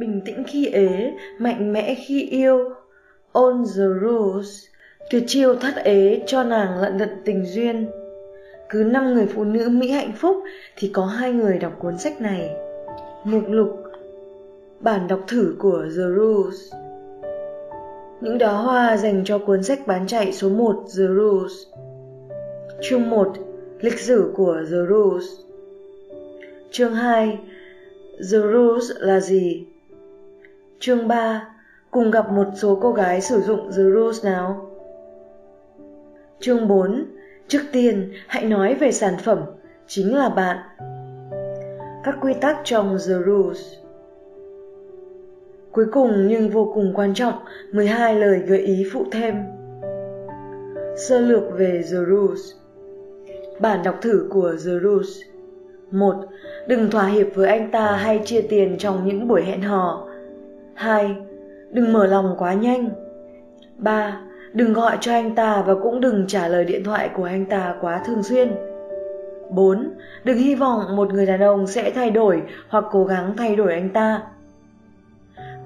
bình tĩnh khi ế, mạnh mẽ khi yêu. On the rules, tuyệt chiêu thắt ế cho nàng lận đận tình duyên. Cứ năm người phụ nữ Mỹ hạnh phúc thì có hai người đọc cuốn sách này. Mục lục Bản đọc thử của The Rules Những đóa hoa dành cho cuốn sách bán chạy số 1 The Rules Chương 1 Lịch sử của The Rules Chương 2 The Rules là gì? Chương 3 Cùng gặp một số cô gái sử dụng The Rules nào? Chương 4 Trước tiên, hãy nói về sản phẩm, chính là bạn. Các quy tắc trong The Rules Cuối cùng nhưng vô cùng quan trọng, 12 lời gợi ý phụ thêm. Sơ lược về The Rules Bản đọc thử của The Rules 1. Đừng thỏa hiệp với anh ta hay chia tiền trong những buổi hẹn hò. 2. Đừng mở lòng quá nhanh. 3. Đừng gọi cho anh ta và cũng đừng trả lời điện thoại của anh ta quá thường xuyên. 4. Đừng hy vọng một người đàn ông sẽ thay đổi hoặc cố gắng thay đổi anh ta.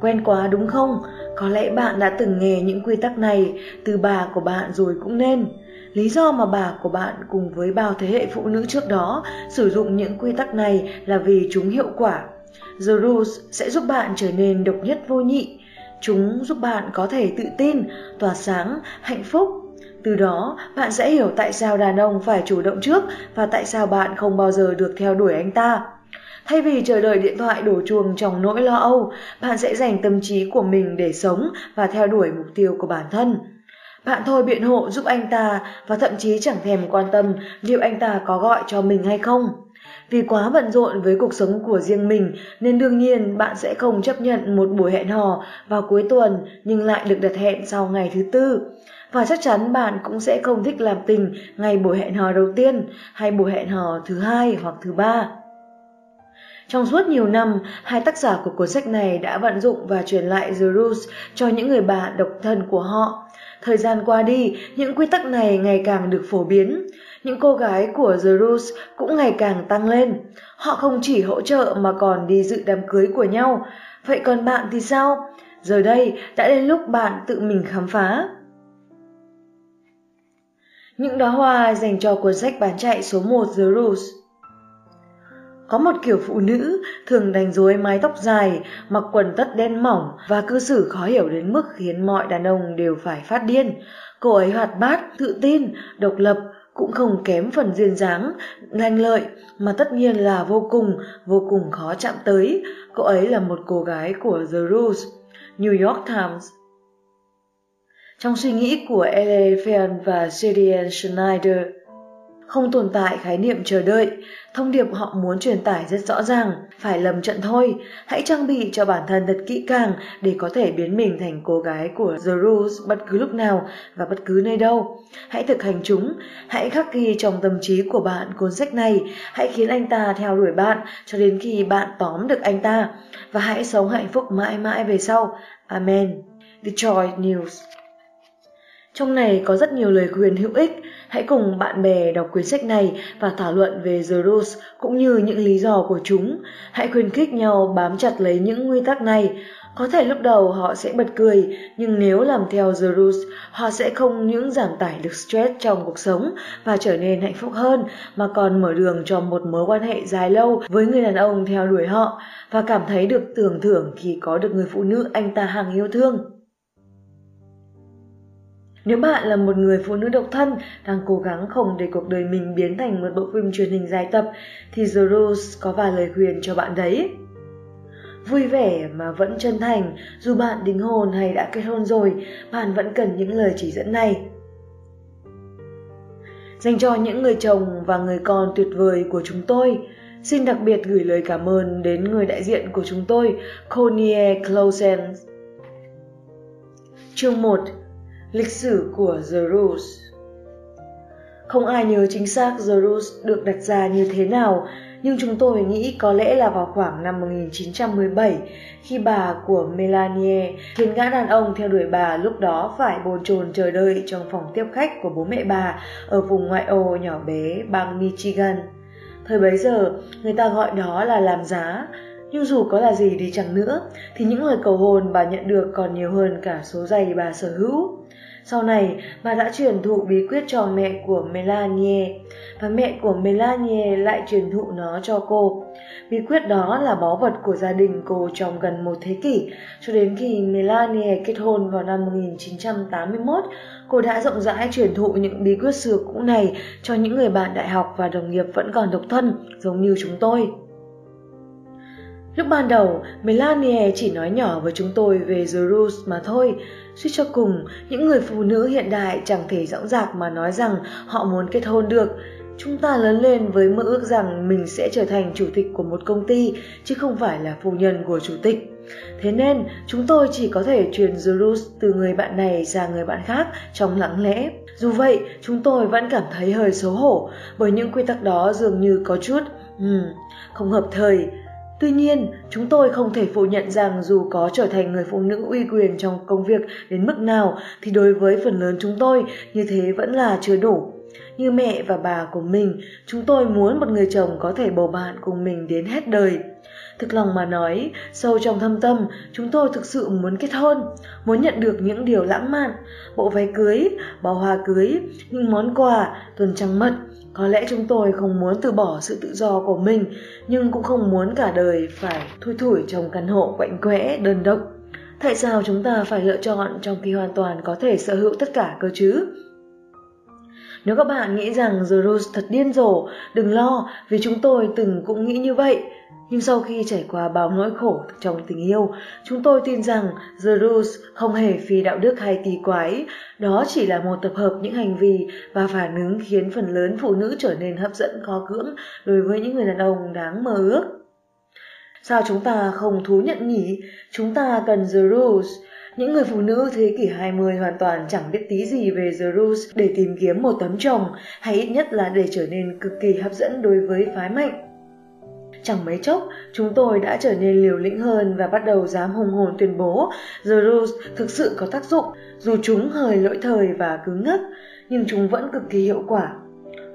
Quen quá đúng không? Có lẽ bạn đã từng nghe những quy tắc này từ bà của bạn rồi cũng nên. Lý do mà bà của bạn cùng với bao thế hệ phụ nữ trước đó sử dụng những quy tắc này là vì chúng hiệu quả. The Rules sẽ giúp bạn trở nên độc nhất vô nhị. Chúng giúp bạn có thể tự tin, tỏa sáng, hạnh phúc. Từ đó, bạn sẽ hiểu tại sao đàn ông phải chủ động trước và tại sao bạn không bao giờ được theo đuổi anh ta. Thay vì chờ đợi điện thoại đổ chuông trong nỗi lo âu, bạn sẽ dành tâm trí của mình để sống và theo đuổi mục tiêu của bản thân. Bạn thôi biện hộ giúp anh ta và thậm chí chẳng thèm quan tâm liệu anh ta có gọi cho mình hay không. Vì quá bận rộn với cuộc sống của riêng mình nên đương nhiên bạn sẽ không chấp nhận một buổi hẹn hò vào cuối tuần nhưng lại được đặt hẹn sau ngày thứ tư. Và chắc chắn bạn cũng sẽ không thích làm tình ngày buổi hẹn hò đầu tiên hay buổi hẹn hò thứ hai hoặc thứ ba. Trong suốt nhiều năm, hai tác giả của cuốn sách này đã vận dụng và truyền lại The Rules cho những người bạn độc thân của họ. Thời gian qua đi, những quy tắc này ngày càng được phổ biến. Những cô gái của The Roots cũng ngày càng tăng lên. Họ không chỉ hỗ trợ mà còn đi dự đám cưới của nhau. Vậy còn bạn thì sao? Giờ đây đã đến lúc bạn tự mình khám phá. Những đóa hoa dành cho cuốn sách bán chạy số 1 The Roots có một kiểu phụ nữ thường đánh rối mái tóc dài, mặc quần tất đen mỏng và cư xử khó hiểu đến mức khiến mọi đàn ông đều phải phát điên. Cô ấy hoạt bát, tự tin, độc lập, cũng không kém phần duyên dáng, lanh lợi mà tất nhiên là vô cùng, vô cùng khó chạm tới. Cô ấy là một cô gái của The Rules, New York Times. Trong suy nghĩ của L.A. Fern và Gideon Schneider, không tồn tại khái niệm chờ đợi, thông điệp họ muốn truyền tải rất rõ ràng, phải lầm trận thôi, hãy trang bị cho bản thân thật kỹ càng để có thể biến mình thành cô gái của The Rules bất cứ lúc nào và bất cứ nơi đâu. Hãy thực hành chúng, hãy khắc ghi trong tâm trí của bạn cuốn sách này, hãy khiến anh ta theo đuổi bạn cho đến khi bạn tóm được anh ta và hãy sống hạnh phúc mãi mãi về sau. Amen. Detroit News trong này có rất nhiều lời khuyên hữu ích. Hãy cùng bạn bè đọc quyển sách này và thảo luận về The Rules cũng như những lý do của chúng. Hãy khuyến khích nhau bám chặt lấy những nguyên tắc này. Có thể lúc đầu họ sẽ bật cười, nhưng nếu làm theo The Rules, họ sẽ không những giảm tải được stress trong cuộc sống và trở nên hạnh phúc hơn, mà còn mở đường cho một mối quan hệ dài lâu với người đàn ông theo đuổi họ và cảm thấy được tưởng thưởng khi có được người phụ nữ anh ta hàng yêu thương. Nếu bạn là một người phụ nữ độc thân đang cố gắng không để cuộc đời mình biến thành một bộ phim truyền hình dài tập thì The Rose có vài lời khuyên cho bạn đấy. Vui vẻ mà vẫn chân thành, dù bạn đính hôn hay đã kết hôn rồi, bạn vẫn cần những lời chỉ dẫn này. Dành cho những người chồng và người con tuyệt vời của chúng tôi, xin đặc biệt gửi lời cảm ơn đến người đại diện của chúng tôi, Connie Clausen. Chương 1 Lịch sử của The Rules Không ai nhớ chính xác The Rules được đặt ra như thế nào, nhưng chúng tôi nghĩ có lẽ là vào khoảng năm 1917 khi bà của Melanie khiến gã đàn ông theo đuổi bà lúc đó phải bồn chồn chờ đợi trong phòng tiếp khách của bố mẹ bà ở vùng ngoại ô nhỏ bé bang Michigan. Thời bấy giờ, người ta gọi đó là làm giá, Nhưng dù có là gì đi chẳng nữa, thì những lời cầu hôn bà nhận được còn nhiều hơn cả số giày bà sở hữu. Sau này, bà đã truyền thụ bí quyết cho mẹ của Melanie, và mẹ của Melanie lại truyền thụ nó cho cô. Bí quyết đó là báu vật của gia đình cô trong gần một thế kỷ, cho đến khi Melanie kết hôn vào năm 1981, cô đã rộng rãi truyền thụ những bí quyết xưa cũ này cho những người bạn đại học và đồng nghiệp vẫn còn độc thân, giống như chúng tôi. Lúc ban đầu, Melanie chỉ nói nhỏ với chúng tôi về The Rules mà thôi. Suy cho cùng, những người phụ nữ hiện đại chẳng thể dõng dạc mà nói rằng họ muốn kết hôn được. Chúng ta lớn lên với mơ ước rằng mình sẽ trở thành chủ tịch của một công ty, chứ không phải là phu nhân của chủ tịch. Thế nên, chúng tôi chỉ có thể truyền The Rules từ người bạn này sang người bạn khác trong lặng lẽ. Dù vậy, chúng tôi vẫn cảm thấy hơi xấu hổ, bởi những quy tắc đó dường như có chút, um, không hợp thời, Tuy nhiên, chúng tôi không thể phủ nhận rằng dù có trở thành người phụ nữ uy quyền trong công việc đến mức nào thì đối với phần lớn chúng tôi như thế vẫn là chưa đủ. Như mẹ và bà của mình, chúng tôi muốn một người chồng có thể bầu bạn cùng mình đến hết đời. Thực lòng mà nói, sâu trong thâm tâm, chúng tôi thực sự muốn kết hôn, muốn nhận được những điều lãng mạn, bộ váy cưới, bó hoa cưới, những món quà, tuần trăng mật, có lẽ chúng tôi không muốn từ bỏ sự tự do của mình, nhưng cũng không muốn cả đời phải thui thủi trong căn hộ quạnh quẽ, đơn độc. Tại sao chúng ta phải lựa chọn trong khi hoàn toàn có thể sở hữu tất cả cơ chứ? Nếu các bạn nghĩ rằng The Rose thật điên rồ, đừng lo vì chúng tôi từng cũng nghĩ như vậy. Nhưng sau khi trải qua bao nỗi khổ trong tình yêu, chúng tôi tin rằng The Rules không hề phi đạo đức hay kỳ quái, đó chỉ là một tập hợp những hành vi và phản ứng khiến phần lớn phụ nữ trở nên hấp dẫn khó cưỡng đối với những người đàn ông đáng mơ ước. Sao chúng ta không thú nhận nhỉ? Chúng ta cần The Rules. Những người phụ nữ thế kỷ 20 hoàn toàn chẳng biết tí gì về The Rules để tìm kiếm một tấm chồng, hay ít nhất là để trở nên cực kỳ hấp dẫn đối với phái mạnh. Chẳng mấy chốc, chúng tôi đã trở nên liều lĩnh hơn và bắt đầu dám hùng hồn tuyên bố The Rules thực sự có tác dụng, dù chúng hơi lỗi thời và cứng ngắc, nhưng chúng vẫn cực kỳ hiệu quả.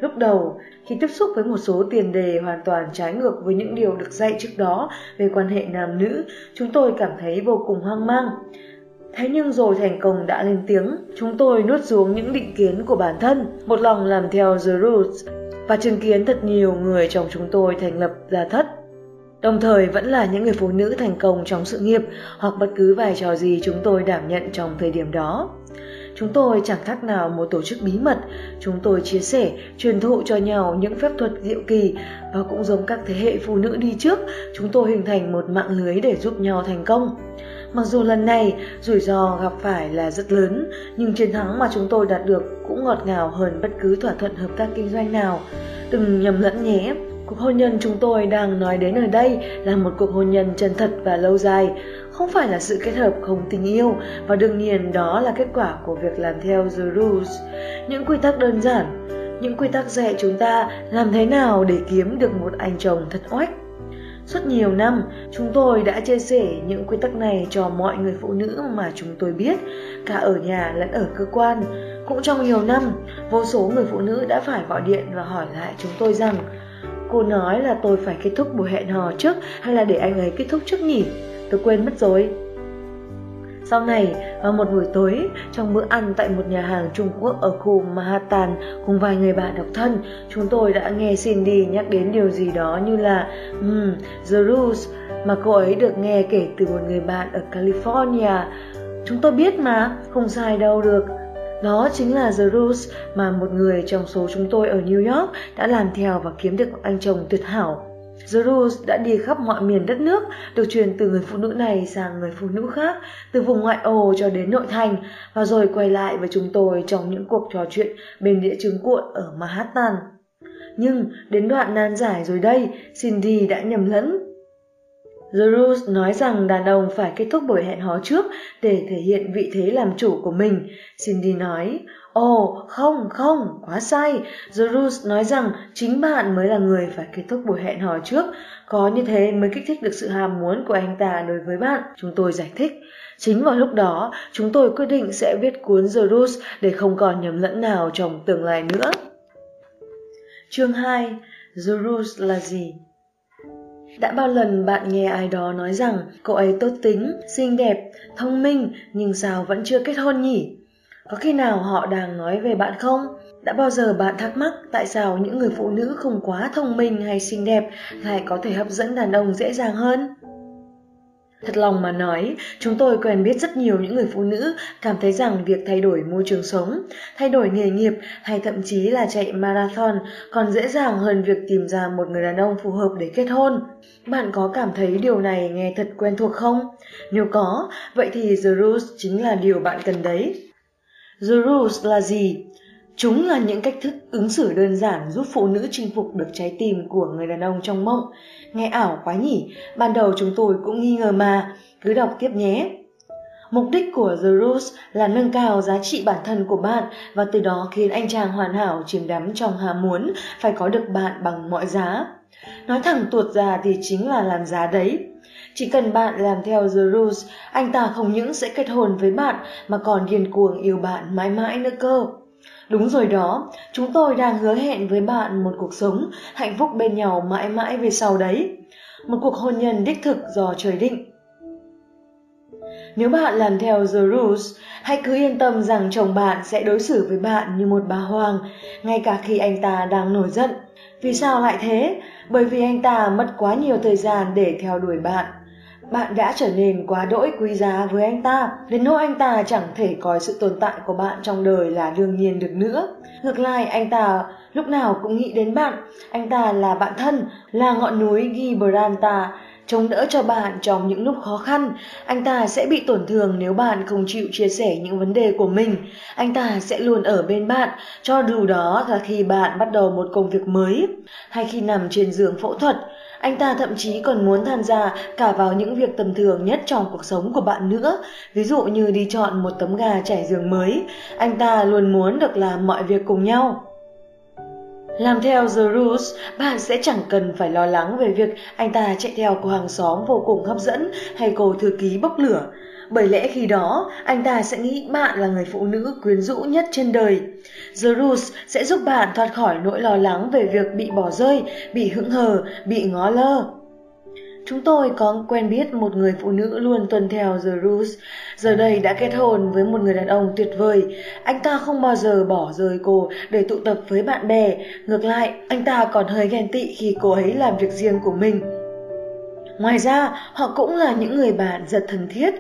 Lúc đầu, khi tiếp xúc với một số tiền đề hoàn toàn trái ngược với những điều được dạy trước đó về quan hệ nam nữ, chúng tôi cảm thấy vô cùng hoang mang. Thế nhưng rồi thành công đã lên tiếng, chúng tôi nuốt xuống những định kiến của bản thân, một lòng làm theo The Rules và chứng kiến thật nhiều người trong chúng tôi thành lập gia thất. Đồng thời vẫn là những người phụ nữ thành công trong sự nghiệp hoặc bất cứ vai trò gì chúng tôi đảm nhận trong thời điểm đó. Chúng tôi chẳng khác nào một tổ chức bí mật, chúng tôi chia sẻ, truyền thụ cho nhau những phép thuật diệu kỳ và cũng giống các thế hệ phụ nữ đi trước, chúng tôi hình thành một mạng lưới để giúp nhau thành công. Mặc dù lần này rủi ro gặp phải là rất lớn, nhưng chiến thắng mà chúng tôi đạt được cũng ngọt ngào hơn bất cứ thỏa thuận hợp tác kinh doanh nào. Đừng nhầm lẫn nhé, cuộc hôn nhân chúng tôi đang nói đến ở đây là một cuộc hôn nhân chân thật và lâu dài, không phải là sự kết hợp không tình yêu và đương nhiên đó là kết quả của việc làm theo The Rules, những quy tắc đơn giản, những quy tắc dạy chúng ta làm thế nào để kiếm được một anh chồng thật oách. Suốt nhiều năm, chúng tôi đã chia sẻ những quy tắc này cho mọi người phụ nữ mà chúng tôi biết, cả ở nhà lẫn ở cơ quan. Cũng trong nhiều năm, vô số người phụ nữ đã phải gọi điện và hỏi lại chúng tôi rằng Cô nói là tôi phải kết thúc buổi hẹn hò trước hay là để anh ấy kết thúc trước nhỉ? Tôi quên mất rồi. Sau này, vào một buổi tối, trong bữa ăn tại một nhà hàng Trung Quốc ở khu Manhattan cùng vài người bạn độc thân, chúng tôi đã nghe Cindy nhắc đến điều gì đó như là um, The Rules mà cô ấy được nghe kể từ một người bạn ở California. Chúng tôi biết mà, không sai đâu được. Đó chính là The Rules mà một người trong số chúng tôi ở New York đã làm theo và kiếm được một anh chồng tuyệt hảo. The Rose đã đi khắp mọi miền đất nước, được truyền từ người phụ nữ này sang người phụ nữ khác, từ vùng ngoại ô cho đến nội thành, và rồi quay lại với chúng tôi trong những cuộc trò chuyện bên địa chứng cuộn ở Manhattan. Nhưng đến đoạn nan giải rồi đây, Cindy đã nhầm lẫn. The Rose nói rằng đàn ông phải kết thúc buổi hẹn hò trước để thể hiện vị thế làm chủ của mình. Cindy nói, Ồ, oh, không, không, quá sai. Jerus nói rằng chính bạn mới là người phải kết thúc buổi hẹn hò trước. Có như thế mới kích thích được sự ham muốn của anh ta đối với bạn. Chúng tôi giải thích. Chính vào lúc đó, chúng tôi quyết định sẽ viết cuốn Jerus để không còn nhầm lẫn nào trong tương lai nữa. Chương 2. Jerus là gì? Đã bao lần bạn nghe ai đó nói rằng cậu ấy tốt tính, xinh đẹp, thông minh nhưng sao vẫn chưa kết hôn nhỉ? Có khi nào họ đang nói về bạn không? Đã bao giờ bạn thắc mắc tại sao những người phụ nữ không quá thông minh hay xinh đẹp lại có thể hấp dẫn đàn ông dễ dàng hơn? Thật lòng mà nói, chúng tôi quen biết rất nhiều những người phụ nữ cảm thấy rằng việc thay đổi môi trường sống, thay đổi nghề nghiệp hay thậm chí là chạy marathon còn dễ dàng hơn việc tìm ra một người đàn ông phù hợp để kết hôn. Bạn có cảm thấy điều này nghe thật quen thuộc không? Nếu có, vậy thì The Rules chính là điều bạn cần đấy. The Rules là gì? Chúng là những cách thức ứng xử đơn giản giúp phụ nữ chinh phục được trái tim của người đàn ông trong mộng. Nghe ảo quá nhỉ, ban đầu chúng tôi cũng nghi ngờ mà, cứ đọc tiếp nhé. Mục đích của The Rules là nâng cao giá trị bản thân của bạn và từ đó khiến anh chàng hoàn hảo chìm đắm trong ham muốn phải có được bạn bằng mọi giá. Nói thẳng tuột ra thì chính là làm giá đấy. Chỉ cần bạn làm theo The Rules, anh ta không những sẽ kết hôn với bạn mà còn điên cuồng yêu bạn mãi mãi nữa cơ. Đúng rồi đó, chúng tôi đang hứa hẹn với bạn một cuộc sống hạnh phúc bên nhau mãi mãi về sau đấy. Một cuộc hôn nhân đích thực do trời định. Nếu bạn làm theo The Rules, hãy cứ yên tâm rằng chồng bạn sẽ đối xử với bạn như một bà hoàng, ngay cả khi anh ta đang nổi giận. Vì sao lại thế? Bởi vì anh ta mất quá nhiều thời gian để theo đuổi bạn bạn đã trở nên quá đỗi quý giá với anh ta, đến nỗi anh ta chẳng thể coi sự tồn tại của bạn trong đời là đương nhiên được nữa. Ngược lại, anh ta lúc nào cũng nghĩ đến bạn, anh ta là bạn thân, là ngọn núi Gibraltar, chống đỡ cho bạn trong những lúc khó khăn. Anh ta sẽ bị tổn thương nếu bạn không chịu chia sẻ những vấn đề của mình. Anh ta sẽ luôn ở bên bạn, cho dù đó là khi bạn bắt đầu một công việc mới hay khi nằm trên giường phẫu thuật. Anh ta thậm chí còn muốn tham gia cả vào những việc tầm thường nhất trong cuộc sống của bạn nữa, ví dụ như đi chọn một tấm gà trải giường mới. Anh ta luôn muốn được làm mọi việc cùng nhau. Làm theo The Rules, bạn sẽ chẳng cần phải lo lắng về việc anh ta chạy theo cô hàng xóm vô cùng hấp dẫn hay cô thư ký bốc lửa. Bởi lẽ khi đó, anh ta sẽ nghĩ bạn là người phụ nữ quyến rũ nhất trên đời. The Rules sẽ giúp bạn thoát khỏi nỗi lo lắng về việc bị bỏ rơi, bị hững hờ, bị ngó lơ. Chúng tôi có quen biết một người phụ nữ luôn tuân theo The Rules, giờ đây đã kết hôn với một người đàn ông tuyệt vời. Anh ta không bao giờ bỏ rơi cô để tụ tập với bạn bè, ngược lại, anh ta còn hơi ghen tị khi cô ấy làm việc riêng của mình. Ngoài ra, họ cũng là những người bạn rất thân thiết.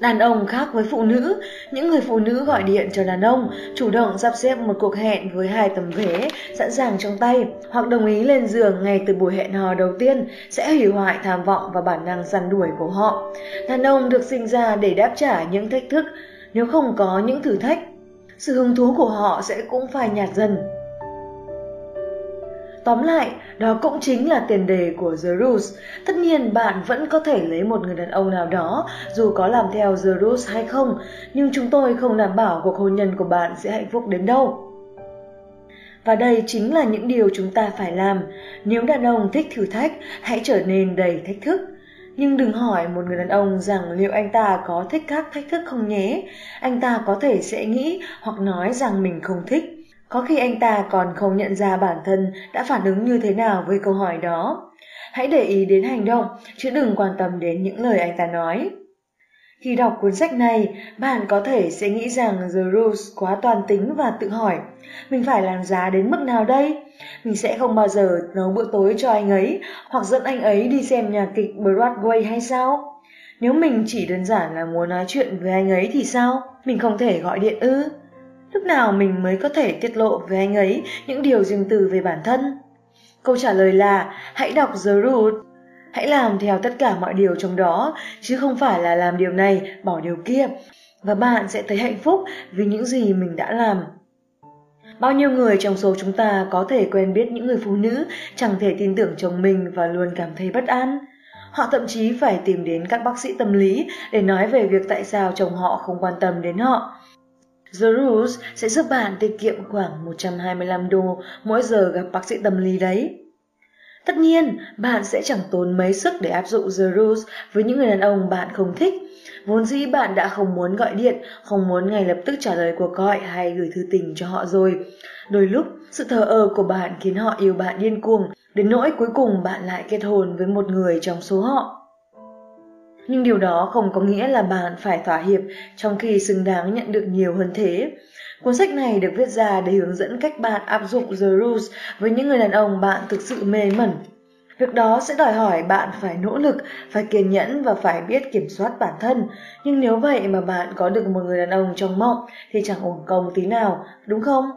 Đàn ông khác với phụ nữ, những người phụ nữ gọi điện cho đàn ông, chủ động sắp xếp một cuộc hẹn với hai tấm vé sẵn sàng trong tay, hoặc đồng ý lên giường ngay từ buổi hẹn hò đầu tiên sẽ hủy hoại tham vọng và bản năng săn đuổi của họ. Đàn ông được sinh ra để đáp trả những thách thức, nếu không có những thử thách, sự hứng thú của họ sẽ cũng phải nhạt dần. Tóm lại, đó cũng chính là tiền đề của The Rules. Tất nhiên bạn vẫn có thể lấy một người đàn ông nào đó dù có làm theo The Rules hay không, nhưng chúng tôi không đảm bảo cuộc hôn nhân của bạn sẽ hạnh phúc đến đâu. Và đây chính là những điều chúng ta phải làm. Nếu đàn ông thích thử thách, hãy trở nên đầy thách thức. Nhưng đừng hỏi một người đàn ông rằng liệu anh ta có thích các thách thức không nhé. Anh ta có thể sẽ nghĩ hoặc nói rằng mình không thích. Có khi anh ta còn không nhận ra bản thân đã phản ứng như thế nào với câu hỏi đó. Hãy để ý đến hành động, chứ đừng quan tâm đến những lời anh ta nói. Khi đọc cuốn sách này, bạn có thể sẽ nghĩ rằng The Rules quá toàn tính và tự hỏi mình phải làm giá đến mức nào đây? Mình sẽ không bao giờ nấu bữa tối cho anh ấy hoặc dẫn anh ấy đi xem nhà kịch Broadway hay sao? Nếu mình chỉ đơn giản là muốn nói chuyện với anh ấy thì sao? Mình không thể gọi điện ư? Lúc nào mình mới có thể tiết lộ với anh ấy những điều riêng tư về bản thân? Câu trả lời là hãy đọc The Root. Hãy làm theo tất cả mọi điều trong đó, chứ không phải là làm điều này, bỏ điều kia. Và bạn sẽ thấy hạnh phúc vì những gì mình đã làm. Bao nhiêu người trong số chúng ta có thể quen biết những người phụ nữ chẳng thể tin tưởng chồng mình và luôn cảm thấy bất an. Họ thậm chí phải tìm đến các bác sĩ tâm lý để nói về việc tại sao chồng họ không quan tâm đến họ. The Rules sẽ giúp bạn tiết kiệm khoảng 125 đô mỗi giờ gặp bác sĩ tâm lý đấy. Tất nhiên, bạn sẽ chẳng tốn mấy sức để áp dụng The Rules với những người đàn ông bạn không thích. Vốn dĩ bạn đã không muốn gọi điện, không muốn ngay lập tức trả lời cuộc gọi hay gửi thư tình cho họ rồi. Đôi lúc, sự thờ ơ của bạn khiến họ yêu bạn điên cuồng, đến nỗi cuối cùng bạn lại kết hôn với một người trong số họ. Nhưng điều đó không có nghĩa là bạn phải thỏa hiệp trong khi xứng đáng nhận được nhiều hơn thế. Cuốn sách này được viết ra để hướng dẫn cách bạn áp dụng The Rules với những người đàn ông bạn thực sự mê mẩn. Việc đó sẽ đòi hỏi bạn phải nỗ lực, phải kiên nhẫn và phải biết kiểm soát bản thân. Nhưng nếu vậy mà bạn có được một người đàn ông trong mộng thì chẳng ổn công tí nào, đúng không?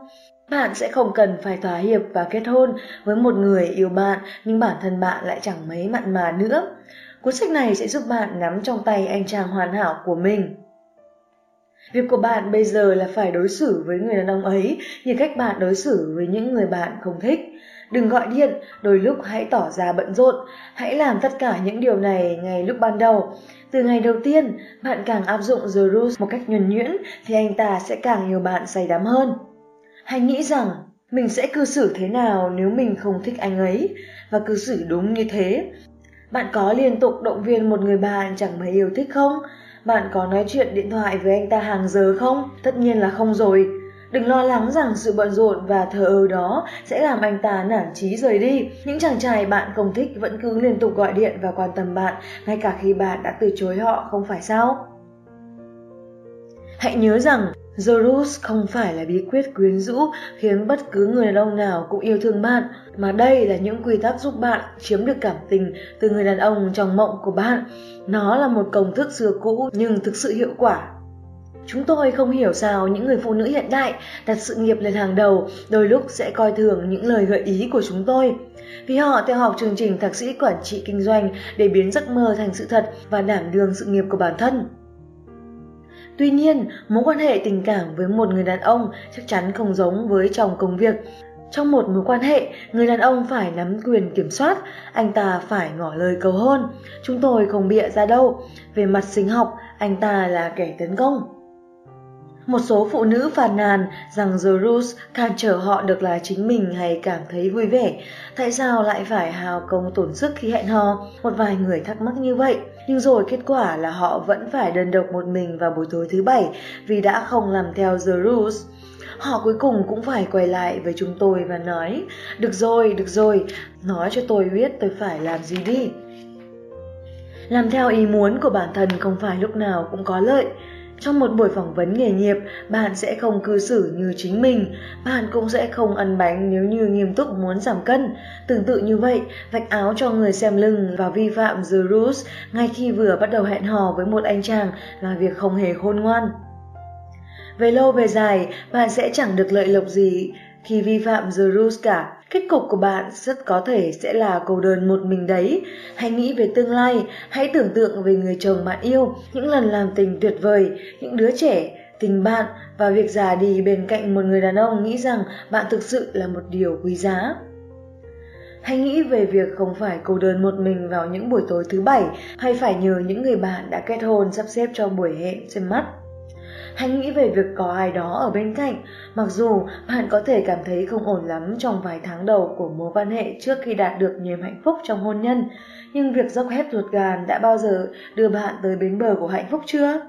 Bạn sẽ không cần phải thỏa hiệp và kết hôn với một người yêu bạn nhưng bản thân bạn lại chẳng mấy mặn mà nữa. Cuốn sách này sẽ giúp bạn nắm trong tay anh chàng hoàn hảo của mình. Việc của bạn bây giờ là phải đối xử với người đàn ông ấy như cách bạn đối xử với những người bạn không thích. Đừng gọi điện, đôi lúc hãy tỏ ra bận rộn, hãy làm tất cả những điều này ngay lúc ban đầu. Từ ngày đầu tiên, bạn càng áp dụng The Rules một cách nhuần nhuyễn thì anh ta sẽ càng yêu bạn say đắm hơn. Hãy nghĩ rằng mình sẽ cư xử thế nào nếu mình không thích anh ấy và cư xử đúng như thế. Bạn có liên tục động viên một người bạn chẳng mấy yêu thích không? Bạn có nói chuyện điện thoại với anh ta hàng giờ không? Tất nhiên là không rồi. Đừng lo lắng rằng sự bận rộn và thờ ơ đó sẽ làm anh ta nản chí rời đi. Những chàng trai bạn không thích vẫn cứ liên tục gọi điện và quan tâm bạn, ngay cả khi bạn đã từ chối họ không phải sao? Hãy nhớ rằng Zorus không phải là bí quyết quyến rũ khiến bất cứ người đàn ông nào cũng yêu thương bạn, mà đây là những quy tắc giúp bạn chiếm được cảm tình từ người đàn ông trong mộng của bạn. Nó là một công thức xưa cũ nhưng thực sự hiệu quả. Chúng tôi không hiểu sao những người phụ nữ hiện đại đặt sự nghiệp lên hàng đầu đôi lúc sẽ coi thường những lời gợi ý của chúng tôi. Vì họ theo học chương trình thạc sĩ quản trị kinh doanh để biến giấc mơ thành sự thật và đảm đương sự nghiệp của bản thân. Tuy nhiên, mối quan hệ tình cảm với một người đàn ông chắc chắn không giống với chồng công việc. Trong một mối quan hệ, người đàn ông phải nắm quyền kiểm soát, anh ta phải ngỏ lời cầu hôn. Chúng tôi không bịa ra đâu. Về mặt sinh học, anh ta là kẻ tấn công. Một số phụ nữ phàn nàn rằng The Rules cản trở họ được là chính mình hay cảm thấy vui vẻ. Tại sao lại phải hào công tổn sức khi hẹn hò? Một vài người thắc mắc như vậy. Nhưng rồi kết quả là họ vẫn phải đơn độc một mình vào buổi tối thứ bảy vì đã không làm theo The Rules. Họ cuối cùng cũng phải quay lại với chúng tôi và nói Được rồi, được rồi, nói cho tôi biết tôi phải làm gì đi. Làm theo ý muốn của bản thân không phải lúc nào cũng có lợi. Trong một buổi phỏng vấn nghề nghiệp, bạn sẽ không cư xử như chính mình, bạn cũng sẽ không ăn bánh nếu như nghiêm túc muốn giảm cân. Tương tự như vậy, vạch áo cho người xem lưng và vi phạm The Rules ngay khi vừa bắt đầu hẹn hò với một anh chàng là việc không hề khôn ngoan. Về lâu về dài, bạn sẽ chẳng được lợi lộc gì khi vi phạm The Rules cả. Kết cục của bạn rất có thể sẽ là cô đơn một mình đấy. Hãy nghĩ về tương lai, hãy tưởng tượng về người chồng bạn yêu, những lần làm tình tuyệt vời, những đứa trẻ, tình bạn và việc già đi bên cạnh một người đàn ông nghĩ rằng bạn thực sự là một điều quý giá. Hãy nghĩ về việc không phải cô đơn một mình vào những buổi tối thứ bảy hay phải nhờ những người bạn đã kết hôn sắp xếp cho buổi hẹn xem mắt. Hãy nghĩ về việc có ai đó ở bên cạnh, mặc dù bạn có thể cảm thấy không ổn lắm trong vài tháng đầu của mối quan hệ trước khi đạt được niềm hạnh phúc trong hôn nhân, nhưng việc dốc hết ruột gan đã bao giờ đưa bạn tới bến bờ của hạnh phúc chưa?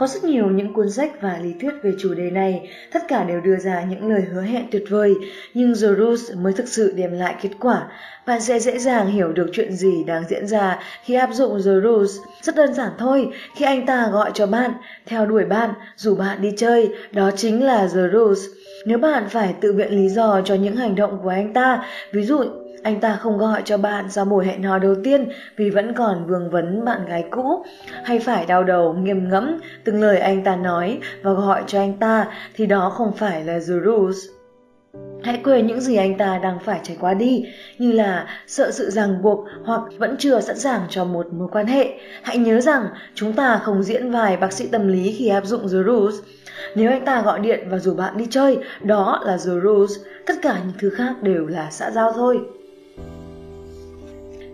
Có rất nhiều những cuốn sách và lý thuyết về chủ đề này, tất cả đều đưa ra những lời hứa hẹn tuyệt vời, nhưng The Rules mới thực sự đem lại kết quả. Bạn sẽ dễ dàng hiểu được chuyện gì đang diễn ra khi áp dụng The Rules. Rất đơn giản thôi, khi anh ta gọi cho bạn, theo đuổi bạn, rủ bạn đi chơi, đó chính là The Rules. Nếu bạn phải tự biện lý do cho những hành động của anh ta, ví dụ anh ta không gọi cho bạn sau buổi hẹn hò đầu tiên vì vẫn còn vương vấn bạn gái cũ, hay phải đau đầu nghiêm ngẫm từng lời anh ta nói và gọi cho anh ta thì đó không phải là the rules. Hãy quên những gì anh ta đang phải trải qua đi, như là sợ sự ràng buộc hoặc vẫn chưa sẵn sàng cho một mối quan hệ. Hãy nhớ rằng chúng ta không diễn vài bác sĩ tâm lý khi áp dụng The Rules. Nếu anh ta gọi điện và rủ bạn đi chơi, đó là The Rules. Tất cả những thứ khác đều là xã giao thôi.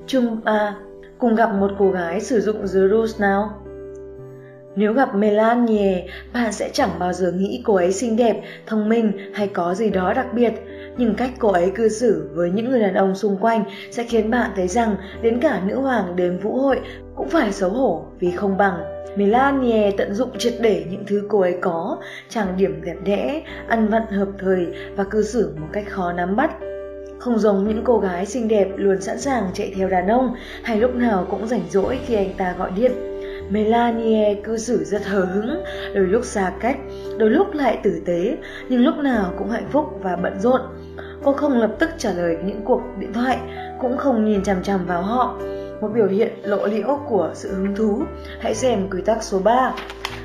Trung 3. À, cùng gặp một cô gái sử dụng The Rules nào. Nếu gặp Melanie, bạn sẽ chẳng bao giờ nghĩ cô ấy xinh đẹp, thông minh hay có gì đó đặc biệt. Nhưng cách cô ấy cư xử với những người đàn ông xung quanh sẽ khiến bạn thấy rằng đến cả nữ hoàng đến vũ hội cũng phải xấu hổ vì không bằng. Melanie tận dụng triệt để những thứ cô ấy có, trang điểm đẹp đẽ, ăn vận hợp thời và cư xử một cách khó nắm bắt. Không giống những cô gái xinh đẹp luôn sẵn sàng chạy theo đàn ông hay lúc nào cũng rảnh rỗi khi anh ta gọi điện. Melanie cư xử rất hờ hững, đôi lúc xa cách, đôi lúc lại tử tế, nhưng lúc nào cũng hạnh phúc và bận rộn. Cô không lập tức trả lời những cuộc điện thoại, cũng không nhìn chằm chằm vào họ. Một biểu hiện lộ liễu của sự hứng thú. Hãy xem quy tắc số 3.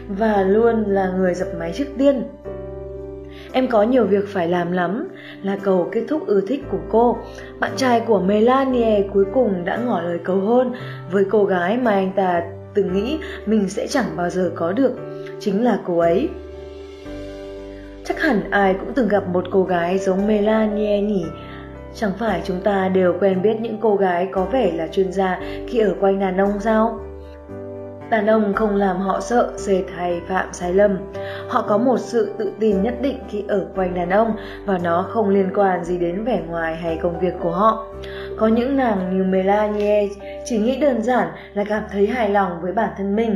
Và luôn là người dập máy trước tiên. Em có nhiều việc phải làm lắm, là cầu kết thúc ưa thích của cô. Bạn trai của Melanie cuối cùng đã ngỏ lời cầu hôn với cô gái mà anh ta từng nghĩ mình sẽ chẳng bao giờ có được, chính là cô ấy. Chắc hẳn ai cũng từng gặp một cô gái giống Melanie nhỉ? Chẳng phải chúng ta đều quen biết những cô gái có vẻ là chuyên gia khi ở quanh đàn ông sao? Đàn ông không làm họ sợ, dệt hay phạm sai lầm. Họ có một sự tự tin nhất định khi ở quanh đàn ông và nó không liên quan gì đến vẻ ngoài hay công việc của họ. Có những nàng như Melanie chỉ nghĩ đơn giản là cảm thấy hài lòng với bản thân mình.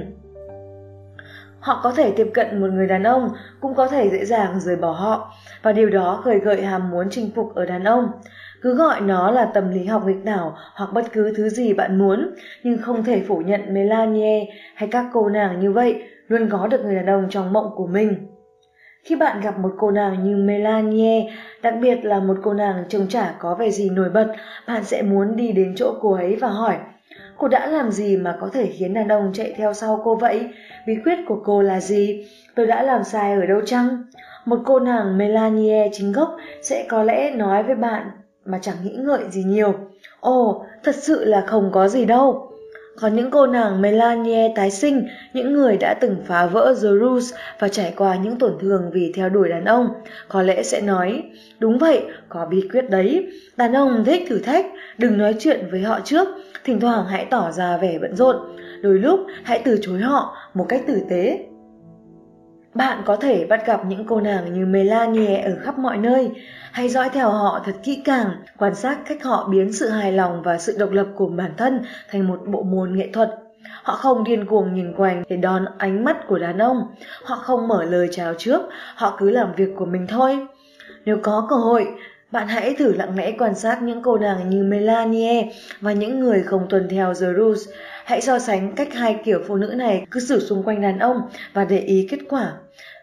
Họ có thể tiếp cận một người đàn ông, cũng có thể dễ dàng rời bỏ họ, và điều đó khởi gợi ham muốn chinh phục ở đàn ông. Cứ gọi nó là tâm lý học nghịch đảo hoặc bất cứ thứ gì bạn muốn, nhưng không thể phủ nhận Melanie hay các cô nàng như vậy luôn có được người đàn ông trong mộng của mình. Khi bạn gặp một cô nàng như Melanie, đặc biệt là một cô nàng trông chả có vẻ gì nổi bật, bạn sẽ muốn đi đến chỗ cô ấy và hỏi Cô đã làm gì mà có thể khiến đàn ông chạy theo sau cô vậy? Bí quyết của cô là gì? Tôi đã làm sai ở đâu chăng? Một cô nàng Melanie chính gốc sẽ có lẽ nói với bạn mà chẳng nghĩ ngợi gì nhiều. Ồ, thật sự là không có gì đâu. Còn những cô nàng Melanie tái sinh, những người đã từng phá vỡ The Rules và trải qua những tổn thương vì theo đuổi đàn ông, có lẽ sẽ nói, đúng vậy, có bí quyết đấy. Đàn ông thích thử thách, đừng nói chuyện với họ trước, thỉnh thoảng hãy tỏ ra vẻ bận rộn, đôi lúc hãy từ chối họ một cách tử tế. Bạn có thể bắt gặp những cô nàng như Melanie ở khắp mọi nơi, hãy dõi theo họ thật kỹ càng, quan sát cách họ biến sự hài lòng và sự độc lập của bản thân thành một bộ môn nghệ thuật. Họ không điên cuồng nhìn quanh để đón ánh mắt của đàn ông, họ không mở lời chào trước, họ cứ làm việc của mình thôi. Nếu có cơ hội, bạn hãy thử lặng lẽ quan sát những cô nàng như Melanie và những người không tuân theo The Rules. Hãy so sánh cách hai kiểu phụ nữ này cư xử xung quanh đàn ông và để ý kết quả.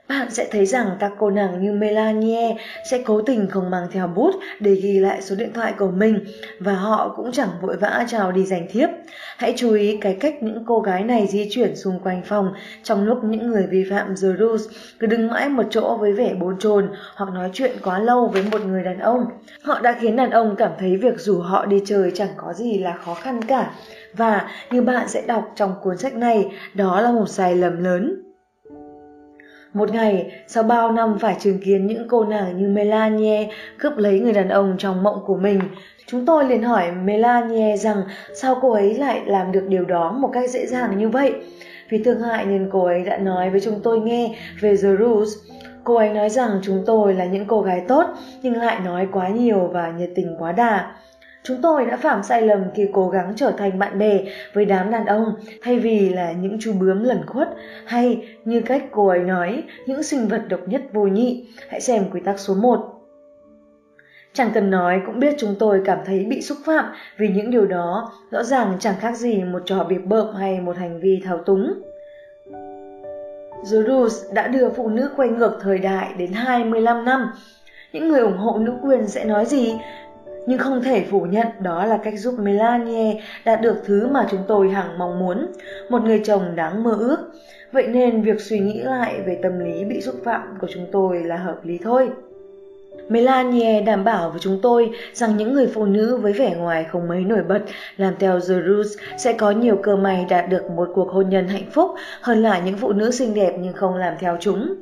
Bạn sẽ thấy rằng các cô nàng như Melanie sẽ cố tình không mang theo bút để ghi lại số điện thoại của mình và họ cũng chẳng vội vã chào đi giành thiếp. Hãy chú ý cái cách những cô gái này di chuyển xung quanh phòng trong lúc những người vi phạm The Rules cứ đứng mãi một chỗ với vẻ bồn chồn hoặc nói chuyện quá lâu với một người đàn ông. Họ đã khiến đàn ông cảm thấy việc rủ họ đi chơi chẳng có gì là khó khăn cả. Và như bạn sẽ đọc trong cuốn sách này, đó là một sai lầm lớn. Một ngày, sau bao năm phải chứng kiến những cô nàng như Melanie cướp lấy người đàn ông trong mộng của mình, chúng tôi liền hỏi Melanie rằng sao cô ấy lại làm được điều đó một cách dễ dàng như vậy. Vì thương hại nên cô ấy đã nói với chúng tôi nghe về The Rules. Cô ấy nói rằng chúng tôi là những cô gái tốt nhưng lại nói quá nhiều và nhiệt tình quá đà. Chúng tôi đã phạm sai lầm khi cố gắng trở thành bạn bè với đám đàn ông thay vì là những chú bướm lẩn khuất hay như cách cô ấy nói, những sinh vật độc nhất vô nhị. Hãy xem quy tắc số 1. Chẳng cần nói cũng biết chúng tôi cảm thấy bị xúc phạm vì những điều đó rõ ràng chẳng khác gì một trò bịp bợm hay một hành vi thao túng. The đã đưa phụ nữ quay ngược thời đại đến 25 năm. Những người ủng hộ nữ quyền sẽ nói gì? Nhưng không thể phủ nhận đó là cách giúp Melanie đạt được thứ mà chúng tôi hằng mong muốn, một người chồng đáng mơ ước. Vậy nên việc suy nghĩ lại về tâm lý bị xúc phạm của chúng tôi là hợp lý thôi. Melanie đảm bảo với chúng tôi rằng những người phụ nữ với vẻ ngoài không mấy nổi bật làm theo The Rules sẽ có nhiều cơ may đạt được một cuộc hôn nhân hạnh phúc hơn là những phụ nữ xinh đẹp nhưng không làm theo chúng.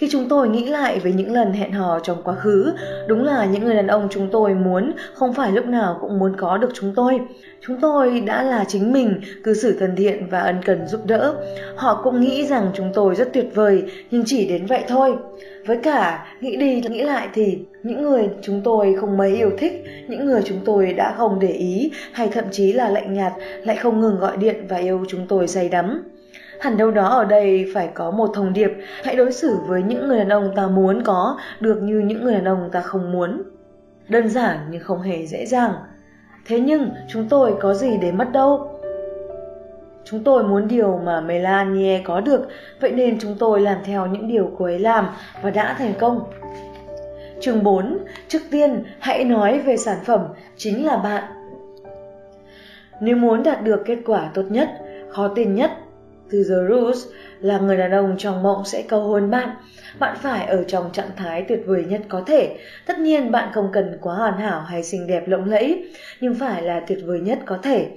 Khi chúng tôi nghĩ lại về những lần hẹn hò trong quá khứ, đúng là những người đàn ông chúng tôi muốn không phải lúc nào cũng muốn có được chúng tôi. Chúng tôi đã là chính mình, cư xử thân thiện và ân cần giúp đỡ. Họ cũng nghĩ rằng chúng tôi rất tuyệt vời, nhưng chỉ đến vậy thôi. Với cả, nghĩ đi nghĩ lại thì những người chúng tôi không mấy yêu thích, những người chúng tôi đã không để ý hay thậm chí là lạnh nhạt lại không ngừng gọi điện và yêu chúng tôi say đắm. Hẳn đâu đó ở đây phải có một thông điệp, hãy đối xử với những người đàn ông ta muốn có được như những người đàn ông ta không muốn. đơn giản nhưng không hề dễ dàng. Thế nhưng chúng tôi có gì để mất đâu? Chúng tôi muốn điều mà Melanie có được, vậy nên chúng tôi làm theo những điều cô ấy làm và đã thành công. Chương 4. Trước tiên, hãy nói về sản phẩm chính là bạn. Nếu muốn đạt được kết quả tốt nhất, khó tin nhất từ The Rules là người đàn ông trong mộng sẽ cầu hôn bạn. Bạn phải ở trong trạng thái tuyệt vời nhất có thể. Tất nhiên bạn không cần quá hoàn hảo hay xinh đẹp lộng lẫy, nhưng phải là tuyệt vời nhất có thể.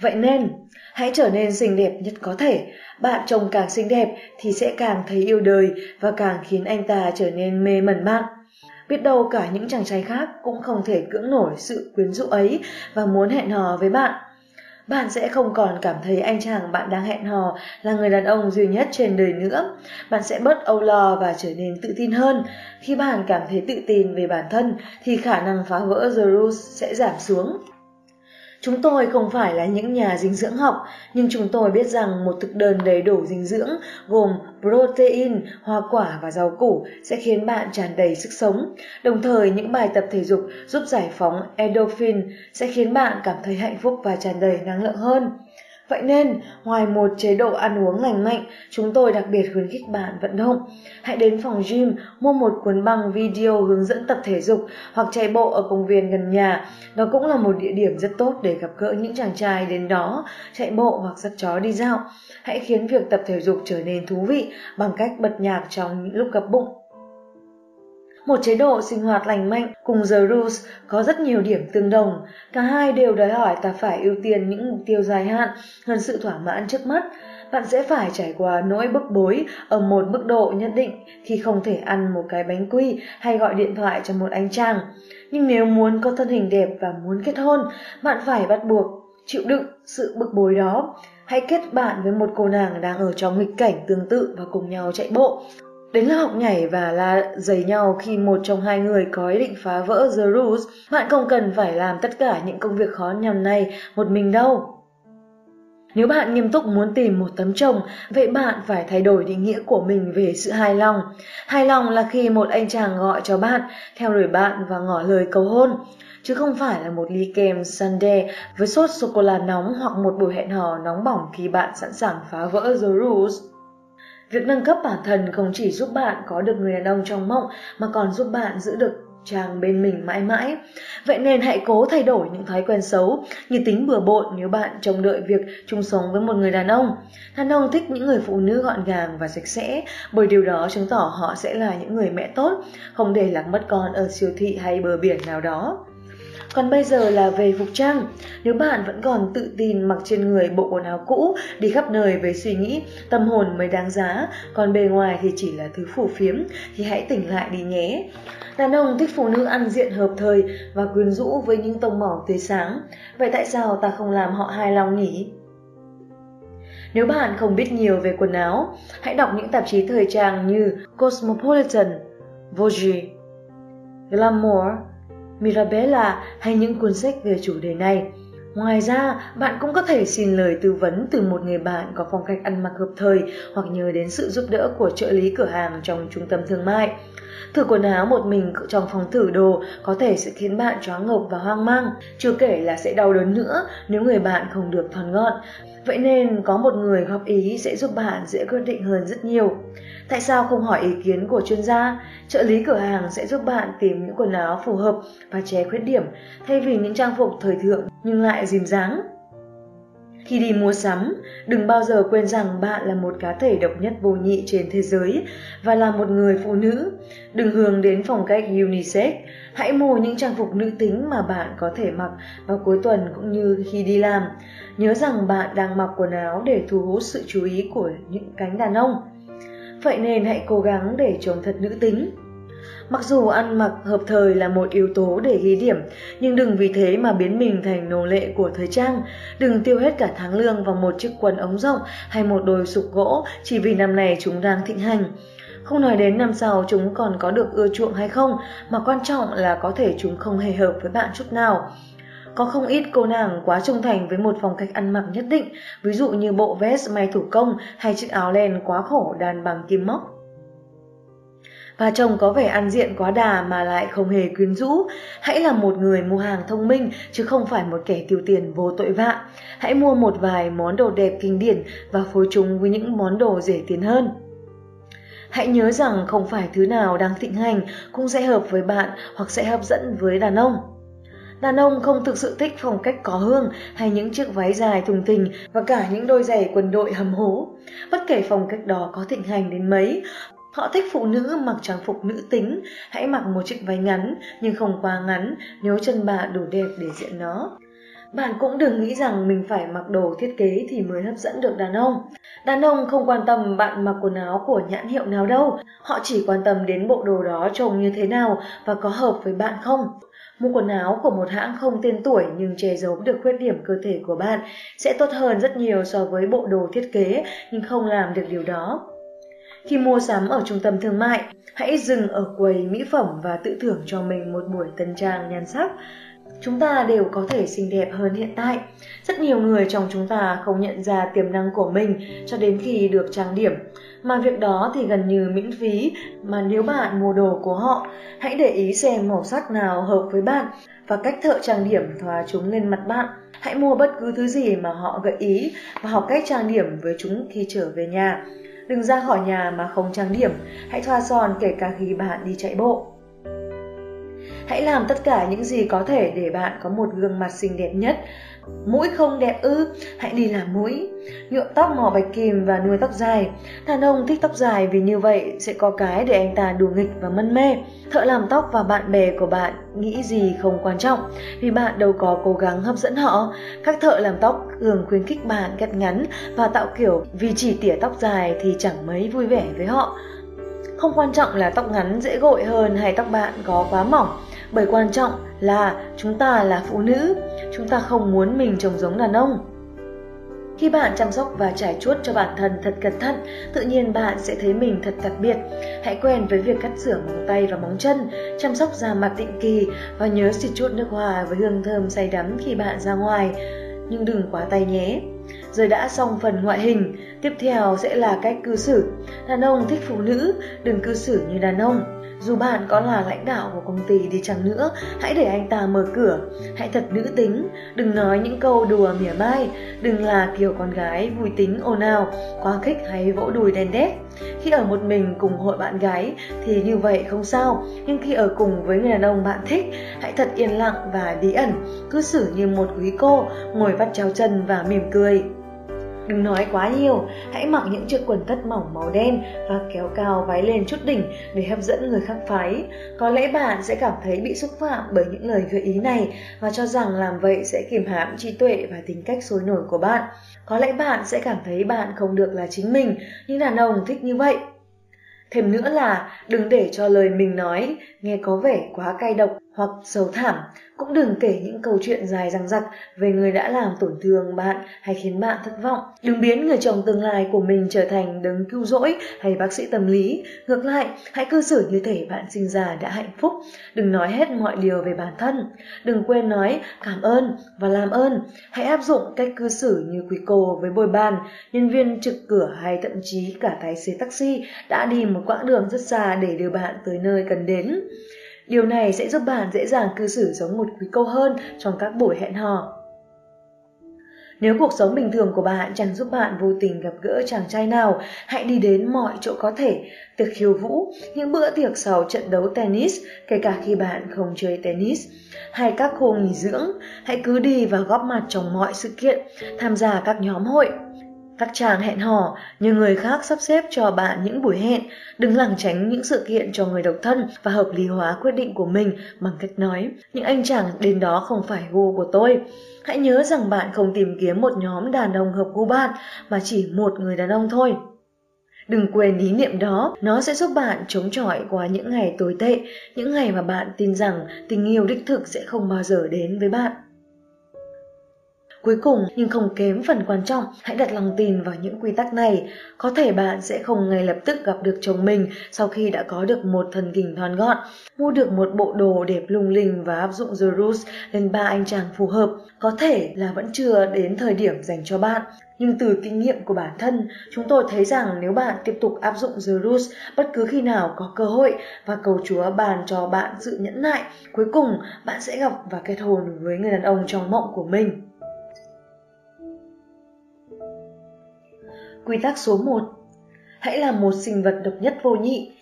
Vậy nên, hãy trở nên xinh đẹp nhất có thể. Bạn trông càng xinh đẹp thì sẽ càng thấy yêu đời và càng khiến anh ta trở nên mê mẩn bạn. Biết đâu cả những chàng trai khác cũng không thể cưỡng nổi sự quyến rũ ấy và muốn hẹn hò với bạn bạn sẽ không còn cảm thấy anh chàng bạn đang hẹn hò là người đàn ông duy nhất trên đời nữa. Bạn sẽ bớt âu lo và trở nên tự tin hơn. Khi bạn cảm thấy tự tin về bản thân thì khả năng phá vỡ The Rules sẽ giảm xuống. Chúng tôi không phải là những nhà dinh dưỡng học, nhưng chúng tôi biết rằng một thực đơn đầy đủ dinh dưỡng gồm protein, hoa quả và rau củ sẽ khiến bạn tràn đầy sức sống. Đồng thời, những bài tập thể dục giúp giải phóng endorphin sẽ khiến bạn cảm thấy hạnh phúc và tràn đầy năng lượng hơn. Vậy nên, ngoài một chế độ ăn uống lành mạnh, chúng tôi đặc biệt khuyến khích bạn vận động. Hãy đến phòng gym, mua một cuốn băng video hướng dẫn tập thể dục hoặc chạy bộ ở công viên gần nhà. Đó cũng là một địa điểm rất tốt để gặp gỡ những chàng trai đến đó, chạy bộ hoặc dắt chó đi dạo. Hãy khiến việc tập thể dục trở nên thú vị bằng cách bật nhạc trong những lúc gập bụng. Một chế độ sinh hoạt lành mạnh cùng The Rules có rất nhiều điểm tương đồng. Cả hai đều đòi hỏi ta phải ưu tiên những mục tiêu dài hạn hơn sự thỏa mãn trước mắt. Bạn sẽ phải trải qua nỗi bức bối ở một mức độ nhất định khi không thể ăn một cái bánh quy hay gọi điện thoại cho một anh chàng. Nhưng nếu muốn có thân hình đẹp và muốn kết hôn, bạn phải bắt buộc chịu đựng sự bức bối đó. Hãy kết bạn với một cô nàng đang ở trong nghịch cảnh tương tự và cùng nhau chạy bộ. Đến lớp học nhảy và la giày nhau khi một trong hai người có ý định phá vỡ The Rules, bạn không cần phải làm tất cả những công việc khó nhằn này một mình đâu. Nếu bạn nghiêm túc muốn tìm một tấm chồng, vậy bạn phải thay đổi định nghĩa của mình về sự hài lòng. Hài lòng là khi một anh chàng gọi cho bạn, theo đuổi bạn và ngỏ lời cầu hôn, chứ không phải là một ly kem sundae với sốt sô-cô-la nóng hoặc một buổi hẹn hò nóng bỏng khi bạn sẵn sàng phá vỡ The Rules. Việc nâng cấp bản thân không chỉ giúp bạn có được người đàn ông trong mộng mà còn giúp bạn giữ được chàng bên mình mãi mãi. Vậy nên hãy cố thay đổi những thói quen xấu như tính bừa bộn nếu bạn trông đợi việc chung sống với một người đàn ông. Đàn ông thích những người phụ nữ gọn gàng và sạch sẽ bởi điều đó chứng tỏ họ sẽ là những người mẹ tốt, không để lạc mất con ở siêu thị hay bờ biển nào đó. Còn bây giờ là về phục trang. Nếu bạn vẫn còn tự tin mặc trên người bộ quần áo cũ, đi khắp nơi với suy nghĩ tâm hồn mới đáng giá, còn bề ngoài thì chỉ là thứ phủ phiếm, thì hãy tỉnh lại đi nhé. Đàn ông thích phụ nữ ăn diện hợp thời và quyến rũ với những tông màu tươi sáng. Vậy tại sao ta không làm họ hài lòng nhỉ? Nếu bạn không biết nhiều về quần áo, hãy đọc những tạp chí thời trang như Cosmopolitan, Vogue, Glamour, Mirabella hay những cuốn sách về chủ đề này. Ngoài ra, bạn cũng có thể xin lời tư vấn từ một người bạn có phong cách ăn mặc hợp thời hoặc nhờ đến sự giúp đỡ của trợ lý cửa hàng trong trung tâm thương mại. Thử quần áo một mình trong phòng thử đồ có thể sẽ khiến bạn choáng ngợp và hoang mang, chưa kể là sẽ đau đớn nữa nếu người bạn không được thon gọn. Vậy nên có một người góp ý sẽ giúp bạn dễ quyết định hơn rất nhiều. Tại sao không hỏi ý kiến của chuyên gia? Trợ lý cửa hàng sẽ giúp bạn tìm những quần áo phù hợp và che khuyết điểm thay vì những trang phục thời thượng nhưng lại dìm dáng. Khi đi mua sắm, đừng bao giờ quên rằng bạn là một cá thể độc nhất vô nhị trên thế giới và là một người phụ nữ. Đừng hướng đến phong cách unisex, hãy mua những trang phục nữ tính mà bạn có thể mặc vào cuối tuần cũng như khi đi làm. Nhớ rằng bạn đang mặc quần áo để thu hút sự chú ý của những cánh đàn ông. Vậy nên hãy cố gắng để trông thật nữ tính. Mặc dù ăn mặc hợp thời là một yếu tố để ghi điểm, nhưng đừng vì thế mà biến mình thành nô lệ của thời trang. Đừng tiêu hết cả tháng lương vào một chiếc quần ống rộng hay một đôi sụp gỗ chỉ vì năm này chúng đang thịnh hành. Không nói đến năm sau chúng còn có được ưa chuộng hay không, mà quan trọng là có thể chúng không hề hợp với bạn chút nào. Có không ít cô nàng quá trung thành với một phong cách ăn mặc nhất định, ví dụ như bộ vest may thủ công hay chiếc áo len quá khổ đàn bằng kim móc. và chồng có vẻ ăn diện quá đà mà lại không hề quyến rũ. Hãy là một người mua hàng thông minh chứ không phải một kẻ tiêu tiền vô tội vạ. Hãy mua một vài món đồ đẹp kinh điển và phối chúng với những món đồ rẻ tiền hơn. Hãy nhớ rằng không phải thứ nào đang thịnh hành cũng sẽ hợp với bạn hoặc sẽ hấp dẫn với đàn ông. Đàn ông không thực sự thích phong cách có hương hay những chiếc váy dài thùng thình và cả những đôi giày quần đội hầm hố. Bất kể phong cách đó có thịnh hành đến mấy, Họ thích phụ nữ mặc trang phục nữ tính, hãy mặc một chiếc váy ngắn nhưng không quá ngắn nếu chân bạn đủ đẹp để diện nó. Bạn cũng đừng nghĩ rằng mình phải mặc đồ thiết kế thì mới hấp dẫn được đàn ông. Đàn ông không quan tâm bạn mặc quần áo của nhãn hiệu nào đâu, họ chỉ quan tâm đến bộ đồ đó trông như thế nào và có hợp với bạn không. Mua quần áo của một hãng không tên tuổi nhưng che giấu được khuyết điểm cơ thể của bạn sẽ tốt hơn rất nhiều so với bộ đồ thiết kế nhưng không làm được điều đó. Khi mua sắm ở trung tâm thương mại, hãy dừng ở quầy mỹ phẩm và tự thưởng cho mình một buổi tân trang nhan sắc. Chúng ta đều có thể xinh đẹp hơn hiện tại. Rất nhiều người trong chúng ta không nhận ra tiềm năng của mình cho đến khi được trang điểm. Mà việc đó thì gần như miễn phí, mà nếu bạn mua đồ của họ, hãy để ý xem màu sắc nào hợp với bạn và cách thợ trang điểm thoa chúng lên mặt bạn. Hãy mua bất cứ thứ gì mà họ gợi ý và học cách trang điểm với chúng khi trở về nhà. Đừng ra khỏi nhà mà không trang điểm, hãy thoa son kể cả khi bạn đi chạy bộ. Hãy làm tất cả những gì có thể để bạn có một gương mặt xinh đẹp nhất. Mũi không đẹp ư, hãy đi làm mũi. Nhuộm tóc màu bạch kim và nuôi tóc dài. Đàn ông thích tóc dài vì như vậy sẽ có cái để anh ta đùa nghịch và mân mê. Thợ làm tóc và bạn bè của bạn nghĩ gì không quan trọng vì bạn đâu có cố gắng hấp dẫn họ. Các thợ làm tóc thường khuyến khích bạn cắt ngắn và tạo kiểu vì chỉ tỉa tóc dài thì chẳng mấy vui vẻ với họ. Không quan trọng là tóc ngắn dễ gội hơn hay tóc bạn có quá mỏng bởi quan trọng là chúng ta là phụ nữ, chúng ta không muốn mình trông giống đàn ông. Khi bạn chăm sóc và trải chuốt cho bản thân thật cẩn thận, tự nhiên bạn sẽ thấy mình thật đặc biệt. Hãy quen với việc cắt rửa móng tay và móng chân, chăm sóc da mặt định kỳ và nhớ xịt chút nước hoa với hương thơm say đắm khi bạn ra ngoài. Nhưng đừng quá tay nhé. Rồi đã xong phần ngoại hình, tiếp theo sẽ là cách cư xử. Đàn ông thích phụ nữ, đừng cư xử như đàn ông. Dù bạn có là lãnh đạo của công ty đi chăng nữa, hãy để anh ta mở cửa. Hãy thật nữ tính, đừng nói những câu đùa mỉa mai, đừng là kiểu con gái vui tính ồn ào, quá khích hay vỗ đùi đèn đét. Khi ở một mình cùng hội bạn gái thì như vậy không sao, nhưng khi ở cùng với người đàn ông bạn thích, hãy thật yên lặng và bí ẩn, cứ xử như một quý cô, ngồi vắt chéo chân và mỉm cười. Đừng nói quá nhiều, hãy mặc những chiếc quần tất mỏng màu đen và kéo cao váy lên chút đỉnh để hấp dẫn người khác phái. Có lẽ bạn sẽ cảm thấy bị xúc phạm bởi những lời gợi ý này và cho rằng làm vậy sẽ kiềm hãm trí tuệ và tính cách sôi nổi của bạn. Có lẽ bạn sẽ cảm thấy bạn không được là chính mình, nhưng đàn ông thích như vậy. Thêm nữa là đừng để cho lời mình nói nghe có vẻ quá cay độc hoặc sầu thảm, cũng đừng kể những câu chuyện dài dằng dặc về người đã làm tổn thương bạn hay khiến bạn thất vọng. Đừng biến người chồng tương lai của mình trở thành đấng cứu rỗi hay bác sĩ tâm lý. Ngược lại, hãy cư xử như thể bạn sinh ra đã hạnh phúc. Đừng nói hết mọi điều về bản thân. Đừng quên nói cảm ơn và làm ơn. Hãy áp dụng cách cư xử như quý cô với bồi bàn, nhân viên trực cửa hay thậm chí cả tài xế taxi đã đi một quãng đường rất xa để đưa bạn tới nơi cần đến. Điều này sẽ giúp bạn dễ dàng cư xử giống một quý cô hơn trong các buổi hẹn hò. Nếu cuộc sống bình thường của bạn chẳng giúp bạn vô tình gặp gỡ chàng trai nào, hãy đi đến mọi chỗ có thể, tiệc khiêu vũ, những bữa tiệc sau trận đấu tennis, kể cả khi bạn không chơi tennis, hay các khu nghỉ dưỡng, hãy cứ đi và góp mặt trong mọi sự kiện, tham gia các nhóm hội. Các chàng hẹn hò, như người khác sắp xếp cho bạn những buổi hẹn, đừng lảng tránh những sự kiện cho người độc thân và hợp lý hóa quyết định của mình bằng cách nói, những anh chàng đến đó không phải gu của tôi. Hãy nhớ rằng bạn không tìm kiếm một nhóm đàn ông hợp gu bạn, mà chỉ một người đàn ông thôi. Đừng quên ý niệm đó, nó sẽ giúp bạn chống chọi qua những ngày tồi tệ, những ngày mà bạn tin rằng tình yêu đích thực sẽ không bao giờ đến với bạn. Cuối cùng, nhưng không kém phần quan trọng, hãy đặt lòng tin vào những quy tắc này. Có thể bạn sẽ không ngay lập tức gặp được chồng mình sau khi đã có được một thần kinh thon gọn, mua được một bộ đồ đẹp lung linh và áp dụng The Rules lên ba anh chàng phù hợp. Có thể là vẫn chưa đến thời điểm dành cho bạn, Nhưng từ kinh nghiệm của bản thân, chúng tôi thấy rằng nếu bạn tiếp tục áp dụng The Rules bất cứ khi nào có cơ hội và cầu Chúa bàn cho bạn sự nhẫn nại, cuối cùng bạn sẽ gặp và kết hôn với người đàn ông trong mộng của mình. Quy tắc số 1 Hãy là một sinh vật độc nhất vô nhị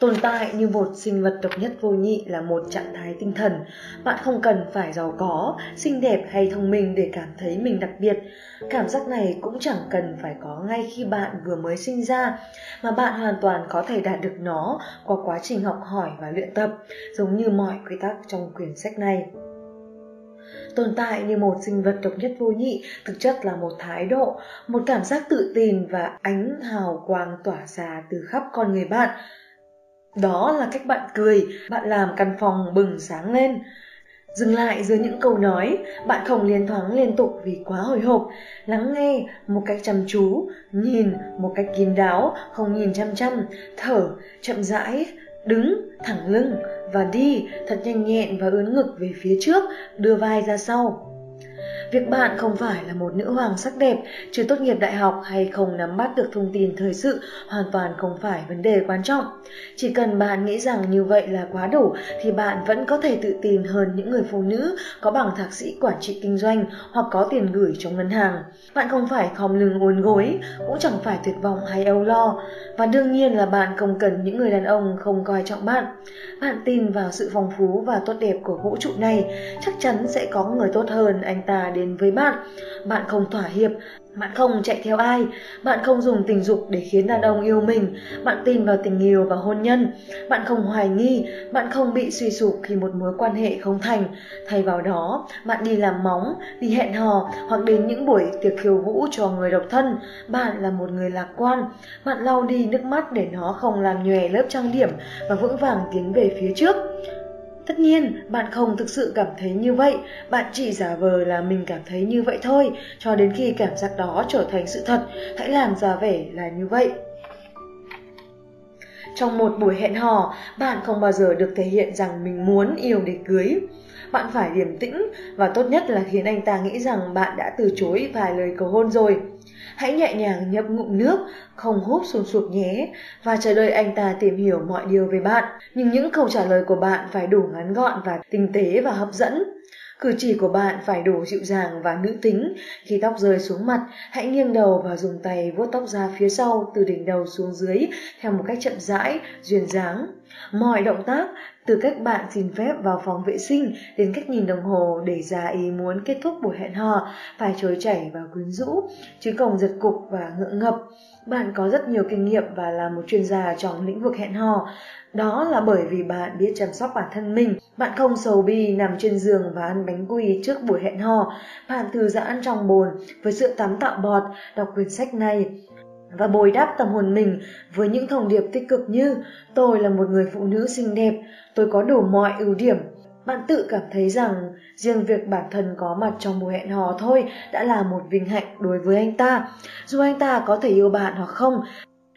Tồn tại như một sinh vật độc nhất vô nhị là một trạng thái tinh thần. Bạn không cần phải giàu có, xinh đẹp hay thông minh để cảm thấy mình đặc biệt. Cảm giác này cũng chẳng cần phải có ngay khi bạn vừa mới sinh ra, mà bạn hoàn toàn có thể đạt được nó qua quá trình học hỏi và luyện tập, giống như mọi quy tắc trong quyển sách này tồn tại như một sinh vật độc nhất vô nhị thực chất là một thái độ một cảm giác tự tin và ánh hào quang tỏa ra từ khắp con người bạn đó là cách bạn cười, bạn làm căn phòng bừng sáng lên. Dừng lại dưới những câu nói, bạn không liên thoáng liên tục vì quá hồi hộp, lắng nghe một cách chăm chú, nhìn một cách kín đáo, không nhìn chăm chăm, thở, chậm rãi, đứng, thẳng lưng và đi thật nhanh nhẹn và ướn ngực về phía trước, đưa vai ra sau. Việc bạn không phải là một nữ hoàng sắc đẹp, chưa tốt nghiệp đại học hay không nắm bắt được thông tin thời sự hoàn toàn không phải vấn đề quan trọng. Chỉ cần bạn nghĩ rằng như vậy là quá đủ thì bạn vẫn có thể tự tin hơn những người phụ nữ có bằng thạc sĩ quản trị kinh doanh hoặc có tiền gửi trong ngân hàng. Bạn không phải khom lưng uốn gối, cũng chẳng phải tuyệt vọng hay âu lo. Và đương nhiên là bạn không cần những người đàn ông không coi trọng bạn. Bạn tin vào sự phong phú và tốt đẹp của vũ trụ này, chắc chắn sẽ có người tốt hơn anh ta đến với bạn. Bạn không thỏa hiệp, bạn không chạy theo ai, bạn không dùng tình dục để khiến đàn ông yêu mình, bạn tin vào tình yêu và hôn nhân, bạn không hoài nghi, bạn không bị suy sụp khi một mối quan hệ không thành. Thay vào đó, bạn đi làm móng, đi hẹn hò hoặc đến những buổi tiệc khiêu vũ cho người độc thân. Bạn là một người lạc quan, bạn lau đi nước mắt để nó không làm nhòe lớp trang điểm và vững vàng tiến về phía trước. Tất nhiên, bạn không thực sự cảm thấy như vậy, bạn chỉ giả vờ là mình cảm thấy như vậy thôi, cho đến khi cảm giác đó trở thành sự thật, hãy làm ra vẻ là như vậy. Trong một buổi hẹn hò, bạn không bao giờ được thể hiện rằng mình muốn yêu để cưới. Bạn phải điềm tĩnh và tốt nhất là khiến anh ta nghĩ rằng bạn đã từ chối vài lời cầu hôn rồi. Hãy nhẹ nhàng nhấp ngụm nước, không húp sùn sụp nhé, và chờ đợi anh ta tìm hiểu mọi điều về bạn. Nhưng những câu trả lời của bạn phải đủ ngắn gọn và tinh tế và hấp dẫn. Cử chỉ của bạn phải đủ dịu dàng và nữ tính. Khi tóc rơi xuống mặt, hãy nghiêng đầu và dùng tay vuốt tóc ra phía sau từ đỉnh đầu xuống dưới theo một cách chậm rãi, duyên dáng. Mọi động tác, từ cách bạn xin phép vào phòng vệ sinh đến cách nhìn đồng hồ để ra ý muốn kết thúc buổi hẹn hò, phải trôi chảy và quyến rũ, chứ không giật cục và ngượng ngập. Bạn có rất nhiều kinh nghiệm và là một chuyên gia trong lĩnh vực hẹn hò. Đó là bởi vì bạn biết chăm sóc bản thân mình. Bạn không sầu bi nằm trên giường và ăn bánh quy trước buổi hẹn hò. Bạn thư giãn trong bồn với sự tắm tạo bọt, đọc quyển sách này và bồi đắp tâm hồn mình với những thông điệp tích cực như tôi là một người phụ nữ xinh đẹp, tôi có đủ mọi ưu điểm. Bạn tự cảm thấy rằng riêng việc bản thân có mặt trong buổi hẹn hò thôi đã là một vinh hạnh đối với anh ta. Dù anh ta có thể yêu bạn hoặc không,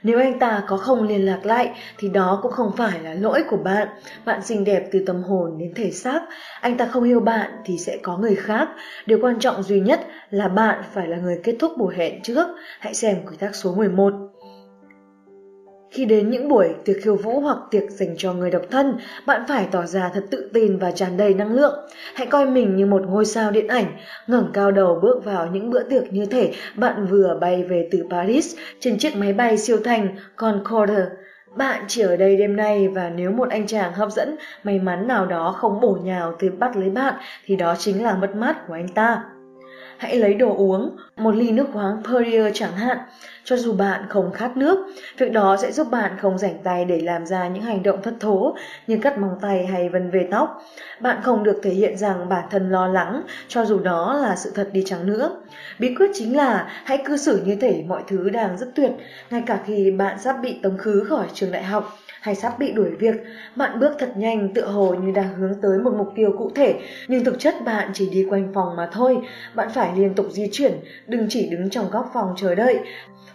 nếu anh ta có không liên lạc lại, thì đó cũng không phải là lỗi của bạn. Bạn xinh đẹp từ tâm hồn đến thể xác. Anh ta không yêu bạn thì sẽ có người khác. Điều quan trọng duy nhất là bạn phải là người kết thúc buổi hẹn trước. Hãy xem quy tắc số 11. Khi đến những buổi tiệc khiêu vũ hoặc tiệc dành cho người độc thân, bạn phải tỏ ra thật tự tin và tràn đầy năng lượng. Hãy coi mình như một ngôi sao điện ảnh, ngẩng cao đầu bước vào những bữa tiệc như thể bạn vừa bay về từ Paris trên chiếc máy bay siêu thành Concorde. Bạn chỉ ở đây đêm nay và nếu một anh chàng hấp dẫn may mắn nào đó không bổ nhào tới bắt lấy bạn thì đó chính là mất mát của anh ta hãy lấy đồ uống, một ly nước khoáng Perrier chẳng hạn. Cho dù bạn không khát nước, việc đó sẽ giúp bạn không rảnh tay để làm ra những hành động thất thố như cắt móng tay hay vân về tóc. Bạn không được thể hiện rằng bản thân lo lắng, cho dù đó là sự thật đi chăng nữa. Bí quyết chính là hãy cư xử như thể mọi thứ đang rất tuyệt, ngay cả khi bạn sắp bị tống khứ khỏi trường đại học hay sắp bị đuổi việc, bạn bước thật nhanh tựa hồ như đang hướng tới một mục tiêu cụ thể, nhưng thực chất bạn chỉ đi quanh phòng mà thôi. Bạn phải liên tục di chuyển, đừng chỉ đứng trong góc phòng chờ đợi.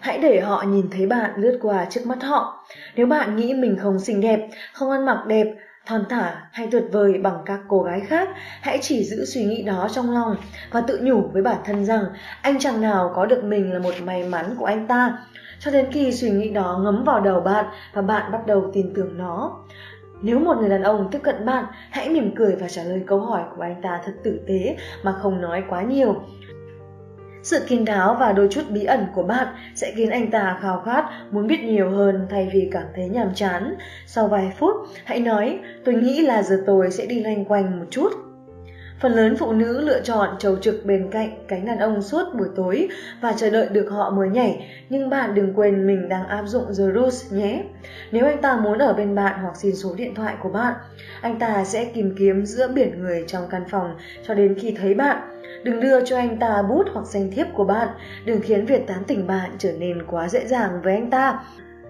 Hãy để họ nhìn thấy bạn lướt qua trước mắt họ. Nếu bạn nghĩ mình không xinh đẹp, không ăn mặc đẹp, thon thả hay tuyệt vời bằng các cô gái khác, hãy chỉ giữ suy nghĩ đó trong lòng và tự nhủ với bản thân rằng anh chàng nào có được mình là một may mắn của anh ta, cho đến khi suy nghĩ đó ngấm vào đầu bạn và bạn bắt đầu tin tưởng nó. Nếu một người đàn ông tiếp cận bạn, hãy mỉm cười và trả lời câu hỏi của anh ta thật tử tế mà không nói quá nhiều. Sự kín đáo và đôi chút bí ẩn của bạn sẽ khiến anh ta khao khát muốn biết nhiều hơn thay vì cảm thấy nhàm chán. Sau vài phút, hãy nói, tôi nghĩ là giờ tôi sẽ đi loanh quanh một chút. Phần lớn phụ nữ lựa chọn trầu trực bên cạnh cánh đàn ông suốt buổi tối và chờ đợi được họ mới nhảy, nhưng bạn đừng quên mình đang áp dụng The Rules nhé. Nếu anh ta muốn ở bên bạn hoặc xin số điện thoại của bạn, anh ta sẽ tìm kiếm giữa biển người trong căn phòng cho đến khi thấy bạn. Đừng đưa cho anh ta bút hoặc danh thiếp của bạn, đừng khiến việc tán tỉnh bạn trở nên quá dễ dàng với anh ta.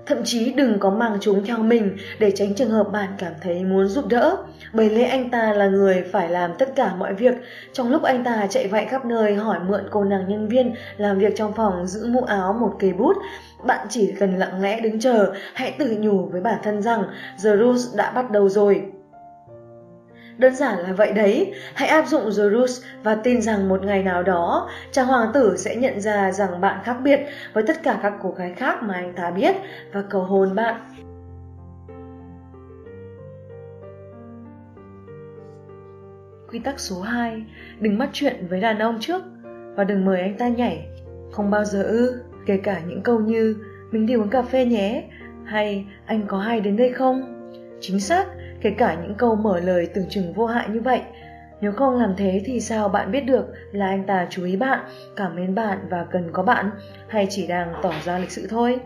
Thậm chí đừng có mang chúng theo mình để tránh trường hợp bạn cảm thấy muốn giúp đỡ. Bởi lẽ anh ta là người phải làm tất cả mọi việc. Trong lúc anh ta chạy vạy khắp nơi hỏi mượn cô nàng nhân viên làm việc trong phòng giữ mũ áo một cây bút, bạn chỉ cần lặng lẽ đứng chờ, hãy tự nhủ với bản thân rằng The Rules đã bắt đầu rồi. Đơn giản là vậy đấy, hãy áp dụng The Rules và tin rằng một ngày nào đó, chàng hoàng tử sẽ nhận ra rằng bạn khác biệt với tất cả các cô gái khác mà anh ta biết và cầu hôn bạn. Quy tắc số 2, đừng bắt chuyện với đàn ông trước và đừng mời anh ta nhảy. Không bao giờ ư, kể cả những câu như mình đi uống cà phê nhé hay anh có hay đến đây không? Chính xác, kể cả những câu mở lời tưởng chừng vô hại như vậy. Nếu không làm thế thì sao bạn biết được là anh ta chú ý bạn, cảm mến bạn và cần có bạn, hay chỉ đang tỏ ra lịch sự thôi?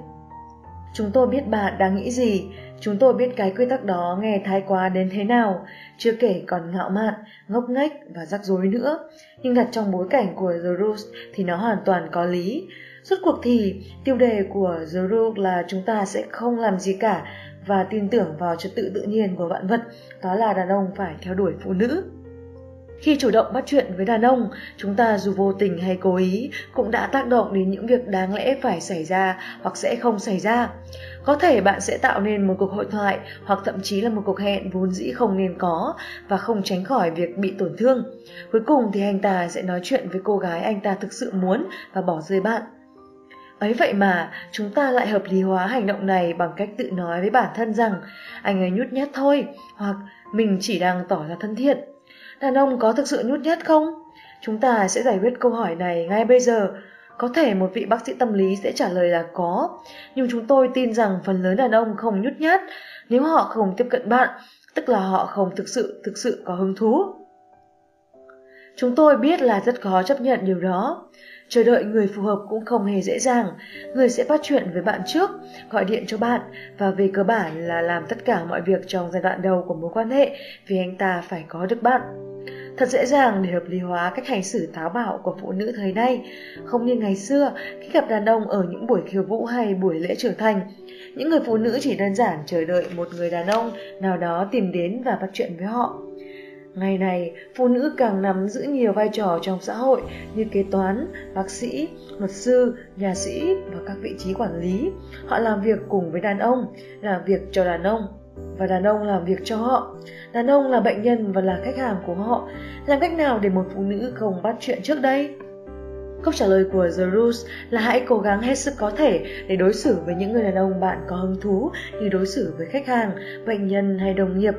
Chúng tôi biết bạn đang nghĩ gì, chúng tôi biết cái quy tắc đó nghe thái quá đến thế nào, chưa kể còn ngạo mạn, ngốc nghếch và rắc rối nữa. Nhưng đặt trong bối cảnh của The Rules thì nó hoàn toàn có lý. Suốt cuộc thì, tiêu đề của The Rule là chúng ta sẽ không làm gì cả và tin tưởng vào trật tự tự nhiên của vạn vật, đó là đàn ông phải theo đuổi phụ nữ. Khi chủ động bắt chuyện với đàn ông, chúng ta dù vô tình hay cố ý cũng đã tác động đến những việc đáng lẽ phải xảy ra hoặc sẽ không xảy ra. Có thể bạn sẽ tạo nên một cuộc hội thoại hoặc thậm chí là một cuộc hẹn vốn dĩ không nên có và không tránh khỏi việc bị tổn thương. Cuối cùng thì anh ta sẽ nói chuyện với cô gái anh ta thực sự muốn và bỏ rơi bạn. Ấy vậy mà, chúng ta lại hợp lý hóa hành động này bằng cách tự nói với bản thân rằng anh ấy nhút nhát thôi, hoặc mình chỉ đang tỏ ra thân thiện. Đàn ông có thực sự nhút nhát không? Chúng ta sẽ giải quyết câu hỏi này ngay bây giờ. Có thể một vị bác sĩ tâm lý sẽ trả lời là có, nhưng chúng tôi tin rằng phần lớn đàn ông không nhút nhát nếu họ không tiếp cận bạn, tức là họ không thực sự thực sự có hứng thú. Chúng tôi biết là rất khó chấp nhận điều đó. Chờ đợi người phù hợp cũng không hề dễ dàng. Người sẽ bắt chuyện với bạn trước, gọi điện cho bạn và về cơ bản là làm tất cả mọi việc trong giai đoạn đầu của mối quan hệ vì anh ta phải có được bạn. Thật dễ dàng để hợp lý hóa cách hành xử táo bạo của phụ nữ thời nay, không như ngày xưa khi gặp đàn ông ở những buổi khiêu vũ hay buổi lễ trưởng thành. Những người phụ nữ chỉ đơn giản chờ đợi một người đàn ông nào đó tìm đến và bắt chuyện với họ. Ngày này, phụ nữ càng nắm giữ nhiều vai trò trong xã hội như kế toán, bác sĩ, luật sư, nhà sĩ và các vị trí quản lý. Họ làm việc cùng với đàn ông, làm việc cho đàn ông và đàn ông làm việc cho họ. Đàn ông là bệnh nhân và là khách hàng của họ. Làm cách nào để một phụ nữ không bắt chuyện trước đây? Câu trả lời của The Rules là hãy cố gắng hết sức có thể để đối xử với những người đàn ông bạn có hứng thú như đối xử với khách hàng, bệnh nhân hay đồng nghiệp.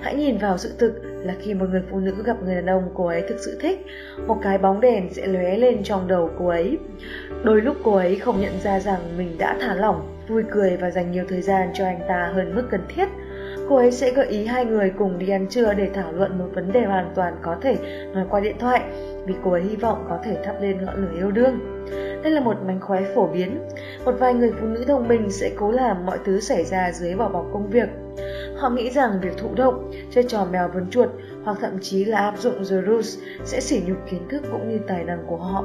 Hãy nhìn vào sự thực là khi một người phụ nữ gặp người đàn ông cô ấy thực sự thích, một cái bóng đèn sẽ lóe lên trong đầu cô ấy. Đôi lúc cô ấy không nhận ra rằng mình đã thả lỏng, vui cười và dành nhiều thời gian cho anh ta hơn mức cần thiết. Cô ấy sẽ gợi ý hai người cùng đi ăn trưa để thảo luận một vấn đề hoàn toàn có thể nói qua điện thoại vì cô ấy hy vọng có thể thắp lên ngọn lửa yêu đương. Đây là một mánh khóe phổ biến. Một vài người phụ nữ thông minh sẽ cố làm mọi thứ xảy ra dưới vỏ bọc công việc. Họ nghĩ rằng việc thụ động, chơi trò mèo vần chuột hoặc thậm chí là áp dụng The Rules sẽ sỉ nhục kiến thức cũng như tài năng của họ.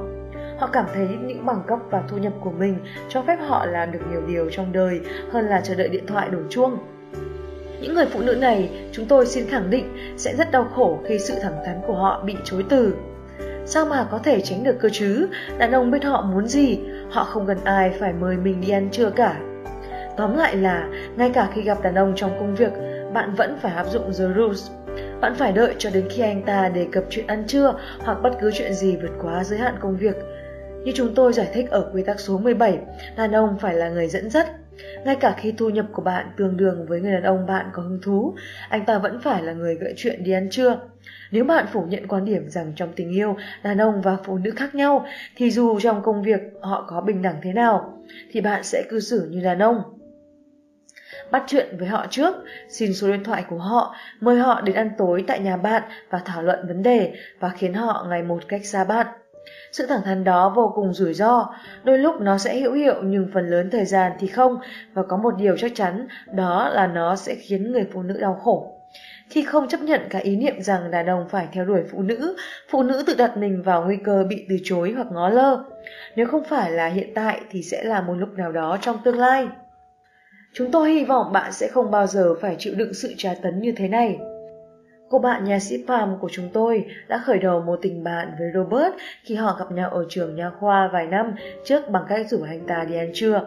Họ cảm thấy những bằng cấp và thu nhập của mình cho phép họ làm được nhiều điều trong đời hơn là chờ đợi điện thoại đổ chuông. Những người phụ nữ này, chúng tôi xin khẳng định, sẽ rất đau khổ khi sự thẳng thắn của họ bị chối từ. Sao mà có thể tránh được cơ chứ? Đàn ông biết họ muốn gì, họ không cần ai phải mời mình đi ăn trưa cả. Tóm lại là, ngay cả khi gặp đàn ông trong công việc, bạn vẫn phải áp dụng The Rules. Bạn phải đợi cho đến khi anh ta đề cập chuyện ăn trưa hoặc bất cứ chuyện gì vượt quá giới hạn công việc. Như chúng tôi giải thích ở quy tắc số 17, đàn ông phải là người dẫn dắt. Ngay cả khi thu nhập của bạn tương đương với người đàn ông bạn có hứng thú, anh ta vẫn phải là người gợi chuyện đi ăn trưa. Nếu bạn phủ nhận quan điểm rằng trong tình yêu, đàn ông và phụ nữ khác nhau, thì dù trong công việc họ có bình đẳng thế nào, thì bạn sẽ cư xử như đàn ông. Bắt chuyện với họ trước, xin số điện thoại của họ, mời họ đến ăn tối tại nhà bạn và thảo luận vấn đề và khiến họ ngày một cách xa bạn. Sự thẳng thắn đó vô cùng rủi ro, đôi lúc nó sẽ hữu hiệu nhưng phần lớn thời gian thì không và có một điều chắc chắn đó là nó sẽ khiến người phụ nữ đau khổ. Khi không chấp nhận cả ý niệm rằng đàn ông phải theo đuổi phụ nữ, phụ nữ tự đặt mình vào nguy cơ bị từ chối hoặc ngó lơ. Nếu không phải là hiện tại thì sẽ là một lúc nào đó trong tương lai. Chúng tôi hy vọng bạn sẽ không bao giờ phải chịu đựng sự tra tấn như thế này. Cô bạn nhà sĩ Pam của chúng tôi đã khởi đầu một tình bạn với Robert khi họ gặp nhau ở trường nha khoa vài năm trước bằng cách rủ anh ta đi ăn trưa.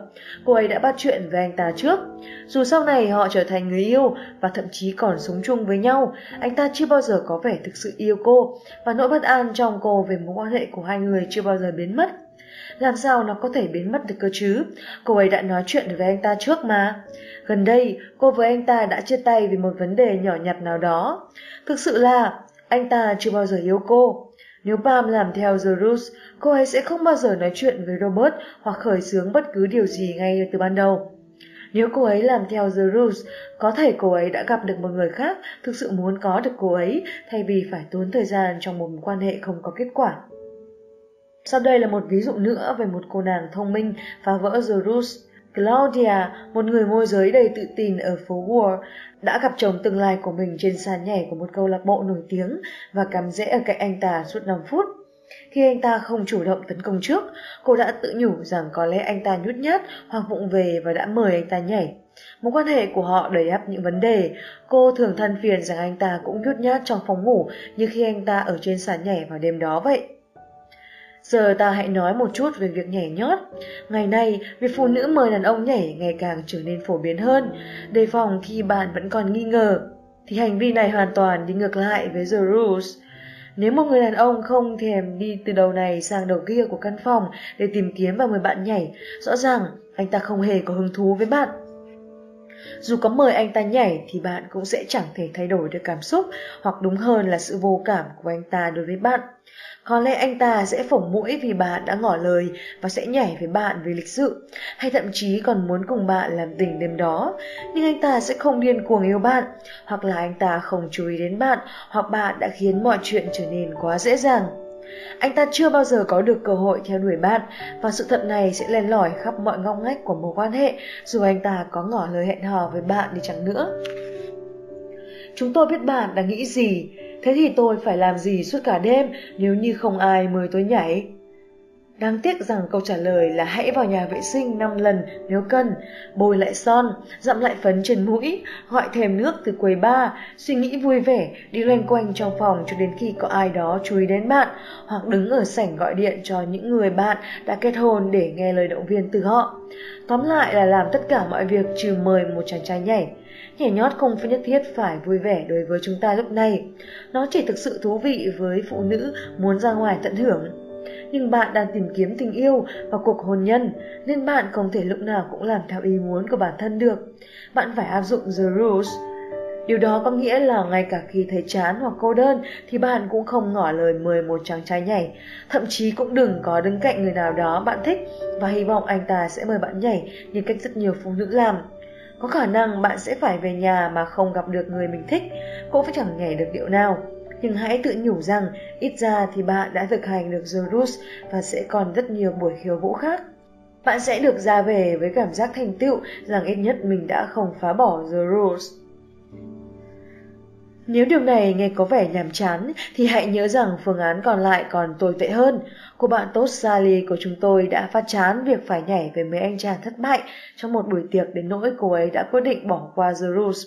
Cô ấy đã bắt chuyện với anh ta trước. Dù sau này họ trở thành người yêu và thậm chí còn sống chung với nhau, anh ta chưa bao giờ có vẻ thực sự yêu cô và nỗi bất an trong cô về mối quan hệ của hai người chưa bao giờ biến mất. Làm sao nó có thể biến mất được cơ chứ? Cô ấy đã nói chuyện với anh ta trước mà. Gần đây, cô với anh ta đã chia tay vì một vấn đề nhỏ nhặt nào đó. Thực sự là, anh ta chưa bao giờ yêu cô. Nếu Pam làm theo The Rules, cô ấy sẽ không bao giờ nói chuyện với Robert hoặc khởi xướng bất cứ điều gì ngay từ ban đầu. Nếu cô ấy làm theo The Rules, có thể cô ấy đã gặp được một người khác thực sự muốn có được cô ấy thay vì phải tốn thời gian trong một mối quan hệ không có kết quả. Sau đây là một ví dụ nữa về một cô nàng thông minh phá vỡ The Rules. Claudia, một người môi giới đầy tự tin ở phố Wall, đã gặp chồng tương lai của mình trên sàn nhảy của một câu lạc bộ nổi tiếng và cắm rễ ở cạnh anh ta suốt 5 phút. Khi anh ta không chủ động tấn công trước, cô đã tự nhủ rằng có lẽ anh ta nhút nhát hoặc vụng về và đã mời anh ta nhảy. Mối quan hệ của họ đầy ắp những vấn đề. Cô thường than phiền rằng anh ta cũng nhút nhát trong phòng ngủ như khi anh ta ở trên sàn nhảy vào đêm đó vậy. Giờ ta hãy nói một chút về việc nhảy nhót. Ngày nay, việc phụ nữ mời đàn ông nhảy ngày càng trở nên phổ biến hơn. Đề phòng khi bạn vẫn còn nghi ngờ, thì hành vi này hoàn toàn đi ngược lại với The Rules. Nếu một người đàn ông không thèm đi từ đầu này sang đầu kia của căn phòng để tìm kiếm và mời bạn nhảy, rõ ràng anh ta không hề có hứng thú với bạn. Dù có mời anh ta nhảy thì bạn cũng sẽ chẳng thể thay đổi được cảm xúc hoặc đúng hơn là sự vô cảm của anh ta đối với bạn. Có lẽ anh ta sẽ phổng mũi vì bạn đã ngỏ lời và sẽ nhảy với bạn vì lịch sự, hay thậm chí còn muốn cùng bạn làm tình đêm đó. Nhưng anh ta sẽ không điên cuồng yêu bạn, hoặc là anh ta không chú ý đến bạn, hoặc bạn đã khiến mọi chuyện trở nên quá dễ dàng. Anh ta chưa bao giờ có được cơ hội theo đuổi bạn và sự thật này sẽ len lỏi khắp mọi ngóc ngách của mối quan hệ dù anh ta có ngỏ lời hẹn hò với bạn đi chẳng nữa. Chúng tôi biết bạn đang nghĩ gì, thế thì tôi phải làm gì suốt cả đêm nếu như không ai mời tôi nhảy? Đáng tiếc rằng câu trả lời là hãy vào nhà vệ sinh 5 lần nếu cần, bôi lại son, dặm lại phấn trên mũi, gọi thèm nước từ quầy bar, suy nghĩ vui vẻ, đi loanh quanh trong phòng cho đến khi có ai đó chú ý đến bạn, hoặc đứng ở sảnh gọi điện cho những người bạn đã kết hôn để nghe lời động viên từ họ. Tóm lại là làm tất cả mọi việc trừ mời một chàng trai nhảy. Nhảy nhót không phải nhất thiết phải vui vẻ đối với chúng ta lúc này. Nó chỉ thực sự thú vị với phụ nữ muốn ra ngoài tận hưởng. Nhưng bạn đang tìm kiếm tình yêu và cuộc hôn nhân, nên bạn không thể lúc nào cũng làm theo ý muốn của bản thân được. Bạn phải áp dụng The Rules. Điều đó có nghĩa là ngay cả khi thấy chán hoặc cô đơn thì bạn cũng không ngỏ lời mời một chàng trai nhảy. Thậm chí cũng đừng có đứng cạnh người nào đó bạn thích và hy vọng anh ta sẽ mời bạn nhảy như cách rất nhiều phụ nữ làm. Có khả năng bạn sẽ phải về nhà mà không gặp được người mình thích, cũng phải chẳng nhảy được điệu nào. Nhưng hãy tự nhủ rằng, ít ra thì bạn đã thực hành được Zorus và sẽ còn rất nhiều buổi khiêu vũ khác. Bạn sẽ được ra về với cảm giác thành tựu rằng ít nhất mình đã không phá bỏ Zorus. Nếu điều này nghe có vẻ nhàm chán, thì hãy nhớ rằng phương án còn lại còn tồi tệ hơn. Cô bạn tốt Sally của chúng tôi đã phát chán việc phải nhảy với mấy anh chàng thất bại trong một buổi tiệc đến nỗi cô ấy đã quyết định bỏ qua The Rules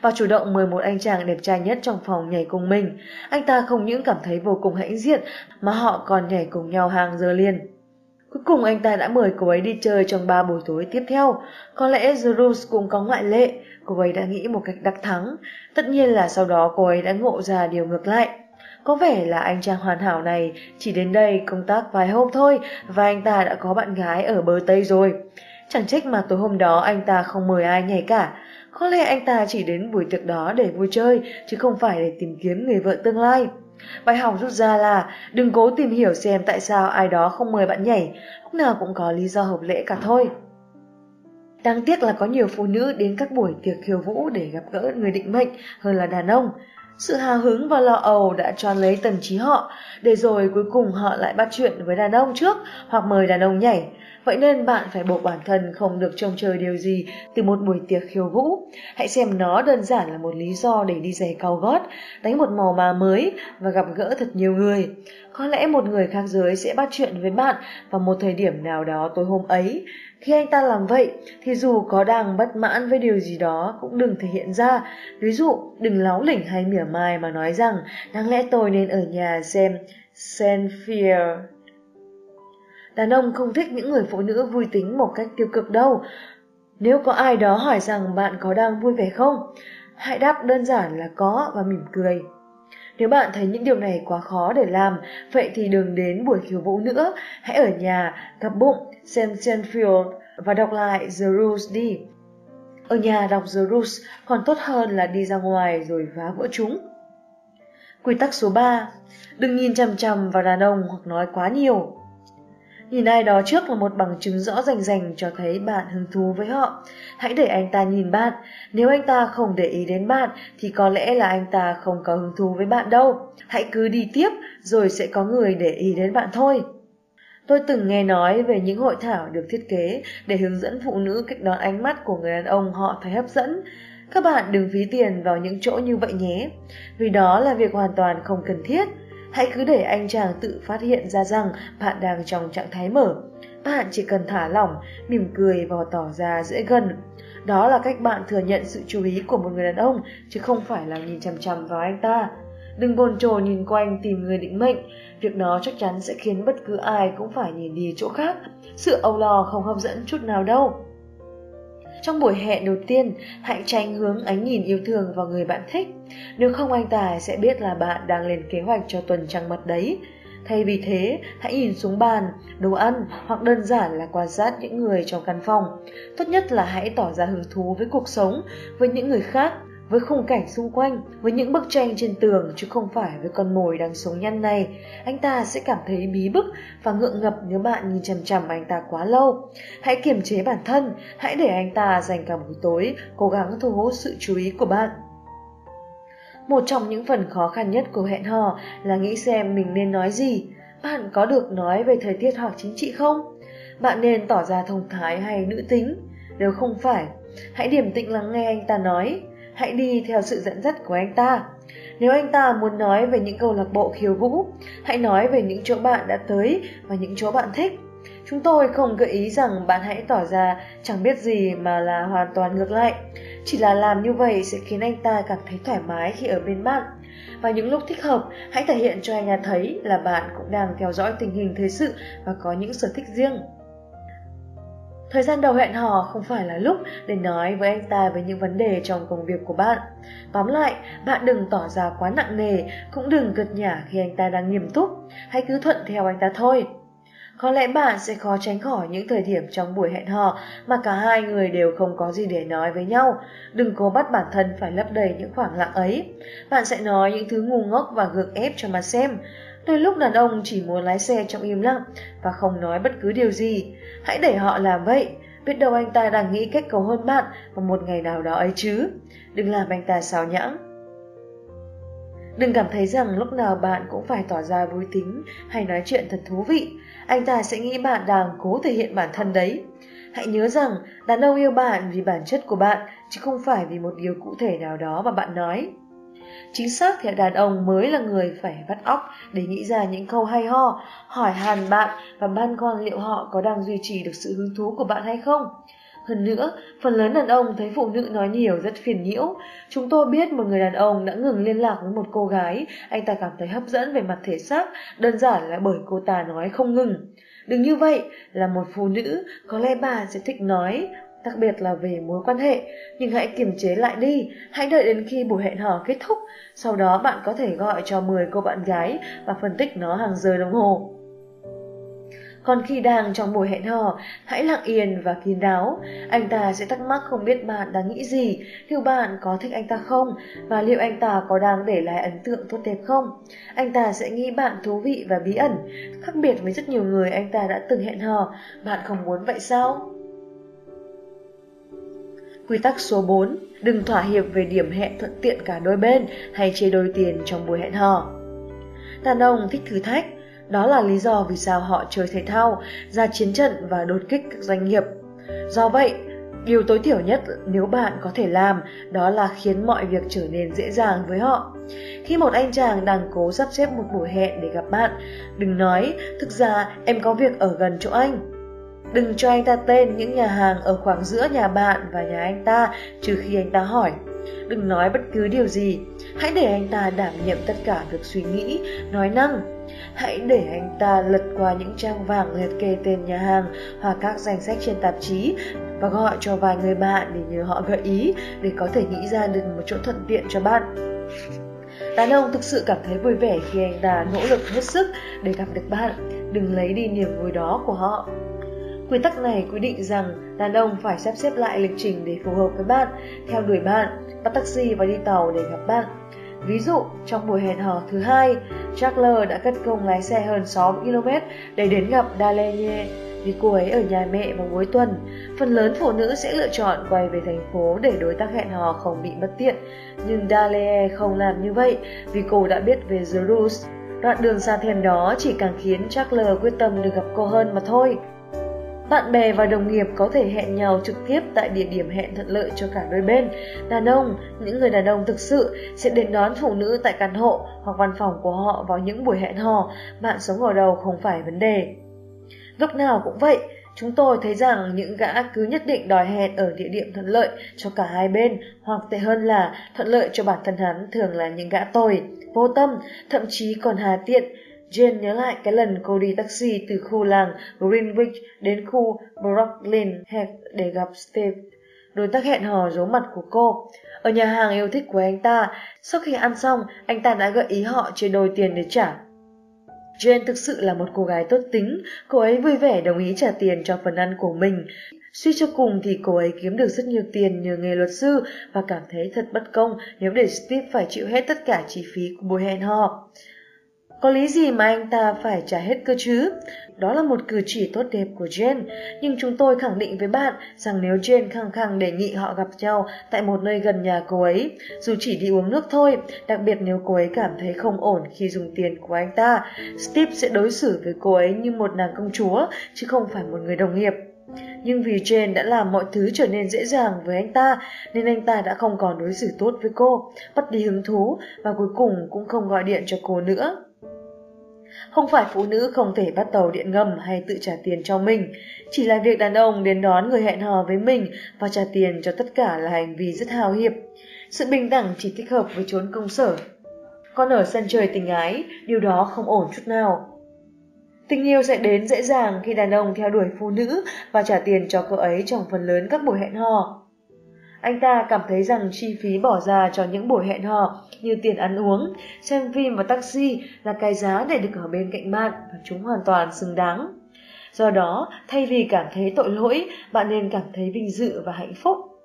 và chủ động mời một anh chàng đẹp trai nhất trong phòng nhảy cùng mình. Anh ta không những cảm thấy vô cùng hãnh diện mà họ còn nhảy cùng nhau hàng giờ liền. Cuối cùng anh ta đã mời cô ấy đi chơi trong ba buổi tối tiếp theo. Có lẽ Zeus cũng có ngoại lệ, cô ấy đã nghĩ một cách đặc thắng. Tất nhiên là sau đó cô ấy đã ngộ ra điều ngược lại. Có vẻ là anh chàng hoàn hảo này chỉ đến đây công tác vài hôm thôi và anh ta đã có bạn gái ở bờ Tây rồi. Chẳng trách mà tối hôm đó anh ta không mời ai nhảy cả. Có lẽ anh ta chỉ đến buổi tiệc đó để vui chơi chứ không phải để tìm kiếm người vợ tương lai. Bài học rút ra là đừng cố tìm hiểu xem tại sao ai đó không mời bạn nhảy, lúc nào cũng có lý do hợp lễ cả thôi. Đáng tiếc là có nhiều phụ nữ đến các buổi tiệc khiêu vũ để gặp gỡ người định mệnh hơn là đàn ông. Sự hào hứng và lo ầu đã tròn lấy tần trí họ, để rồi cuối cùng họ lại bắt chuyện với đàn ông trước hoặc mời đàn ông nhảy. Vậy nên bạn phải buộc bản thân không được trông chờ điều gì từ một buổi tiệc khiêu vũ. Hãy xem nó đơn giản là một lý do để đi giày cao gót, đánh một màu mà mới và gặp gỡ thật nhiều người. Có lẽ một người khác giới sẽ bắt chuyện với bạn vào một thời điểm nào đó tối hôm ấy. Khi anh ta làm vậy thì dù có đang bất mãn với điều gì đó cũng đừng thể hiện ra. Ví dụ, đừng láo lỉnh hay mỉa mai mà nói rằng đáng lẽ tôi nên ở nhà xem Senfield Đàn ông không thích những người phụ nữ vui tính một cách tiêu cực đâu. Nếu có ai đó hỏi rằng bạn có đang vui vẻ không, hãy đáp đơn giản là có và mỉm cười. Nếu bạn thấy những điều này quá khó để làm, vậy thì đừng đến buổi khiêu vũ nữa, hãy ở nhà, cặp bụng, xem Seinfeld và đọc lại The Rules đi. Ở nhà đọc The Rules còn tốt hơn là đi ra ngoài rồi phá vỡ chúng. Quy tắc số 3. Đừng nhìn chằm chằm vào đàn ông hoặc nói quá nhiều. Nhìn ai đó trước là một bằng chứng rõ rành rành cho thấy bạn hứng thú với họ. Hãy để anh ta nhìn bạn. Nếu anh ta không để ý đến bạn thì có lẽ là anh ta không có hứng thú với bạn đâu. Hãy cứ đi tiếp rồi sẽ có người để ý đến bạn thôi. Tôi từng nghe nói về những hội thảo được thiết kế để hướng dẫn phụ nữ cách đón ánh mắt của người đàn ông họ thấy hấp dẫn. Các bạn đừng phí tiền vào những chỗ như vậy nhé, vì đó là việc hoàn toàn không cần thiết. Hãy cứ để anh chàng tự phát hiện ra rằng bạn đang trong trạng thái mở. Bạn chỉ cần thả lỏng, mỉm cười và tỏ ra dễ gần. Đó là cách bạn thừa nhận sự chú ý của một người đàn ông, chứ không phải là nhìn chằm chằm vào anh ta. Đừng bồn chồn nhìn quanh tìm người định mệnh, việc đó chắc chắn sẽ khiến bất cứ ai cũng phải nhìn đi chỗ khác. Sự âu lo không hấp dẫn chút nào đâu. Trong buổi hẹn đầu tiên, hãy tránh hướng ánh nhìn yêu thương vào người bạn thích. Nếu không anh ta sẽ biết là bạn đang lên kế hoạch cho tuần trăng mật đấy. Thay vì thế, hãy nhìn xuống bàn, đồ ăn hoặc đơn giản là quan sát những người trong căn phòng. Tốt nhất là hãy tỏ ra hứng thú với cuộc sống, với những người khác với khung cảnh xung quanh, với những bức tranh trên tường chứ không phải với con mồi đang sống nhăn này, anh ta sẽ cảm thấy bí bức và ngượng ngập nếu bạn nhìn chằm chằm anh ta quá lâu. Hãy kiềm chế bản thân, hãy để anh ta dành cả buổi tối cố gắng thu hút sự chú ý của bạn. Một trong những phần khó khăn nhất của hẹn hò là nghĩ xem mình nên nói gì. Bạn có được nói về thời tiết hoặc chính trị không? Bạn nên tỏ ra thông thái hay nữ tính? Nếu không phải, hãy điềm tĩnh lắng nghe anh ta nói hãy đi theo sự dẫn dắt của anh ta. Nếu anh ta muốn nói về những câu lạc bộ khiêu vũ, hãy nói về những chỗ bạn đã tới và những chỗ bạn thích. Chúng tôi không gợi ý rằng bạn hãy tỏ ra chẳng biết gì mà là hoàn toàn ngược lại. Chỉ là làm như vậy sẽ khiến anh ta cảm thấy thoải mái khi ở bên bạn. Và những lúc thích hợp, hãy thể hiện cho anh ta thấy là bạn cũng đang theo dõi tình hình thời sự và có những sở thích riêng. Thời gian đầu hẹn hò không phải là lúc để nói với anh ta về những vấn đề trong công việc của bạn. Tóm lại, bạn đừng tỏ ra quá nặng nề, cũng đừng cợt nhả khi anh ta đang nghiêm túc, hãy cứ thuận theo anh ta thôi. Có lẽ bạn sẽ khó tránh khỏi những thời điểm trong buổi hẹn hò mà cả hai người đều không có gì để nói với nhau. Đừng cố bắt bản thân phải lấp đầy những khoảng lặng ấy. Bạn sẽ nói những thứ ngu ngốc và gượng ép cho mà xem. Đôi lúc đàn ông chỉ muốn lái xe trong im lặng và không nói bất cứ điều gì. Hãy để họ làm vậy. Biết đâu anh ta đang nghĩ cách cầu hôn bạn vào một ngày nào đó ấy chứ. Đừng làm anh ta xáo nhãng. Đừng cảm thấy rằng lúc nào bạn cũng phải tỏ ra vui tính hay nói chuyện thật thú vị. Anh ta sẽ nghĩ bạn đang cố thể hiện bản thân đấy. Hãy nhớ rằng đàn ông yêu bạn vì bản chất của bạn, chứ không phải vì một điều cụ thể nào đó mà bạn nói. Chính xác thì đàn ông mới là người phải vắt óc để nghĩ ra những câu hay ho, hỏi hàn bạn và ban quan liệu họ có đang duy trì được sự hứng thú của bạn hay không. Hơn nữa, phần lớn đàn ông thấy phụ nữ nói nhiều rất phiền nhiễu. Chúng tôi biết một người đàn ông đã ngừng liên lạc với một cô gái, anh ta cảm thấy hấp dẫn về mặt thể xác, đơn giản là bởi cô ta nói không ngừng. Đừng như vậy, là một phụ nữ, có lẽ bà sẽ thích nói, đặc biệt là về mối quan hệ, nhưng hãy kiềm chế lại đi, hãy đợi đến khi buổi hẹn hò kết thúc, sau đó bạn có thể gọi cho 10 cô bạn gái và phân tích nó hàng giờ đồng hồ. Còn khi đang trong buổi hẹn hò, hãy lặng yên và kín đáo. Anh ta sẽ thắc mắc không biết bạn đang nghĩ gì, liệu bạn có thích anh ta không, và liệu anh ta có đang để lại ấn tượng tốt đẹp không. Anh ta sẽ nghĩ bạn thú vị và bí ẩn, khác biệt với rất nhiều người anh ta đã từng hẹn hò. Bạn không muốn vậy sao? Quy tắc số 4. Đừng thỏa hiệp về điểm hẹn thuận tiện cả đôi bên hay chia đôi tiền trong buổi hẹn hò. Đàn ông thích thử thách, đó là lý do vì sao họ chơi thể thao, ra chiến trận và đột kích các doanh nghiệp. Do vậy, điều tối thiểu nhất nếu bạn có thể làm đó là khiến mọi việc trở nên dễ dàng với họ. Khi một anh chàng đang cố sắp xếp một buổi hẹn để gặp bạn, đừng nói, thực ra em có việc ở gần chỗ anh. Đừng cho anh ta tên những nhà hàng ở khoảng giữa nhà bạn và nhà anh ta trừ khi anh ta hỏi. Đừng nói bất cứ điều gì, hãy để anh ta đảm nhiệm tất cả việc suy nghĩ, nói năng Hãy để anh ta lật qua những trang vàng liệt kê tên nhà hàng hoặc các danh sách trên tạp chí và gọi cho vài người bạn để nhờ họ gợi ý để có thể nghĩ ra được một chỗ thuận tiện cho bạn. Đàn ông thực sự cảm thấy vui vẻ khi anh ta nỗ lực hết sức để gặp được bạn, đừng lấy đi niềm vui đó của họ. Quy tắc này quy định rằng đàn ông phải sắp xếp lại lịch trình để phù hợp với bạn, theo đuổi bạn, bắt taxi và đi tàu để gặp bạn. Ví dụ, trong buổi hẹn hò thứ hai, Charles đã cất công lái xe hơn 6 km để đến gặp Dalenye vì cô ấy ở nhà mẹ vào cuối tuần. Phần lớn phụ nữ sẽ lựa chọn quay về thành phố để đối tác hẹn hò không bị bất tiện. Nhưng Dalenye không làm như vậy vì cô đã biết về Jerus. Đoạn đường xa thèm đó chỉ càng khiến Charles quyết tâm được gặp cô hơn mà thôi. Bạn bè và đồng nghiệp có thể hẹn nhau trực tiếp tại địa điểm hẹn thuận lợi cho cả đôi bên. Đàn ông, những người đàn ông thực sự sẽ đến đón phụ nữ tại căn hộ hoặc văn phòng của họ vào những buổi hẹn hò. Bạn sống ở đâu không phải vấn đề. Lúc nào cũng vậy, chúng tôi thấy rằng những gã cứ nhất định đòi hẹn ở địa điểm thuận lợi cho cả hai bên, hoặc tệ hơn là thuận lợi cho bản thân hắn thường là những gã tồi, vô tâm, thậm chí còn hà tiện, Jane nhớ lại cái lần cô đi taxi từ khu làng Greenwich đến khu Brooklyn Heath để gặp Steve. Đối tác hẹn hò giấu mặt của cô. Ở nhà hàng yêu thích của anh ta, sau khi ăn xong, anh ta đã gợi ý họ chia đôi tiền để trả. Jane thực sự là một cô gái tốt tính, cô ấy vui vẻ đồng ý trả tiền cho phần ăn của mình. Suy cho cùng thì cô ấy kiếm được rất nhiều tiền nhờ nghề luật sư và cảm thấy thật bất công nếu để Steve phải chịu hết tất cả chi phí của buổi hẹn hò. Có lý gì mà anh ta phải trả hết cơ chứ? Đó là một cử chỉ tốt đẹp của Jane, nhưng chúng tôi khẳng định với bạn rằng nếu Jane khăng khăng đề nghị họ gặp nhau tại một nơi gần nhà cô ấy, dù chỉ đi uống nước thôi, đặc biệt nếu cô ấy cảm thấy không ổn khi dùng tiền của anh ta, Steve sẽ đối xử với cô ấy như một nàng công chúa, chứ không phải một người đồng nghiệp. Nhưng vì Jane đã làm mọi thứ trở nên dễ dàng với anh ta, nên anh ta đã không còn đối xử tốt với cô, bắt đi hứng thú và cuối cùng cũng không gọi điện cho cô nữa. Không phải phụ nữ không thể bắt tàu điện ngầm hay tự trả tiền cho mình, chỉ là việc đàn ông đến đón người hẹn hò với mình và trả tiền cho tất cả là hành vi rất hào hiệp. Sự bình đẳng chỉ thích hợp với chốn công sở. Còn ở sân chơi tình ái, điều đó không ổn chút nào. Tình yêu sẽ đến dễ dàng khi đàn ông theo đuổi phụ nữ và trả tiền cho cô ấy trong phần lớn các buổi hẹn hò. Anh ta cảm thấy rằng chi phí bỏ ra cho những buổi hẹn hò như tiền ăn uống, xem phim và taxi là cái giá để được ở bên cạnh bạn và chúng hoàn toàn xứng đáng. Do đó, thay vì cảm thấy tội lỗi, bạn nên cảm thấy vinh dự và hạnh phúc.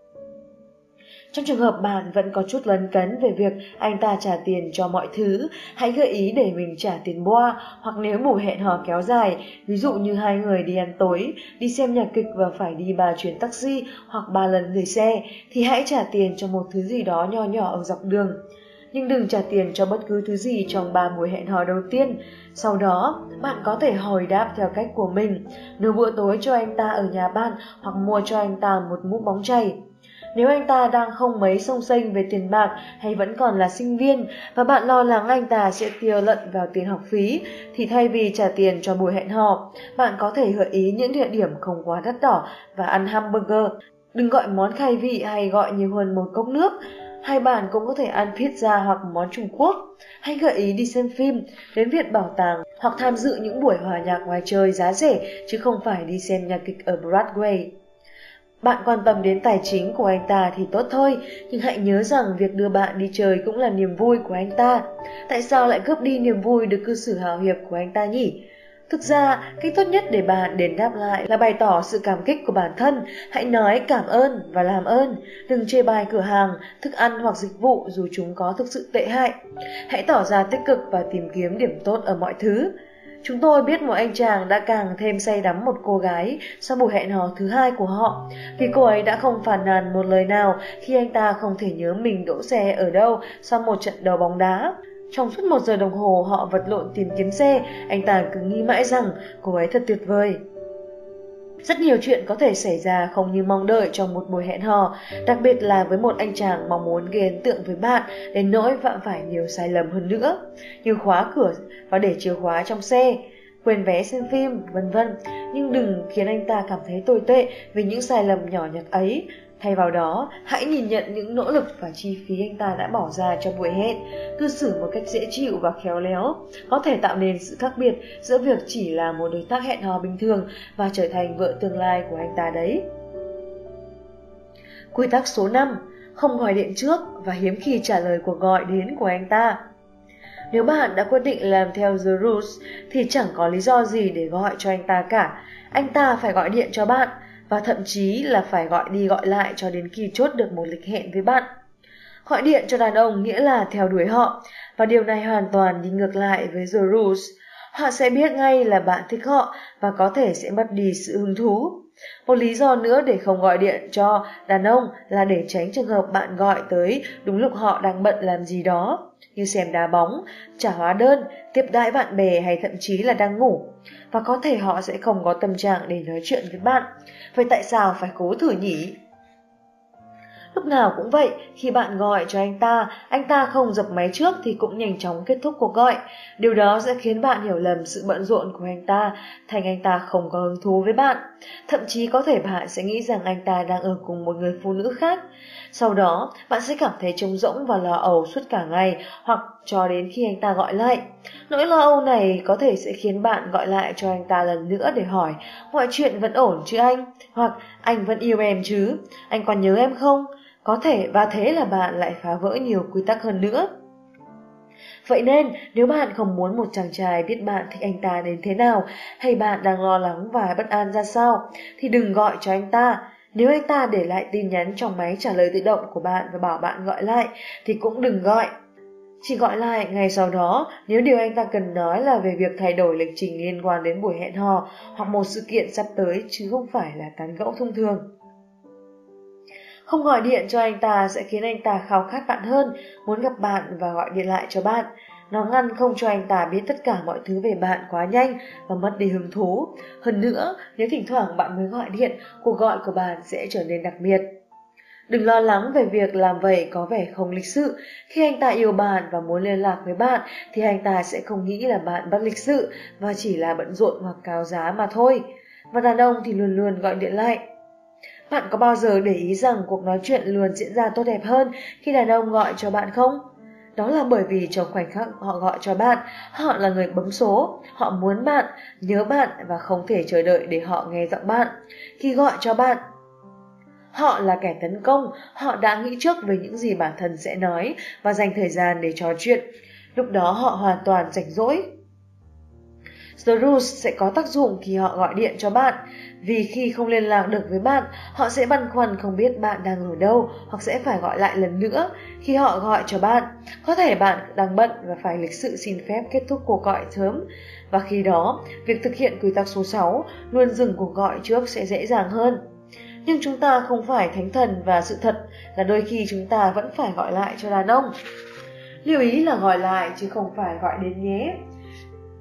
Trong trường hợp bạn vẫn có chút lấn cấn về việc anh ta trả tiền cho mọi thứ, hãy gợi ý để mình trả tiền boa hoặc nếu buổi hẹn hò kéo dài, ví dụ như hai người đi ăn tối, đi xem nhạc kịch và phải đi ba chuyến taxi hoặc ba lần gửi xe, thì hãy trả tiền cho một thứ gì đó nho nhỏ ở dọc đường. Nhưng đừng trả tiền cho bất cứ thứ gì trong ba buổi hẹn hò đầu tiên. Sau đó, bạn có thể hồi đáp theo cách của mình, nấu bữa tối cho anh ta ở nhà bạn hoặc mua cho anh ta một mũ bóng chày. Nếu anh ta đang không mấy sông xanh về tiền bạc hay vẫn còn là sinh viên và bạn lo lắng anh ta sẽ tiêu lận vào tiền học phí, thì thay vì trả tiền cho buổi hẹn hò, bạn có thể gợi ý những địa điểm không quá đắt đỏ và ăn hamburger. Đừng gọi món khai vị hay gọi nhiều hơn một cốc nước. Hai bạn cũng có thể ăn pizza hoặc món Trung Quốc, hay gợi ý đi xem phim, đến viện bảo tàng hoặc tham dự những buổi hòa nhạc ngoài trời giá rẻ chứ không phải đi xem nhạc kịch ở Broadway. Bạn quan tâm đến tài chính của anh ta thì tốt thôi, nhưng hãy nhớ rằng việc đưa bạn đi chơi cũng là niềm vui của anh ta. Tại sao lại cướp đi niềm vui được cư xử hào hiệp của anh ta nhỉ? Thực ra, cách tốt nhất để bạn đền đáp lại là bày tỏ sự cảm kích của bản thân. Hãy nói cảm ơn và làm ơn. Đừng chê bai cửa hàng, thức ăn hoặc dịch vụ dù chúng có thực sự tệ hại. Hãy tỏ ra tích cực và tìm kiếm điểm tốt ở mọi thứ. Chúng tôi biết một anh chàng đã càng thêm say đắm một cô gái sau buổi hẹn hò thứ hai của họ, vì cô ấy đã không phản nàn một lời nào khi anh ta không thể nhớ mình đỗ xe ở đâu sau một trận đấu bóng đá. Trong suốt một giờ đồng hồ họ vật lộn tìm kiếm xe, anh ta cứ nghĩ mãi rằng cô ấy thật tuyệt vời. Rất nhiều chuyện có thể xảy ra không như mong đợi trong một buổi hẹn hò, đặc biệt là với một anh chàng mong muốn gây ấn tượng với bạn đến nỗi phạm phải nhiều sai lầm hơn nữa, như khóa cửa và để chìa khóa trong xe, quên vé xem phim, vân vân. Nhưng đừng khiến anh ta cảm thấy tồi tệ vì những sai lầm nhỏ nhặt ấy, Thay vào đó, hãy nhìn nhận những nỗ lực và chi phí anh ta đã bỏ ra cho buổi hẹn, cư xử một cách dễ chịu và khéo léo, có thể tạo nên sự khác biệt giữa việc chỉ là một đối tác hẹn hò bình thường và trở thành vợ tương lai của anh ta đấy. Quy tắc số 5. Không gọi điện trước và hiếm khi trả lời cuộc gọi đến của anh ta. Nếu bạn đã quyết định làm theo The Rules thì chẳng có lý do gì để gọi cho anh ta cả. Anh ta phải gọi điện cho bạn và thậm chí là phải gọi đi gọi lại cho đến khi chốt được một lịch hẹn với bạn. Gọi điện cho đàn ông nghĩa là theo đuổi họ, và điều này hoàn toàn đi ngược lại với The Rules. Họ sẽ biết ngay là bạn thích họ và có thể sẽ mất đi sự hứng thú. Một lý do nữa để không gọi điện cho đàn ông là để tránh trường hợp bạn gọi tới đúng lúc họ đang bận làm gì đó, như xem đá bóng, trả hóa đơn, tiếp đãi bạn bè hay thậm chí là đang ngủ. Và có thể họ sẽ không có tâm trạng để nói chuyện với bạn. Vậy tại sao phải cố thử nhỉ? Lúc nào cũng vậy, khi bạn gọi cho anh ta, anh ta không dập máy trước thì cũng nhanh chóng kết thúc cuộc gọi. Điều đó sẽ khiến bạn hiểu lầm sự bận rộn của anh ta, thành anh ta không có hứng thú với bạn. Thậm chí có thể bạn sẽ nghĩ rằng anh ta đang ở cùng một người phụ nữ khác. Sau đó, bạn sẽ cảm thấy trống rỗng và lo âu suốt cả ngày hoặc cho đến khi anh ta gọi lại. Nỗi lo âu này có thể sẽ khiến bạn gọi lại cho anh ta lần nữa để hỏi mọi chuyện vẫn ổn chứ anh? Hoặc anh vẫn yêu em chứ? Anh còn nhớ em không? Có thể và thế là bạn lại phá vỡ nhiều quy tắc hơn nữa. Vậy nên, nếu bạn không muốn một chàng trai biết bạn thích anh ta đến thế nào, hay bạn đang lo lắng và bất an ra sao, thì đừng gọi cho anh ta. Nếu anh ta để lại tin nhắn trong máy trả lời tự động của bạn và bảo bạn gọi lại, thì cũng đừng gọi. Chỉ gọi lại ngày sau đó nếu điều anh ta cần nói là về việc thay đổi lịch trình liên quan đến buổi hẹn hò hoặc một sự kiện sắp tới chứ không phải là tán gẫu thông thường. Không gọi điện cho anh ta sẽ khiến anh ta khao khát bạn hơn, muốn gặp bạn và gọi điện lại cho bạn. Nó ngăn không cho anh ta biết tất cả mọi thứ về bạn quá nhanh và mất đi hứng thú. Hơn nữa, nếu thỉnh thoảng bạn mới gọi điện, cuộc gọi của bạn sẽ trở nên đặc biệt. Đừng lo lắng về việc làm vậy có vẻ không lịch sự. Khi anh ta yêu bạn và muốn liên lạc với bạn thì anh ta sẽ không nghĩ là bạn bất lịch sự và chỉ là bận rộn hoặc cao giá mà thôi. Và đàn ông thì luôn luôn gọi điện lại. Bạn có bao giờ để ý rằng cuộc nói chuyện luôn diễn ra tốt đẹp hơn khi đàn ông gọi cho bạn không? Đó là bởi vì trong khoảnh khắc họ gọi cho bạn, họ là người bấm số, họ muốn bạn, nhớ bạn và không thể chờ đợi để họ nghe giọng bạn. Khi gọi cho bạn, họ là kẻ tấn công, họ đã nghĩ trước về những gì bản thân sẽ nói và dành thời gian để trò chuyện. Lúc đó họ hoàn toàn rảnh rỗi. The Rules sẽ có tác dụng khi họ gọi điện cho bạn, vì khi không liên lạc được với bạn, họ sẽ băn khoăn không biết bạn đang ở đâu hoặc sẽ phải gọi lại lần nữa khi họ gọi cho bạn. Có thể bạn đang bận và phải lịch sự xin phép kết thúc cuộc gọi sớm. Và khi đó, việc thực hiện quy tắc số 6 luôn dừng cuộc gọi trước sẽ dễ dàng hơn. Nhưng chúng ta không phải thánh thần và sự thật là đôi khi chúng ta vẫn phải gọi lại cho đàn ông. Lưu ý là gọi lại chứ không phải gọi đến nhé.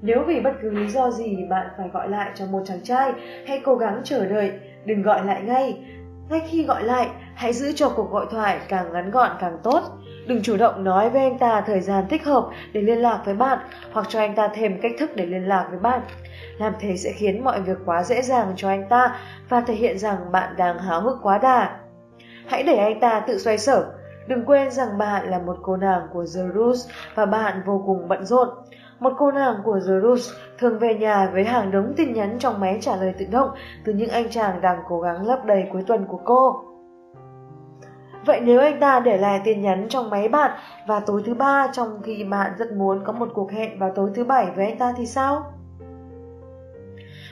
Nếu vì bất cứ lý do gì bạn phải gọi lại cho một chàng trai, hãy cố gắng chờ đợi, đừng gọi lại ngay. Ngay khi gọi lại, hãy giữ cho cuộc gọi thoại càng ngắn gọn càng tốt. Đừng chủ động nói với anh ta thời gian thích hợp để liên lạc với bạn hoặc cho anh ta thêm cách thức để liên lạc với bạn. Làm thế sẽ khiến mọi việc quá dễ dàng cho anh ta và thể hiện rằng bạn đang háo hức quá đà. Hãy để anh ta tự xoay sở, Đừng quên rằng bạn là một cô nàng của Zerus và bạn vô cùng bận rộn. Một cô nàng của Zerus thường về nhà với hàng đống tin nhắn trong máy trả lời tự động từ những anh chàng đang cố gắng lấp đầy cuối tuần của cô. Vậy nếu anh ta để lại tin nhắn trong máy bạn và tối thứ ba trong khi bạn rất muốn có một cuộc hẹn vào tối thứ bảy với anh ta thì sao?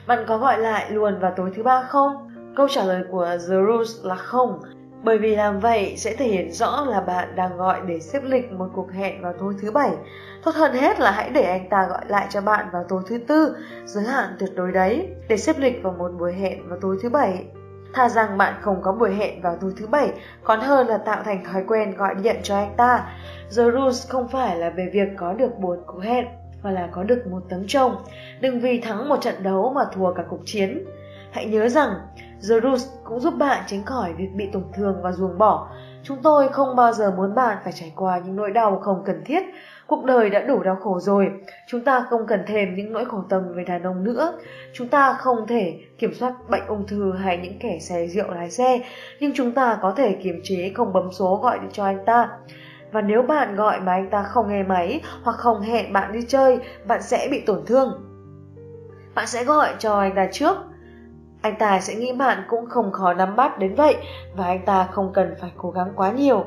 Bạn có gọi lại luôn vào tối thứ ba không? Câu trả lời của Zerus là không, bởi vì làm vậy sẽ thể hiện rõ là bạn đang gọi để xếp lịch một cuộc hẹn vào tối thứ bảy. Tốt hơn hết là hãy để anh ta gọi lại cho bạn vào tối thứ tư, giới hạn tuyệt đối đấy, để xếp lịch vào một buổi hẹn vào tối thứ bảy. Thà rằng bạn không có buổi hẹn vào tối thứ bảy, còn hơn là tạo thành thói quen gọi điện cho anh ta. The rules không phải là về việc có được bốn cuộc hẹn, mà là có được một tấm chồng. Đừng vì thắng một trận đấu mà thua cả cuộc chiến. Hãy nhớ rằng, The Rules cũng giúp bạn tránh khỏi việc bị tổn thương và ruồng bỏ. Chúng tôi không bao giờ muốn bạn phải trải qua những nỗi đau không cần thiết. Cuộc đời đã đủ đau khổ rồi, chúng ta không cần thêm những nỗi khổ tâm về đàn ông nữa. Chúng ta không thể kiểm soát bệnh ung thư hay những kẻ say rượu lái xe, nhưng chúng ta có thể kiềm chế không bấm số gọi cho anh ta. Và nếu bạn gọi mà anh ta không nghe máy hoặc không hẹn bạn đi chơi, bạn sẽ bị tổn thương. Bạn sẽ gọi cho anh ta trước anh ta sẽ nghĩ bạn cũng không khó nắm bắt đến vậy và anh ta không cần phải cố gắng quá nhiều.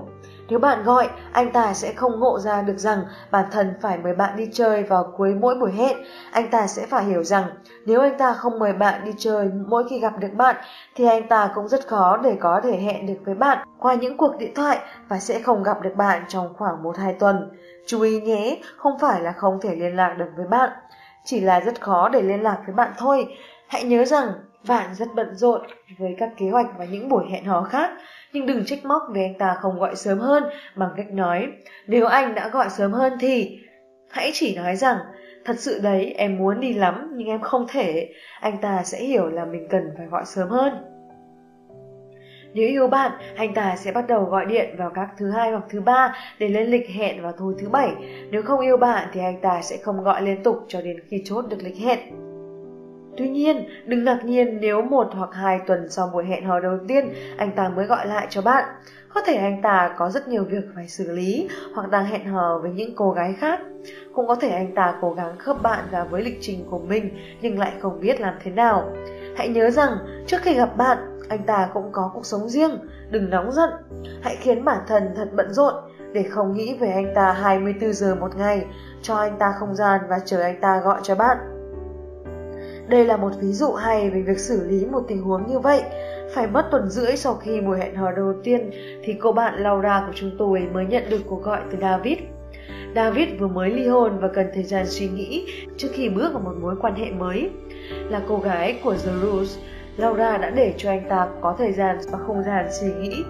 Nếu bạn gọi, anh ta sẽ không ngộ ra được rằng bản thân phải mời bạn đi chơi vào cuối mỗi buổi hẹn. Anh ta sẽ phải hiểu rằng nếu anh ta không mời bạn đi chơi mỗi khi gặp được bạn thì anh ta cũng rất khó để có thể hẹn được với bạn qua những cuộc điện thoại và sẽ không gặp được bạn trong khoảng 1-2 tuần. Chú ý nhé, không phải là không thể liên lạc được với bạn, chỉ là rất khó để liên lạc với bạn thôi. Hãy nhớ rằng bạn rất bận rộn với các kế hoạch và những buổi hẹn hò khác, nhưng đừng trách móc vì anh ta không gọi sớm hơn bằng cách nói nếu anh đã gọi sớm hơn thì hãy chỉ nói rằng thật sự đấy em muốn đi lắm nhưng em không thể, anh ta sẽ hiểu là mình cần phải gọi sớm hơn. Nếu yêu bạn, anh ta sẽ bắt đầu gọi điện vào các thứ hai hoặc thứ ba để lên lịch hẹn vào tối thứ bảy. Nếu không yêu bạn thì anh ta sẽ không gọi liên tục cho đến khi chốt được lịch hẹn. Tuy nhiên, đừng ngạc nhiên nếu một hoặc hai tuần sau buổi hẹn hò đầu tiên anh ta mới gọi lại cho bạn. Có thể anh ta có rất nhiều việc phải xử lý hoặc đang hẹn hò với những cô gái khác. Cũng có thể anh ta cố gắng khớp bạn vào với lịch trình của mình nhưng lại không biết làm thế nào. Hãy nhớ rằng trước khi gặp bạn, anh ta cũng có cuộc sống riêng, đừng nóng giận. Hãy khiến bản thân thật bận rộn để không nghĩ về anh ta 24 giờ một ngày, cho anh ta không gian và chờ anh ta gọi cho bạn. Đây là một ví dụ hay về việc xử lý một tình huống như vậy. Phải mất tuần rưỡi sau khi buổi hẹn hò đầu tiên thì cô bạn Laura của chúng tôi mới nhận được cuộc gọi từ David. David vừa mới ly hôn và cần thời gian suy nghĩ trước khi bước vào một mối quan hệ mới. Là cô gái của The Rules, Laura đã để cho anh ta có thời gian và không gian suy nghĩ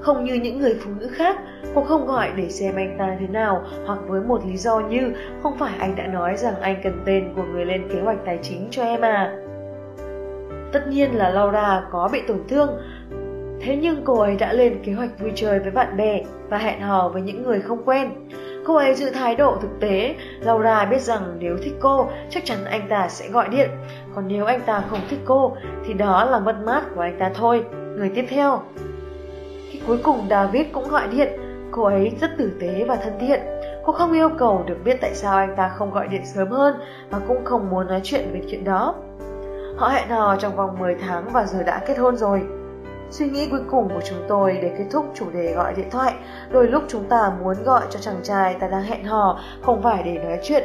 không như những người phụ nữ khác, cô không gọi để xem anh ta thế nào hoặc với một lý do như không phải anh đã nói rằng anh cần tên của người lên kế hoạch tài chính cho em à. Tất nhiên là Laura có bị tổn thương, thế nhưng cô ấy đã lên kế hoạch vui chơi với bạn bè và hẹn hò với những người không quen. Cô ấy giữ thái độ thực tế, Laura biết rằng nếu thích cô, chắc chắn anh ta sẽ gọi điện. Còn nếu anh ta không thích cô, thì đó là mất mát của anh ta thôi. Người tiếp theo Cuối cùng David cũng gọi điện, cô ấy rất tử tế và thân thiện. Cô không yêu cầu được biết tại sao anh ta không gọi điện sớm hơn và cũng không muốn nói chuyện về chuyện đó. Họ hẹn hò trong vòng 10 tháng và giờ đã kết hôn rồi. Suy nghĩ cuối cùng của chúng tôi để kết thúc chủ đề gọi điện thoại, đôi lúc chúng ta muốn gọi cho chàng trai ta đang hẹn hò không phải để nói chuyện,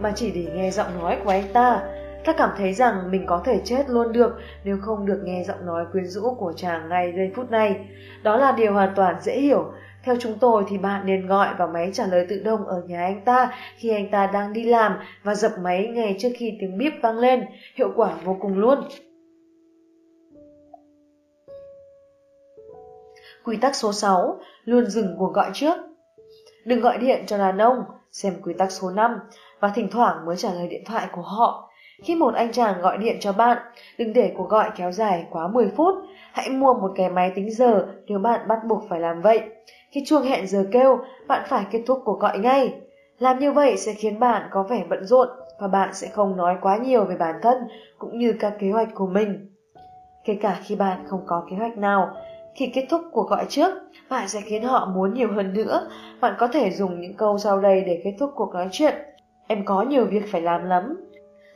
mà chỉ để nghe giọng nói của anh ta. Ta cảm thấy rằng mình có thể chết luôn được nếu không được nghe giọng nói quyến rũ của chàng ngay giây phút này. Đó là điều hoàn toàn dễ hiểu. Theo chúng tôi thì bạn nên gọi vào máy trả lời tự động ở nhà anh ta khi anh ta đang đi làm và dập máy ngay trước khi tiếng bíp vang lên. Hiệu quả vô cùng luôn. Quy tắc số 6. Luôn dừng cuộc gọi trước. Đừng gọi điện cho đàn ông, xem quy tắc số 5 và thỉnh thoảng mới trả lời điện thoại của họ. Khi một anh chàng gọi điện cho bạn, đừng để cuộc gọi kéo dài quá 10 phút. Hãy mua một cái máy tính giờ nếu bạn bắt buộc phải làm vậy. Khi chuông hẹn giờ kêu, bạn phải kết thúc cuộc gọi ngay. Làm như vậy sẽ khiến bạn có vẻ bận rộn và bạn sẽ không nói quá nhiều về bản thân cũng như các kế hoạch của mình. Kể cả khi bạn không có kế hoạch nào, Khi kết thúc cuộc gọi trước, bạn sẽ khiến họ muốn nhiều hơn nữa. Bạn có thể dùng những câu sau đây để kết thúc cuộc nói chuyện. Em có nhiều việc phải làm lắm.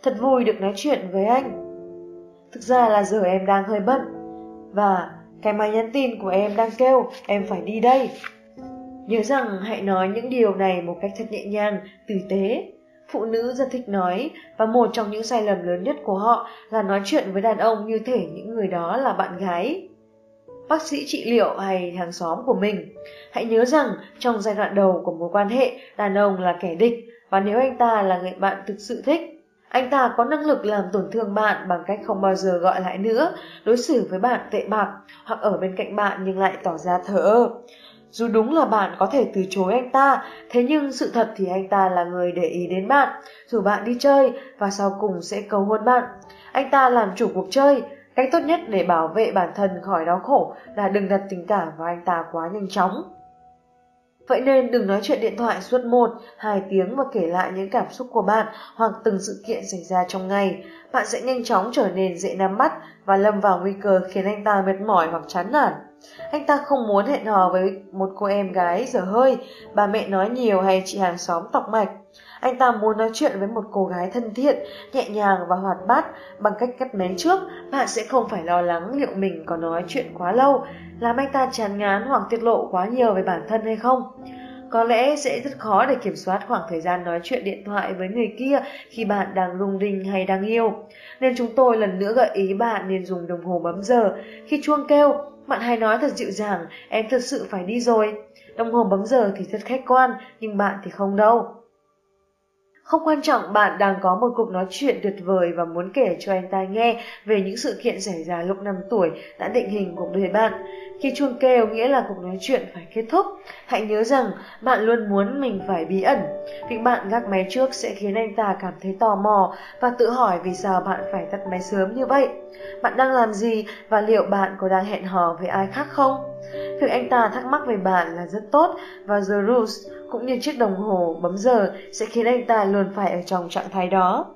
Thật vui được nói chuyện với anh. Thực ra là giờ em đang hơi bận. Và cái máy nhắn tin của em đang kêu em phải đi đây. Nhớ rằng hãy nói những điều này một cách thật nhẹ nhàng, tử tế. Phụ nữ rất thích nói và một trong những sai lầm lớn nhất của họ là nói chuyện với đàn ông như thể những người đó là bạn gái. Bác sĩ trị liệu hay hàng xóm của mình. Hãy nhớ rằng trong giai đoạn đầu của mối quan hệ, đàn ông là kẻ địch và nếu anh ta là người bạn thực sự thích, anh ta có năng lực làm tổn thương bạn bằng cách không bao giờ gọi lại nữa, đối xử với bạn tệ bạc hoặc ở bên cạnh bạn nhưng lại tỏ ra thờ ơ. Dù đúng là bạn có thể từ chối anh ta, thế nhưng sự thật thì anh ta là người để ý đến bạn, rủ bạn đi chơi và sau cùng sẽ cầu hôn bạn. Anh ta làm chủ cuộc chơi, cách tốt nhất để bảo vệ bản thân khỏi đau khổ là đừng đặt tình cảm vào anh ta quá nhanh chóng. Vậy nên đừng nói chuyện điện thoại suốt 1, 2 tiếng và kể lại những cảm xúc của bạn hoặc từng sự kiện xảy ra trong ngày. Bạn sẽ nhanh chóng trở nên dễ nắm bắt và lâm vào nguy cơ khiến anh ta mệt mỏi hoặc chán nản. Anh ta không muốn hẹn hò với một cô em gái dở hơi, bà mẹ nói nhiều hay chị hàng xóm tọc mạch. Anh ta muốn nói chuyện với một cô gái thân thiện, nhẹ nhàng và hoạt bát bằng cách cắt mén trước, bạn sẽ không phải lo lắng liệu mình có nói chuyện quá lâu, làm anh ta chán ngán hoặc tiết lộ quá nhiều về bản thân hay không. Có lẽ sẽ rất khó để kiểm soát khoảng thời gian nói chuyện điện thoại với người kia khi bạn đang rung rinh hay đang yêu. Nên chúng tôi lần nữa gợi ý bạn nên dùng đồng hồ bấm giờ. Khi chuông kêu, bạn hãy nói thật dịu dàng, em thật sự phải đi rồi. Đồng hồ bấm giờ thì rất khách quan, nhưng bạn thì không đâu. Không quan trọng bạn đang có một cuộc nói chuyện tuyệt vời và muốn kể cho anh ta nghe về những sự kiện xảy ra lúc 5 tuổi đã định hình cuộc đời bạn. Khi chuông kêu nghĩa là cuộc nói chuyện phải kết thúc. Hãy nhớ rằng bạn luôn muốn mình phải bí ẩn. Việc bạn gác máy trước sẽ khiến anh ta cảm thấy tò mò và tự hỏi vì sao bạn phải tắt máy sớm như vậy. Bạn đang làm gì và liệu bạn có đang hẹn hò với ai khác không? Việc anh ta thắc mắc về bạn là rất tốt và The Rules cũng như chiếc đồng hồ bấm giờ sẽ khiến anh ta luôn phải ở trong trạng thái đó.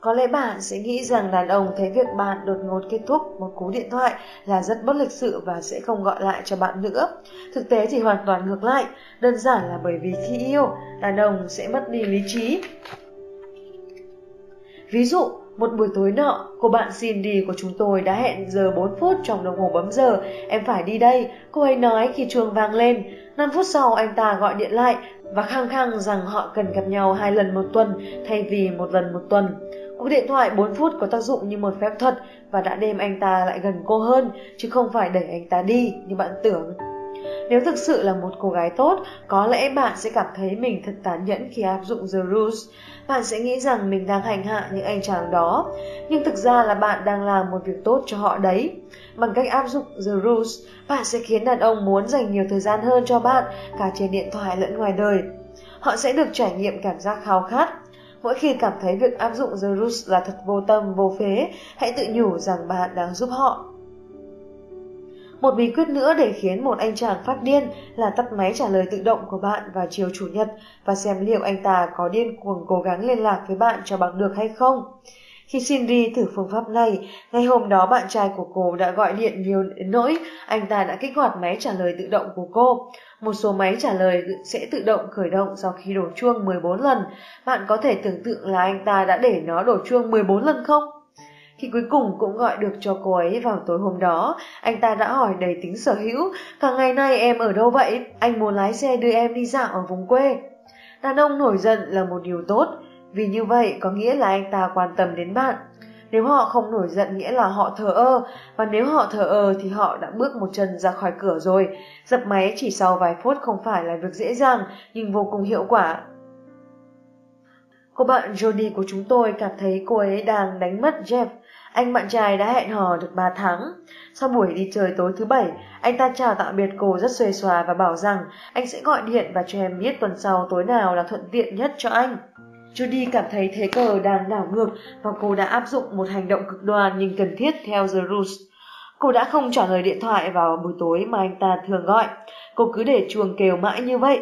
Có lẽ bạn sẽ nghĩ rằng đàn ông thấy việc bạn đột ngột kết thúc một cú điện thoại là rất bất lịch sự và sẽ không gọi lại cho bạn nữa. Thực tế thì hoàn toàn ngược lại, đơn giản là bởi vì khi yêu, đàn ông sẽ mất đi lý trí. Ví dụ, một buổi tối nọ, cô bạn Cindy của chúng tôi đã hẹn giờ 4 phút trong đồng hồ bấm giờ, em phải đi đây, cô ấy nói khi chuông vang lên. 5 phút sau anh ta gọi điện lại và khăng khăng rằng họ cần gặp nhau hai lần một tuần thay vì một lần một tuần. Cuộc điện thoại 4 phút có tác dụng như một phép thuật và đã đem anh ta lại gần cô hơn, chứ không phải đẩy anh ta đi như bạn tưởng. Nếu thực sự là một cô gái tốt, có lẽ bạn sẽ cảm thấy mình thật tàn nhẫn khi áp dụng The Rules. Bạn sẽ nghĩ rằng mình đang hành hạ những anh chàng đó, nhưng thực ra là bạn đang làm một việc tốt cho họ đấy. Bằng cách áp dụng The Rules, bạn sẽ khiến đàn ông muốn dành nhiều thời gian hơn cho bạn, cả trên điện thoại lẫn ngoài đời. Họ sẽ được trải nghiệm cảm giác khao khát, Mỗi khi cảm thấy việc áp dụng The Rules là thật vô tâm, vô phế, hãy tự nhủ rằng bạn đang giúp họ. Một bí quyết nữa để khiến một anh chàng phát điên là tắt máy trả lời tự động của bạn vào chiều chủ nhật và xem liệu anh ta có điên cuồng cố gắng liên lạc với bạn cho bằng được hay không. Khi Cindy thử phương pháp này, ngày hôm đó bạn trai của cô đã gọi điện nhiều đến nỗi anh ta đã kích hoạt máy trả lời tự động của cô. Một số máy trả lời sẽ tự động khởi động sau khi đổ chuông 14 lần. Bạn có thể tưởng tượng là anh ta đã để nó đổ chuông 14 lần không? Khi cuối cùng cũng gọi được cho cô ấy vào tối hôm đó, anh ta đã hỏi đầy tính sở hữu, cả ngày nay em ở đâu vậy? Anh muốn lái xe đưa em đi dạo ở vùng quê. Đàn ông nổi giận là một điều tốt, vì như vậy có nghĩa là anh ta quan tâm đến bạn. Nếu họ không nổi giận nghĩa là họ thờ ơ, và nếu họ thờ ơ thì họ đã bước một chân ra khỏi cửa rồi. Dập máy chỉ sau vài phút không phải là việc dễ dàng, nhưng vô cùng hiệu quả. Cô bạn Jody của chúng tôi cảm thấy cô ấy đang đánh mất Jeff. Anh bạn trai đã hẹn hò được 3 tháng. Sau buổi đi chơi tối thứ bảy, anh ta chào tạm biệt cô rất xuề xòa và bảo rằng anh sẽ gọi điện và cho em biết tuần sau tối nào là thuận tiện nhất cho anh. Judy cảm thấy thế cờ đang đảo ngược và cô đã áp dụng một hành động cực đoan nhưng cần thiết theo The Rules. Cô đã không trả lời điện thoại vào buổi tối mà anh ta thường gọi. Cô cứ để chuông kêu mãi như vậy.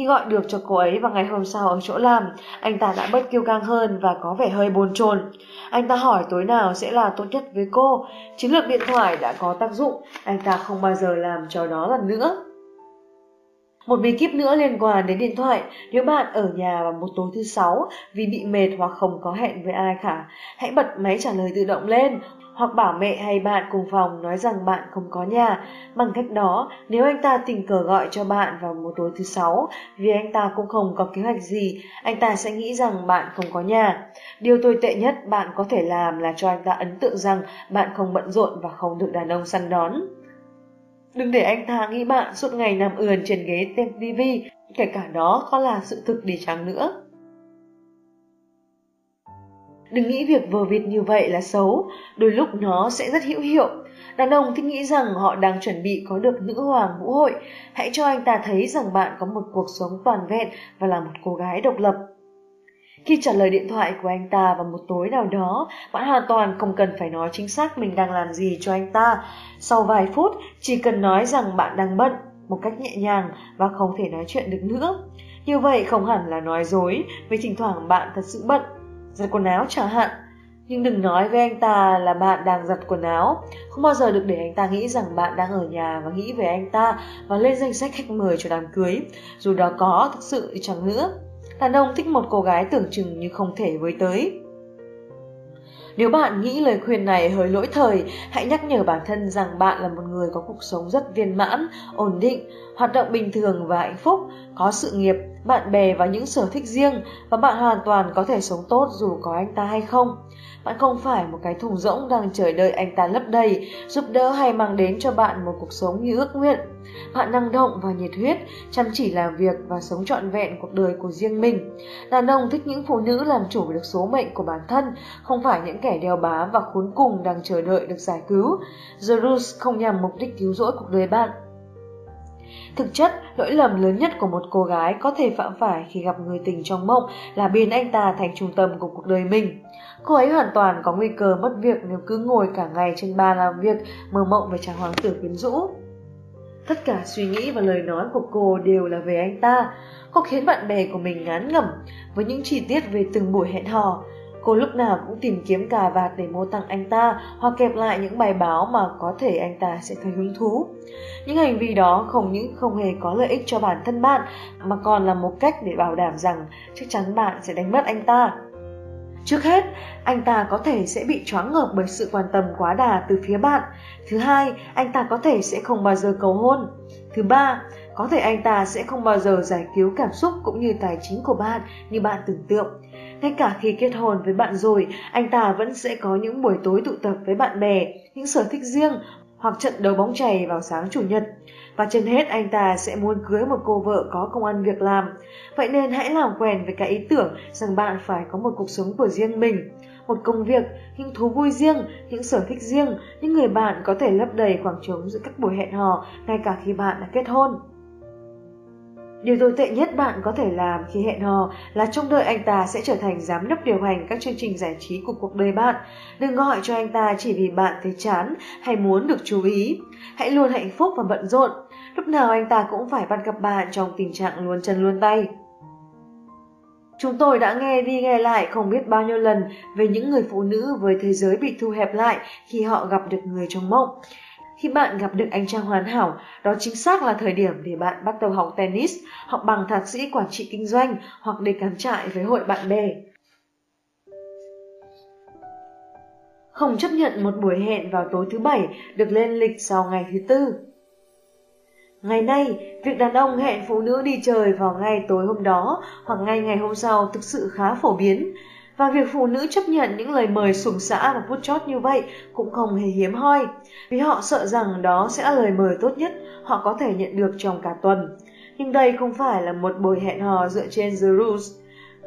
Khi gọi được cho cô ấy vào ngày hôm sau ở chỗ làm, anh ta đã bớt kiêu căng hơn và có vẻ hơi bồn chồn. Anh ta hỏi tối nào sẽ là tốt nhất với cô. Chiến lược điện thoại đã có tác dụng, anh ta không bao giờ làm trò đó lần nữa. Một bí kíp nữa liên quan đến điện thoại, nếu bạn ở nhà vào một tối thứ sáu vì bị mệt hoặc không có hẹn với ai cả, hãy bật máy trả lời tự động lên hoặc bảo mẹ hay bạn cùng phòng nói rằng bạn không có nhà. Bằng cách đó, nếu anh ta tình cờ gọi cho bạn vào một tối thứ sáu vì anh ta cũng không có kế hoạch gì, anh ta sẽ nghĩ rằng bạn không có nhà. Điều tồi tệ nhất bạn có thể làm là cho anh ta ấn tượng rằng bạn không bận rộn và không được đàn ông săn đón. Đừng để anh ta nghĩ bạn suốt ngày nằm ườn trên ghế xem TV, kể cả đó có là sự thực đi chăng nữa. Đừng nghĩ việc vờ vịt như vậy là xấu, đôi lúc nó sẽ rất hữu hiệu. Đàn ông thích nghĩ rằng họ đang chuẩn bị có được nữ hoàng vũ hội. Hãy cho anh ta thấy rằng bạn có một cuộc sống toàn vẹn và là một cô gái độc lập. Khi trả lời điện thoại của anh ta vào một tối nào đó, bạn hoàn toàn không cần phải nói chính xác mình đang làm gì cho anh ta. Sau vài phút, chỉ cần nói rằng bạn đang bận một cách nhẹ nhàng và không thể nói chuyện được nữa. Như vậy không hẳn là nói dối, vì thỉnh thoảng bạn thật sự bận, giặt quần áo chẳng hạn. Nhưng đừng nói với anh ta là bạn đang giặt quần áo. Không bao giờ được để anh ta nghĩ rằng bạn đang ở nhà và nghĩ về anh ta và lên danh sách khách mời cho đám cưới, dù đó có thực sự chẳng nữa. Đàn ông thích một cô gái tưởng chừng như không thể với tới. Nếu bạn nghĩ lời khuyên này hơi lỗi thời, hãy nhắc nhở bản thân rằng bạn là một người có cuộc sống rất viên mãn, ổn định, hoạt động bình thường và hạnh phúc, có sự nghiệp, bạn bè và những sở thích riêng và bạn hoàn toàn có thể sống tốt dù có anh ta hay không. Bạn không phải một cái thùng rỗng đang chờ đợi anh ta lấp đầy, giúp đỡ hay mang đến cho bạn một cuộc sống như ước nguyện. Bạn năng động và nhiệt huyết, chăm chỉ làm việc và sống trọn vẹn cuộc đời của riêng mình. Đàn ông thích những phụ nữ làm chủ được số mệnh của bản thân, không phải những kẻ đeo bám và khốn cùng đang chờ đợi được giải cứu. The không nhằm mục đích cứu rỗi cuộc đời bạn, Thực chất, lỗi lầm lớn nhất của một cô gái có thể phạm phải khi gặp người tình trong mộng là biến anh ta thành trung tâm của cuộc đời mình. Cô ấy hoàn toàn có nguy cơ mất việc nếu cứ ngồi cả ngày trên bàn làm việc mơ mộng về chàng hoàng tử quyến rũ. Tất cả suy nghĩ và lời nói của cô đều là về anh ta. Cô khiến bạn bè của mình ngán ngẩm với những chi tiết về từng buổi hẹn hò, Cô lúc nào cũng tìm kiếm cà vạt để mô tặng anh ta hoặc kẹp lại những bài báo mà có thể anh ta sẽ thấy hứng thú. Những hành vi đó không những không hề có lợi ích cho bản thân bạn mà còn là một cách để bảo đảm rằng chắc chắn bạn sẽ đánh mất anh ta. Trước hết, anh ta có thể sẽ bị choáng ngợp bởi sự quan tâm quá đà từ phía bạn. Thứ hai, anh ta có thể sẽ không bao giờ cầu hôn. Thứ ba, có thể anh ta sẽ không bao giờ giải cứu cảm xúc cũng như tài chính của bạn như bạn tưởng tượng. Ngay cả khi kết hôn với bạn rồi, anh ta vẫn sẽ có những buổi tối tụ tập với bạn bè, những sở thích riêng hoặc trận đấu bóng chày vào sáng chủ nhật. Và trên hết anh ta sẽ muốn cưới một cô vợ có công ăn việc làm. Vậy nên hãy làm quen với cái ý tưởng rằng bạn phải có một cuộc sống của riêng mình. Một công việc, những thú vui riêng, những sở thích riêng, những người bạn có thể lấp đầy khoảng trống giữa các buổi hẹn hò ngay cả khi bạn đã kết hôn. Điều tồi tệ nhất bạn có thể làm khi hẹn hò là trông đợi anh ta sẽ trở thành giám đốc điều hành các chương trình giải trí của cuộc đời bạn. Đừng gọi cho anh ta chỉ vì bạn thấy chán hay muốn được chú ý. Hãy luôn hạnh phúc và bận rộn. Lúc nào anh ta cũng phải bắt gặp bạn trong tình trạng luôn chân luôn tay. Chúng tôi đã nghe đi nghe lại không biết bao nhiêu lần về những người phụ nữ với thế giới bị thu hẹp lại khi họ gặp được người trong mộng. Khi bạn gặp được anh chàng hoàn hảo, đó chính xác là thời điểm để bạn bắt đầu học tennis, học bằng thạc sĩ quản trị kinh doanh hoặc để cắm trại với hội bạn bè. Không chấp nhận một buổi hẹn vào tối thứ bảy được lên lịch sau ngày thứ tư. Ngày nay, việc đàn ông hẹn phụ nữ đi chơi vào ngay tối hôm đó hoặc ngay ngày hôm sau thực sự khá phổ biến, và việc phụ nữ chấp nhận những lời mời sủng xã và phút chót như vậy cũng không hề hiếm hoi, vì họ sợ rằng đó sẽ là lời mời tốt nhất họ có thể nhận được trong cả tuần. Nhưng đây không phải là một buổi hẹn hò dựa trên The Rules.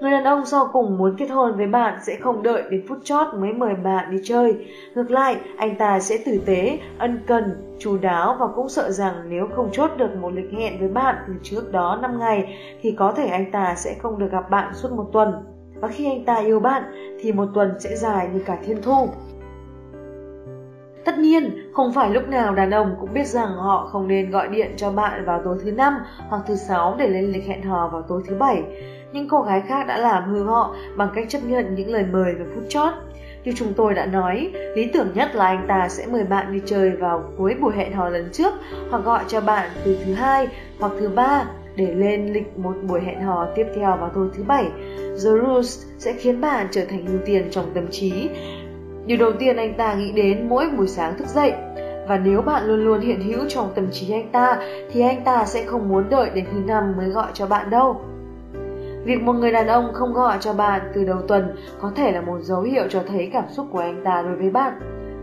Người đàn ông sau cùng muốn kết hôn với bạn sẽ không đợi đến phút chót mới mời bạn đi chơi. Ngược lại, anh ta sẽ tử tế, ân cần, chú đáo và cũng sợ rằng nếu không chốt được một lịch hẹn với bạn từ trước đó 5 ngày thì có thể anh ta sẽ không được gặp bạn suốt một tuần và khi anh ta yêu bạn thì một tuần sẽ dài như cả thiên thu. Tất nhiên, không phải lúc nào đàn ông cũng biết rằng họ không nên gọi điện cho bạn vào tối thứ năm hoặc thứ sáu để lên lịch hẹn hò vào tối thứ bảy. Những cô gái khác đã làm hư họ bằng cách chấp nhận những lời mời và phút chót. Như chúng tôi đã nói, lý tưởng nhất là anh ta sẽ mời bạn đi chơi vào cuối buổi hẹn hò lần trước hoặc gọi cho bạn từ thứ hai hoặc thứ ba để lên lịch một buổi hẹn hò tiếp theo vào tối thứ bảy. The Rules sẽ khiến bạn trở thành ưu tiên trong tâm trí. Điều đầu tiên anh ta nghĩ đến mỗi buổi sáng thức dậy và nếu bạn luôn luôn hiện hữu trong tâm trí anh ta thì anh ta sẽ không muốn đợi đến thứ năm mới gọi cho bạn đâu. Việc một người đàn ông không gọi cho bạn từ đầu tuần có thể là một dấu hiệu cho thấy cảm xúc của anh ta đối với bạn.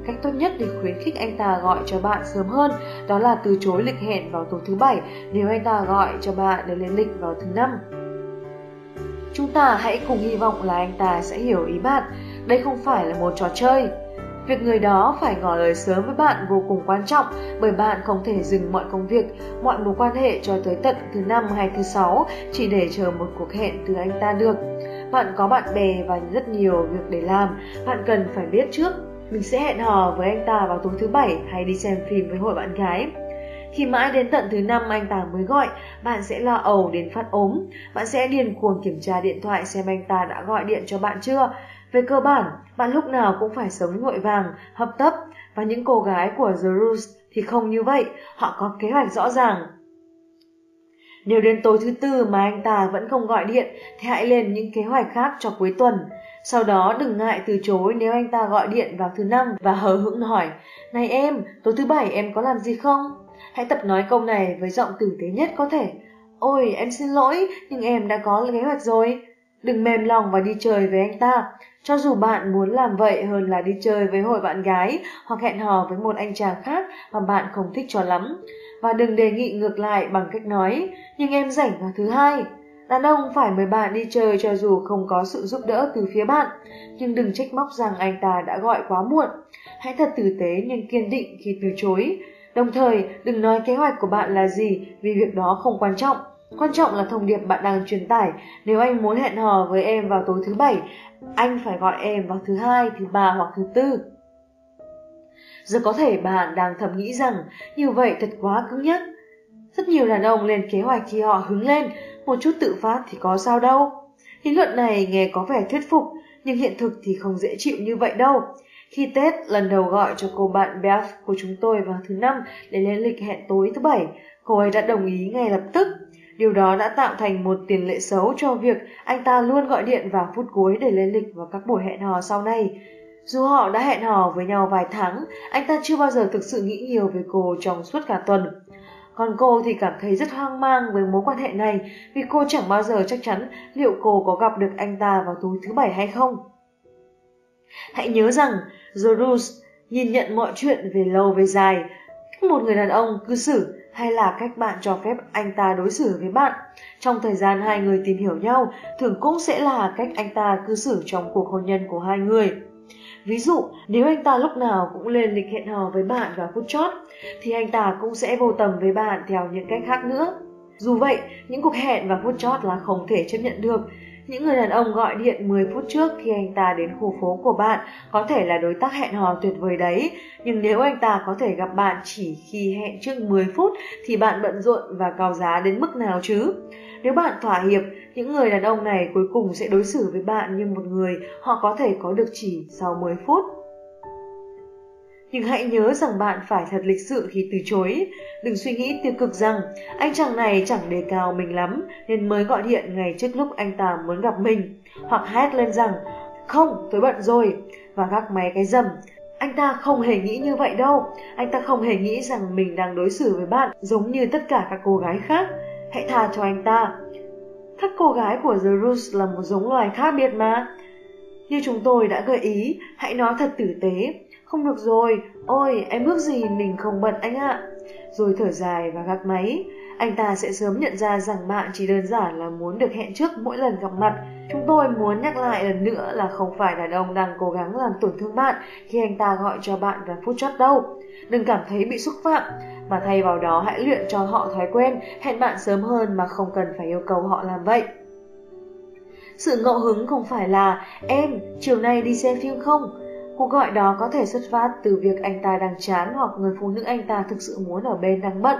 Cách tốt nhất để khuyến khích anh ta gọi cho bạn sớm hơn đó là từ chối lịch hẹn vào tối thứ bảy nếu anh ta gọi cho bạn để lên lịch vào thứ năm. Chúng ta hãy cùng hy vọng là anh ta sẽ hiểu ý bạn. Đây không phải là một trò chơi. Việc người đó phải ngỏ lời sớm với bạn vô cùng quan trọng bởi bạn không thể dừng mọi công việc, mọi mối quan hệ cho tới tận thứ năm hay thứ sáu chỉ để chờ một cuộc hẹn từ anh ta được. Bạn có bạn bè và rất nhiều việc để làm, bạn cần phải biết trước mình sẽ hẹn hò với anh ta vào tối thứ bảy hay đi xem phim với hội bạn gái. Khi mãi đến tận thứ năm anh ta mới gọi, bạn sẽ lo ầu đến phát ốm. Bạn sẽ điền cuồng kiểm tra điện thoại xem anh ta đã gọi điện cho bạn chưa. Về cơ bản, bạn lúc nào cũng phải sống vội vàng, hấp tấp. Và những cô gái của The Roots thì không như vậy, họ có kế hoạch rõ ràng. Nếu đến tối thứ tư mà anh ta vẫn không gọi điện thì hãy lên những kế hoạch khác cho cuối tuần. Sau đó đừng ngại từ chối nếu anh ta gọi điện vào thứ năm và hờ hững hỏi Này em, tối thứ bảy em có làm gì không? Hãy tập nói câu này với giọng tử tế nhất có thể Ôi em xin lỗi nhưng em đã có kế hoạch rồi Đừng mềm lòng và đi chơi với anh ta cho dù bạn muốn làm vậy hơn là đi chơi với hội bạn gái Hoặc hẹn hò với một anh chàng khác mà bạn không thích cho lắm Và đừng đề nghị ngược lại bằng cách nói Nhưng em rảnh vào thứ hai Đàn ông phải mời bạn đi chơi cho dù không có sự giúp đỡ từ phía bạn, nhưng đừng trách móc rằng anh ta đã gọi quá muộn. Hãy thật tử tế nhưng kiên định khi từ chối. Đồng thời, đừng nói kế hoạch của bạn là gì vì việc đó không quan trọng. Quan trọng là thông điệp bạn đang truyền tải. Nếu anh muốn hẹn hò với em vào tối thứ bảy, anh phải gọi em vào thứ hai, thứ ba hoặc thứ tư. Giờ có thể bạn đang thầm nghĩ rằng như vậy thật quá cứng nhắc. Rất nhiều đàn ông lên kế hoạch khi họ hứng lên, một chút tự phát thì có sao đâu. Lý luận này nghe có vẻ thuyết phục, nhưng hiện thực thì không dễ chịu như vậy đâu. Khi Tết lần đầu gọi cho cô bạn Beth của chúng tôi vào thứ năm để lên lịch hẹn tối thứ bảy, cô ấy đã đồng ý ngay lập tức. Điều đó đã tạo thành một tiền lệ xấu cho việc anh ta luôn gọi điện vào phút cuối để lên lịch vào các buổi hẹn hò sau này. Dù họ đã hẹn hò với nhau vài tháng, anh ta chưa bao giờ thực sự nghĩ nhiều về cô trong suốt cả tuần. Còn cô thì cảm thấy rất hoang mang với mối quan hệ này vì cô chẳng bao giờ chắc chắn liệu cô có gặp được anh ta vào tối thứ bảy hay không. Hãy nhớ rằng Zorus nhìn nhận mọi chuyện về lâu về dài, cách một người đàn ông cư xử hay là cách bạn cho phép anh ta đối xử với bạn. Trong thời gian hai người tìm hiểu nhau, thường cũng sẽ là cách anh ta cư xử trong cuộc hôn nhân của hai người. Ví dụ, nếu anh ta lúc nào cũng lên lịch hẹn hò với bạn vào phút chót, thì anh ta cũng sẽ vô tầm với bạn theo những cách khác nữa. Dù vậy, những cuộc hẹn và phút chót là không thể chấp nhận được. Những người đàn ông gọi điện 10 phút trước khi anh ta đến khu phố của bạn có thể là đối tác hẹn hò tuyệt vời đấy, nhưng nếu anh ta có thể gặp bạn chỉ khi hẹn trước 10 phút thì bạn bận rộn và cao giá đến mức nào chứ? Nếu bạn thỏa hiệp, những người đàn ông này cuối cùng sẽ đối xử với bạn như một người họ có thể có được chỉ sau 10 phút. Nhưng hãy nhớ rằng bạn phải thật lịch sự khi từ chối. Đừng suy nghĩ tiêu cực rằng anh chàng này chẳng đề cao mình lắm nên mới gọi điện ngay trước lúc anh ta muốn gặp mình. Hoặc hét lên rằng không, tôi bận rồi và gác máy cái dầm. Anh ta không hề nghĩ như vậy đâu. Anh ta không hề nghĩ rằng mình đang đối xử với bạn giống như tất cả các cô gái khác. Hãy tha cho anh ta. Các cô gái của The Roots là một giống loài khác biệt mà. Như chúng tôi đã gợi ý, hãy nói thật tử tế. Không được rồi, ôi em ước gì mình không bận anh ạ. Rồi thở dài và gác máy. Anh ta sẽ sớm nhận ra rằng bạn chỉ đơn giản là muốn được hẹn trước mỗi lần gặp mặt. Chúng tôi muốn nhắc lại lần nữa là không phải đàn ông đang cố gắng làm tổn thương bạn khi anh ta gọi cho bạn vào phút chót đâu. Đừng cảm thấy bị xúc phạm mà thay vào đó hãy luyện cho họ thói quen hẹn bạn sớm hơn mà không cần phải yêu cầu họ làm vậy. Sự ngẫu hứng không phải là em, chiều nay đi xem phim không? Cuộc gọi đó có thể xuất phát từ việc anh ta đang chán hoặc người phụ nữ anh ta thực sự muốn ở bên đang bận.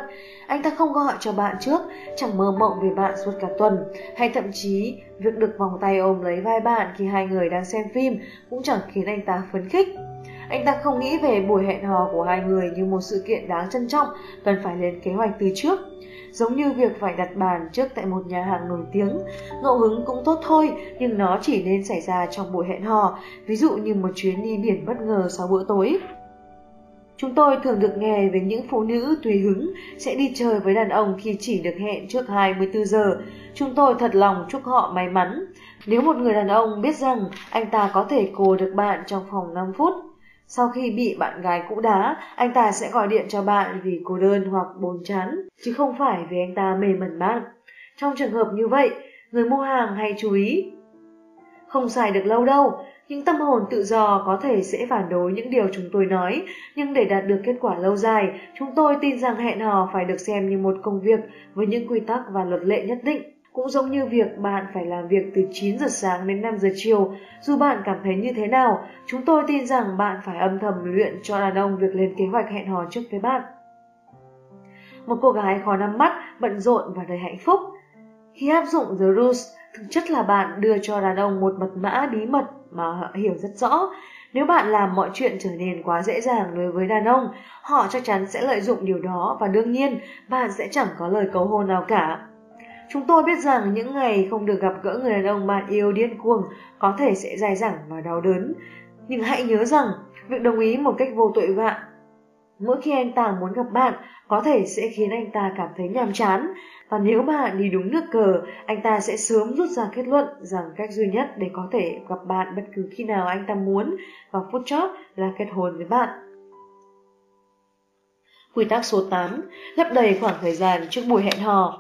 Anh ta không gọi cho bạn trước, chẳng mơ mộng về bạn suốt cả tuần, hay thậm chí việc được vòng tay ôm lấy vai bạn khi hai người đang xem phim cũng chẳng khiến anh ta phấn khích. Anh ta không nghĩ về buổi hẹn hò của hai người như một sự kiện đáng trân trọng, cần phải lên kế hoạch từ trước. Giống như việc phải đặt bàn trước tại một nhà hàng nổi tiếng, ngẫu hứng cũng tốt thôi, nhưng nó chỉ nên xảy ra trong buổi hẹn hò, ví dụ như một chuyến đi biển bất ngờ sau bữa tối. Chúng tôi thường được nghe về những phụ nữ tùy hứng sẽ đi chơi với đàn ông khi chỉ được hẹn trước 24 giờ. Chúng tôi thật lòng chúc họ may mắn. Nếu một người đàn ông biết rằng anh ta có thể cô được bạn trong phòng 5 phút, sau khi bị bạn gái cũ đá, anh ta sẽ gọi điện cho bạn vì cô đơn hoặc bồn chán, chứ không phải vì anh ta mê mẩn bạn. Trong trường hợp như vậy, người mua hàng hay chú ý. Không xài được lâu đâu, những tâm hồn tự do có thể sẽ phản đối những điều chúng tôi nói, nhưng để đạt được kết quả lâu dài, chúng tôi tin rằng hẹn hò phải được xem như một công việc với những quy tắc và luật lệ nhất định. Cũng giống như việc bạn phải làm việc từ 9 giờ sáng đến 5 giờ chiều, dù bạn cảm thấy như thế nào, chúng tôi tin rằng bạn phải âm thầm luyện cho đàn ông việc lên kế hoạch hẹn hò trước với bạn. Một cô gái khó nắm mắt, bận rộn và đầy hạnh phúc. Khi áp dụng The Rules, thực chất là bạn đưa cho đàn ông một mật mã bí mật mà họ hiểu rất rõ. Nếu bạn làm mọi chuyện trở nên quá dễ dàng đối với đàn ông, họ chắc chắn sẽ lợi dụng điều đó và đương nhiên bạn sẽ chẳng có lời cầu hôn nào cả. Chúng tôi biết rằng những ngày không được gặp gỡ người đàn ông bạn yêu điên cuồng có thể sẽ dài dẳng và đau đớn. Nhưng hãy nhớ rằng, việc đồng ý một cách vô tội vạ mỗi khi anh ta muốn gặp bạn có thể sẽ khiến anh ta cảm thấy nhàm chán. Và nếu bạn đi đúng nước cờ anh ta sẽ sớm rút ra kết luận rằng cách duy nhất để có thể gặp bạn bất cứ khi nào anh ta muốn vào phút chót là kết hôn với bạn. Quy tắc số 8 lấp đầy khoảng thời gian trước buổi hẹn hò.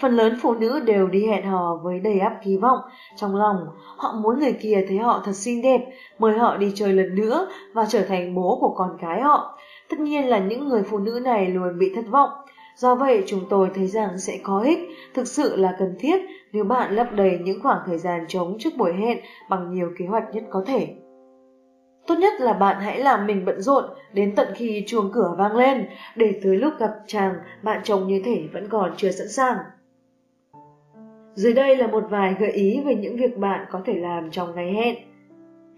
Phần lớn phụ nữ đều đi hẹn hò với đầy ắp kỳ vọng. Trong lòng, họ muốn người kia thấy họ thật xinh đẹp, mời họ đi chơi lần nữa và trở thành bố của con cái họ. Tất nhiên là những người phụ nữ này luôn bị thất vọng. Do vậy, chúng tôi thấy rằng sẽ có ích, thực sự là cần thiết nếu bạn lấp đầy những khoảng thời gian trống trước buổi hẹn bằng nhiều kế hoạch nhất có thể. Tốt nhất là bạn hãy làm mình bận rộn đến tận khi chuông cửa vang lên, để tới lúc gặp chàng, bạn trông như thể vẫn còn chưa sẵn sàng. Dưới đây là một vài gợi ý về những việc bạn có thể làm trong ngày hẹn.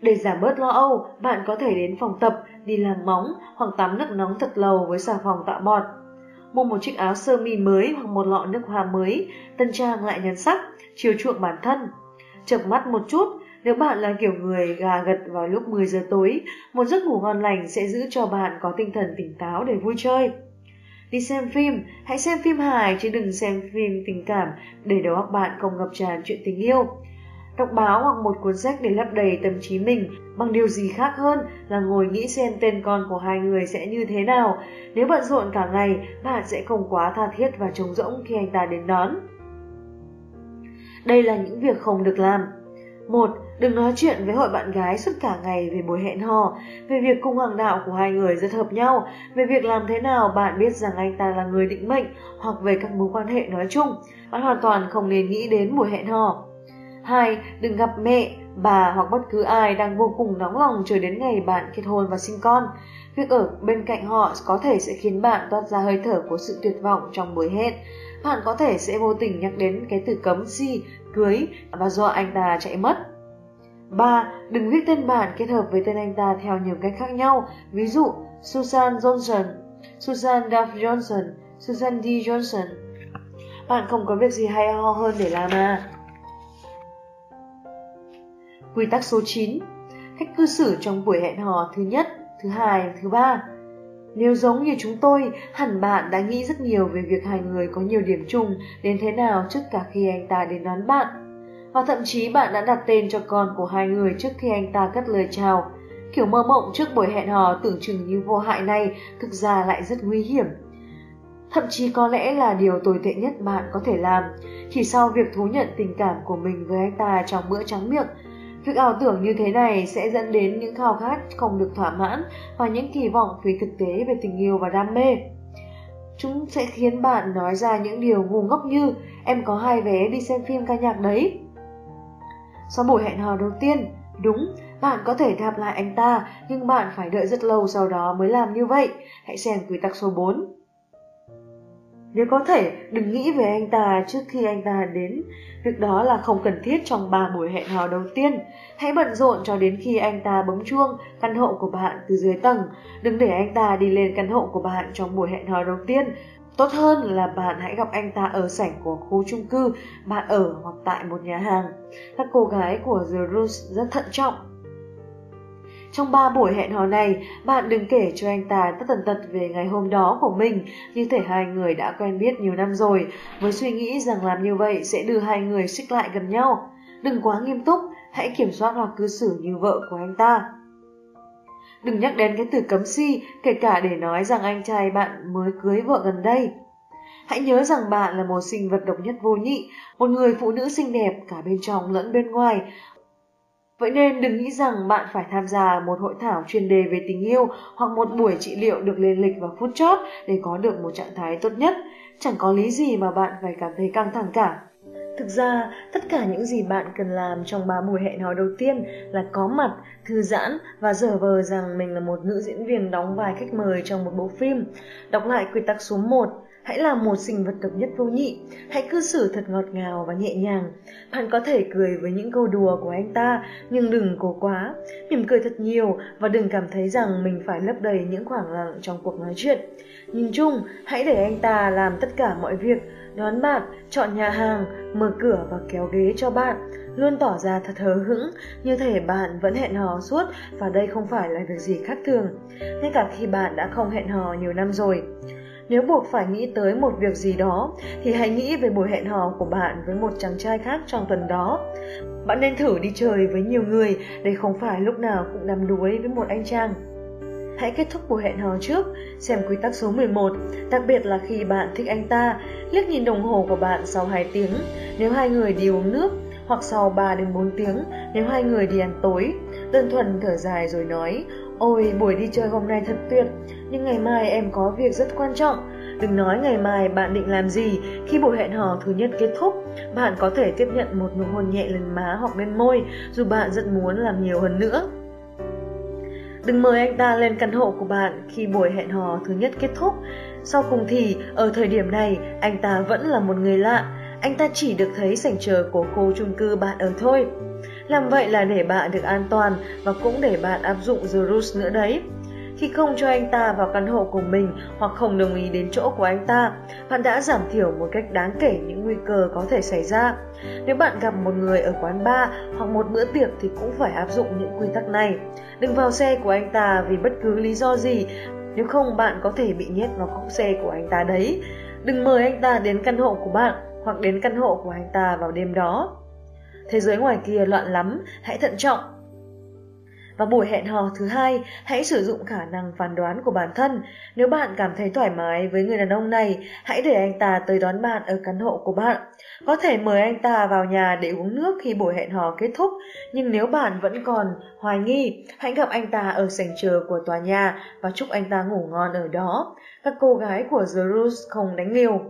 Để giảm bớt lo âu, bạn có thể đến phòng tập, đi làm móng hoặc tắm nước nóng thật lâu với xà phòng tạo bọt. Mua một chiếc áo sơ mi mới hoặc một lọ nước hoa mới, tân trang lại nhan sắc, chiều chuộng bản thân. Chợp mắt một chút, nếu bạn là kiểu người gà gật vào lúc 10 giờ tối, một giấc ngủ ngon lành sẽ giữ cho bạn có tinh thần tỉnh táo để vui chơi. Đi xem phim, hãy xem phim hài chứ đừng xem phim tình cảm để đầu óc bạn không ngập tràn chuyện tình yêu. Đọc báo hoặc một cuốn sách để lấp đầy tâm trí mình bằng điều gì khác hơn là ngồi nghĩ xem tên con của hai người sẽ như thế nào. Nếu bận rộn cả ngày, bạn sẽ không quá tha thiết và trống rỗng khi anh ta đến đón. Đây là những việc không được làm. 1. Đừng nói chuyện với hội bạn gái suốt cả ngày về buổi hẹn hò, về việc cung hoàng đạo của hai người rất hợp nhau, về việc làm thế nào bạn biết rằng anh ta là người định mệnh hoặc về các mối quan hệ nói chung. Bạn hoàn toàn không nên nghĩ đến buổi hẹn hò. 2. Đừng gặp mẹ, bà hoặc bất cứ ai đang vô cùng nóng lòng chờ đến ngày bạn kết hôn và sinh con. Việc ở bên cạnh họ có thể sẽ khiến bạn toát ra hơi thở của sự tuyệt vọng trong buổi hẹn. Bạn có thể sẽ vô tình nhắc đến cái từ cấm si, cưới và dọa anh ta chạy mất. 3. Đừng viết tên bạn kết hợp với tên anh ta theo nhiều cách khác nhau, ví dụ Susan Johnson, Susan Duff Johnson, Susan D. Johnson. Bạn không có việc gì hay ho hơn để làm à? Quy tắc số 9 Cách cư xử trong buổi hẹn hò thứ nhất, thứ hai, thứ ba Nếu giống như chúng tôi, hẳn bạn đã nghĩ rất nhiều về việc hai người có nhiều điểm chung đến thế nào trước cả khi anh ta đến đón bạn và thậm chí bạn đã đặt tên cho con của hai người trước khi anh ta cất lời chào. Kiểu mơ mộng trước buổi hẹn hò tưởng chừng như vô hại này thực ra lại rất nguy hiểm. Thậm chí có lẽ là điều tồi tệ nhất bạn có thể làm, chỉ sau việc thú nhận tình cảm của mình với anh ta trong bữa trắng miệng. Việc ảo tưởng như thế này sẽ dẫn đến những khao khát không được thỏa mãn và những kỳ vọng phi thực tế về tình yêu và đam mê. Chúng sẽ khiến bạn nói ra những điều ngu ngốc như em có hai vé đi xem phim ca nhạc đấy. Sau buổi hẹn hò đầu tiên, đúng, Bạn có thể đạp lại anh ta, nhưng bạn phải đợi rất lâu sau đó mới làm như vậy. Hãy xem quy tắc số 4. Nếu có thể, đừng nghĩ về anh ta trước khi anh ta đến. Việc đó là không cần thiết trong ba buổi hẹn hò đầu tiên. Hãy bận rộn cho đến khi anh ta bấm chuông căn hộ của bạn từ dưới tầng. Đừng để anh ta đi lên căn hộ của bạn trong buổi hẹn hò đầu tiên. Tốt hơn là bạn hãy gặp anh ta ở sảnh của khu chung cư bạn ở hoặc tại một nhà hàng. Các cô gái của The Roots rất thận trọng trong ba buổi hẹn hò này, bạn đừng kể cho anh ta tất tần tật về ngày hôm đó của mình, như thể hai người đã quen biết nhiều năm rồi, với suy nghĩ rằng làm như vậy sẽ đưa hai người xích lại gần nhau. Đừng quá nghiêm túc, hãy kiểm soát hoặc cư xử như vợ của anh ta. Đừng nhắc đến cái từ cấm si, kể cả để nói rằng anh trai bạn mới cưới vợ gần đây. Hãy nhớ rằng bạn là một sinh vật độc nhất vô nhị, một người phụ nữ xinh đẹp cả bên trong lẫn bên ngoài, Vậy nên đừng nghĩ rằng bạn phải tham gia một hội thảo chuyên đề về tình yêu hoặc một buổi trị liệu được lên lịch vào phút chót để có được một trạng thái tốt nhất. Chẳng có lý gì mà bạn phải cảm thấy căng thẳng cả. Thực ra, tất cả những gì bạn cần làm trong ba buổi hẹn hò đầu tiên là có mặt, thư giãn và dở vờ rằng mình là một nữ diễn viên đóng vai khách mời trong một bộ phim. Đọc lại quy tắc số 1, Hãy là một sinh vật độc nhất vô nhị, hãy cư xử thật ngọt ngào và nhẹ nhàng. Bạn có thể cười với những câu đùa của anh ta, nhưng đừng cố quá. Mỉm cười thật nhiều và đừng cảm thấy rằng mình phải lấp đầy những khoảng lặng trong cuộc nói chuyện. Nhìn chung, hãy để anh ta làm tất cả mọi việc, đón bạn, chọn nhà hàng, mở cửa và kéo ghế cho bạn luôn tỏ ra thật hớ hững, như thể bạn vẫn hẹn hò suốt và đây không phải là việc gì khác thường, ngay cả khi bạn đã không hẹn hò nhiều năm rồi. Nếu buộc phải nghĩ tới một việc gì đó, thì hãy nghĩ về buổi hẹn hò của bạn với một chàng trai khác trong tuần đó. Bạn nên thử đi chơi với nhiều người để không phải lúc nào cũng đắm đuối với một anh chàng. Hãy kết thúc buổi hẹn hò trước, xem quy tắc số 11, đặc biệt là khi bạn thích anh ta, liếc nhìn đồng hồ của bạn sau 2 tiếng, nếu hai người đi uống nước, hoặc sau 3 đến 4 tiếng, nếu hai người đi ăn tối. Đơn thuần thở dài rồi nói, ôi buổi đi chơi hôm nay thật tuyệt, nhưng ngày mai em có việc rất quan trọng. Đừng nói ngày mai bạn định làm gì, khi buổi hẹn hò thứ nhất kết thúc, bạn có thể tiếp nhận một nụ hôn nhẹ lên má hoặc bên môi, dù bạn rất muốn làm nhiều hơn nữa. Đừng mời anh ta lên căn hộ của bạn khi buổi hẹn hò thứ nhất kết thúc. Sau cùng thì, ở thời điểm này, anh ta vẫn là một người lạ. Anh ta chỉ được thấy sảnh chờ của khu chung cư bạn ở thôi. Làm vậy là để bạn được an toàn và cũng để bạn áp dụng The Rules nữa đấy. Khi không cho anh ta vào căn hộ của mình hoặc không đồng ý đến chỗ của anh ta, bạn đã giảm thiểu một cách đáng kể những nguy cơ có thể xảy ra. Nếu bạn gặp một người ở quán bar hoặc một bữa tiệc thì cũng phải áp dụng những quy tắc này. Đừng vào xe của anh ta vì bất cứ lý do gì, nếu không bạn có thể bị nhét vào cốc xe của anh ta đấy. Đừng mời anh ta đến căn hộ của bạn hoặc đến căn hộ của anh ta vào đêm đó. Thế giới ngoài kia loạn lắm, hãy thận trọng và buổi hẹn hò thứ hai, hãy sử dụng khả năng phán đoán của bản thân. Nếu bạn cảm thấy thoải mái với người đàn ông này, hãy để anh ta tới đón bạn ở căn hộ của bạn. Có thể mời anh ta vào nhà để uống nước khi buổi hẹn hò kết thúc, nhưng nếu bạn vẫn còn hoài nghi, hãy gặp anh ta ở sảnh chờ của tòa nhà và chúc anh ta ngủ ngon ở đó. Các cô gái của The Roots không đánh liều.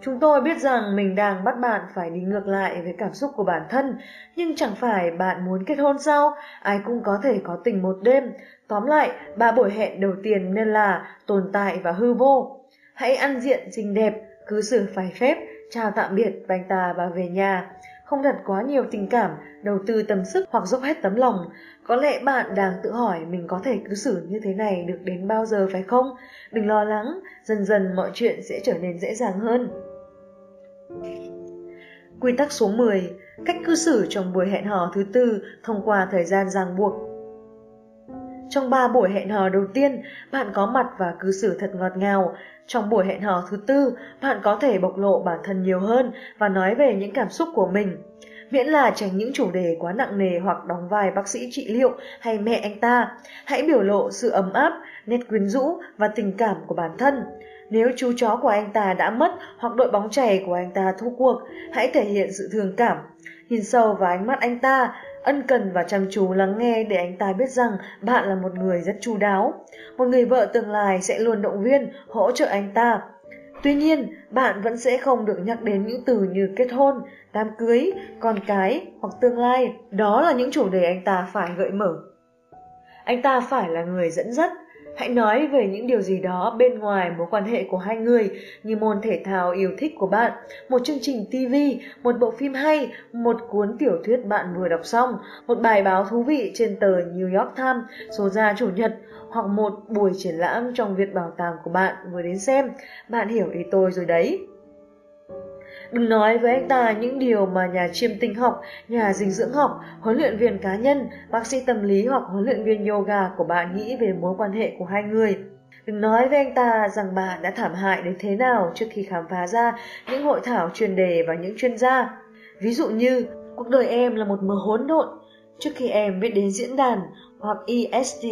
Chúng tôi biết rằng mình đang bắt bạn phải đi ngược lại với cảm xúc của bản thân, nhưng chẳng phải bạn muốn kết hôn sao? Ai cũng có thể có tình một đêm. Tóm lại, ba buổi hẹn đầu tiên nên là tồn tại và hư vô. Hãy ăn diện xinh đẹp, cứ xử phải phép, chào tạm biệt và anh ta và về nhà. Không đặt quá nhiều tình cảm, đầu tư tâm sức hoặc dốc hết tấm lòng. Có lẽ bạn đang tự hỏi mình có thể cư xử như thế này được đến bao giờ phải không? Đừng lo lắng, dần dần mọi chuyện sẽ trở nên dễ dàng hơn. Quy tắc số 10. Cách cư xử trong buổi hẹn hò thứ tư thông qua thời gian ràng buộc. Trong 3 buổi hẹn hò đầu tiên, bạn có mặt và cư xử thật ngọt ngào. Trong buổi hẹn hò thứ tư, bạn có thể bộc lộ bản thân nhiều hơn và nói về những cảm xúc của mình. Miễn là tránh những chủ đề quá nặng nề hoặc đóng vai bác sĩ trị liệu hay mẹ anh ta, hãy biểu lộ sự ấm áp, nét quyến rũ và tình cảm của bản thân. Nếu chú chó của anh ta đã mất hoặc đội bóng chày của anh ta thua cuộc, hãy thể hiện sự thương cảm. Nhìn sâu vào ánh mắt anh ta, ân cần và chăm chú lắng nghe để anh ta biết rằng bạn là một người rất chu đáo. Một người vợ tương lai sẽ luôn động viên, hỗ trợ anh ta. Tuy nhiên, bạn vẫn sẽ không được nhắc đến những từ như kết hôn, đám cưới, con cái hoặc tương lai. Đó là những chủ đề anh ta phải gợi mở. Anh ta phải là người dẫn dắt, Hãy nói về những điều gì đó bên ngoài mối quan hệ của hai người như môn thể thao yêu thích của bạn, một chương trình TV, một bộ phim hay, một cuốn tiểu thuyết bạn vừa đọc xong, một bài báo thú vị trên tờ New York Times số ra chủ nhật hoặc một buổi triển lãm trong viện bảo tàng của bạn vừa đến xem. Bạn hiểu ý tôi rồi đấy. Đừng nói với anh ta những điều mà nhà chiêm tinh học, nhà dinh dưỡng học, huấn luyện viên cá nhân, bác sĩ tâm lý hoặc huấn luyện viên yoga của bạn nghĩ về mối quan hệ của hai người. Đừng nói với anh ta rằng bạn đã thảm hại đến thế nào trước khi khám phá ra những hội thảo chuyên đề và những chuyên gia. Ví dụ như, cuộc đời em là một mớ hỗn độn. Trước khi em biết đến diễn đàn, hoặc ESD.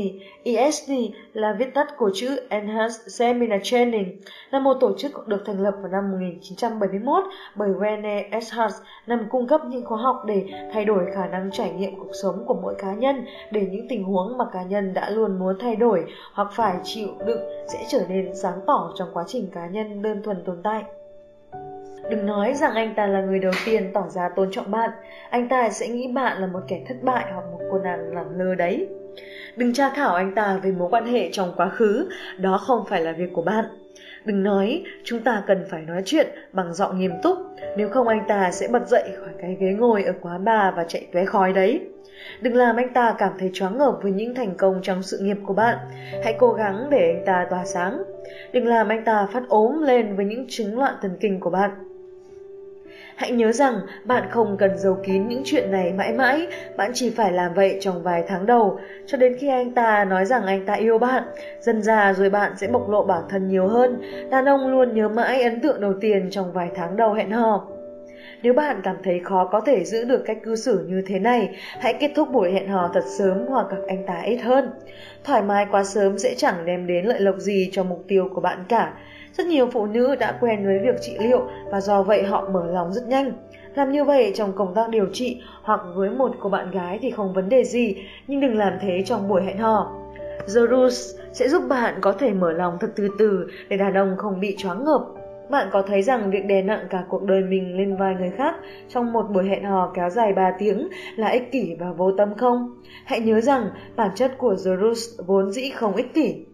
ESD là viết tắt của chữ Enhanced Seminar Training, là một tổ chức được thành lập vào năm 1971 bởi Rene Eschardt nhằm cung cấp những khóa học để thay đổi khả năng trải nghiệm cuộc sống của mỗi cá nhân để những tình huống mà cá nhân đã luôn muốn thay đổi hoặc phải chịu đựng sẽ trở nên sáng tỏ trong quá trình cá nhân đơn thuần tồn tại. Đừng nói rằng anh ta là người đầu tiên tỏ ra tôn trọng bạn, anh ta sẽ nghĩ bạn là một kẻ thất bại hoặc một cô nàng làm lơ đấy. Đừng tra khảo anh ta về mối quan hệ trong quá khứ, đó không phải là việc của bạn. Đừng nói, chúng ta cần phải nói chuyện bằng giọng nghiêm túc, nếu không anh ta sẽ bật dậy khỏi cái ghế ngồi ở quán bà và chạy tóe khói đấy. Đừng làm anh ta cảm thấy choáng ngợp với những thành công trong sự nghiệp của bạn. Hãy cố gắng để anh ta tỏa sáng. Đừng làm anh ta phát ốm lên với những chứng loạn thần kinh của bạn. Hãy nhớ rằng bạn không cần giấu kín những chuyện này mãi mãi, bạn chỉ phải làm vậy trong vài tháng đầu, cho đến khi anh ta nói rằng anh ta yêu bạn. Dần già rồi bạn sẽ bộc lộ bản thân nhiều hơn. Đàn ông luôn nhớ mãi ấn tượng đầu tiên trong vài tháng đầu hẹn hò. Nếu bạn cảm thấy khó có thể giữ được cách cư xử như thế này, hãy kết thúc buổi hẹn hò thật sớm hoặc gặp anh ta ít hơn. Thoải mái quá sớm sẽ chẳng đem đến lợi lộc gì cho mục tiêu của bạn cả. Rất nhiều phụ nữ đã quen với việc trị liệu và do vậy họ mở lòng rất nhanh. Làm như vậy trong công tác điều trị hoặc với một cô bạn gái thì không vấn đề gì, nhưng đừng làm thế trong buổi hẹn hò. The Rules sẽ giúp bạn có thể mở lòng thật từ từ để đàn ông không bị choáng ngợp. Bạn có thấy rằng việc đè nặng cả cuộc đời mình lên vai người khác trong một buổi hẹn hò kéo dài 3 tiếng là ích kỷ và vô tâm không? Hãy nhớ rằng bản chất của The Rules vốn dĩ không ích kỷ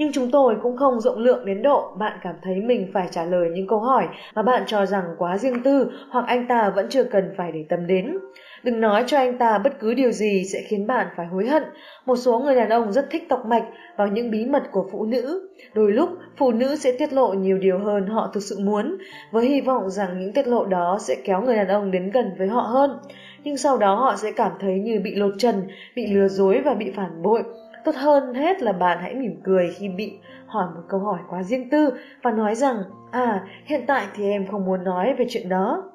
nhưng chúng tôi cũng không rộng lượng đến độ bạn cảm thấy mình phải trả lời những câu hỏi mà bạn cho rằng quá riêng tư hoặc anh ta vẫn chưa cần phải để tâm đến. Đừng nói cho anh ta bất cứ điều gì sẽ khiến bạn phải hối hận. Một số người đàn ông rất thích tọc mạch vào những bí mật của phụ nữ. Đôi lúc, phụ nữ sẽ tiết lộ nhiều điều hơn họ thực sự muốn, với hy vọng rằng những tiết lộ đó sẽ kéo người đàn ông đến gần với họ hơn. Nhưng sau đó họ sẽ cảm thấy như bị lột trần, bị lừa dối và bị phản bội Tốt hơn hết là bạn hãy mỉm cười khi bị hỏi một câu hỏi quá riêng tư và nói rằng à hiện tại thì em không muốn nói về chuyện đó.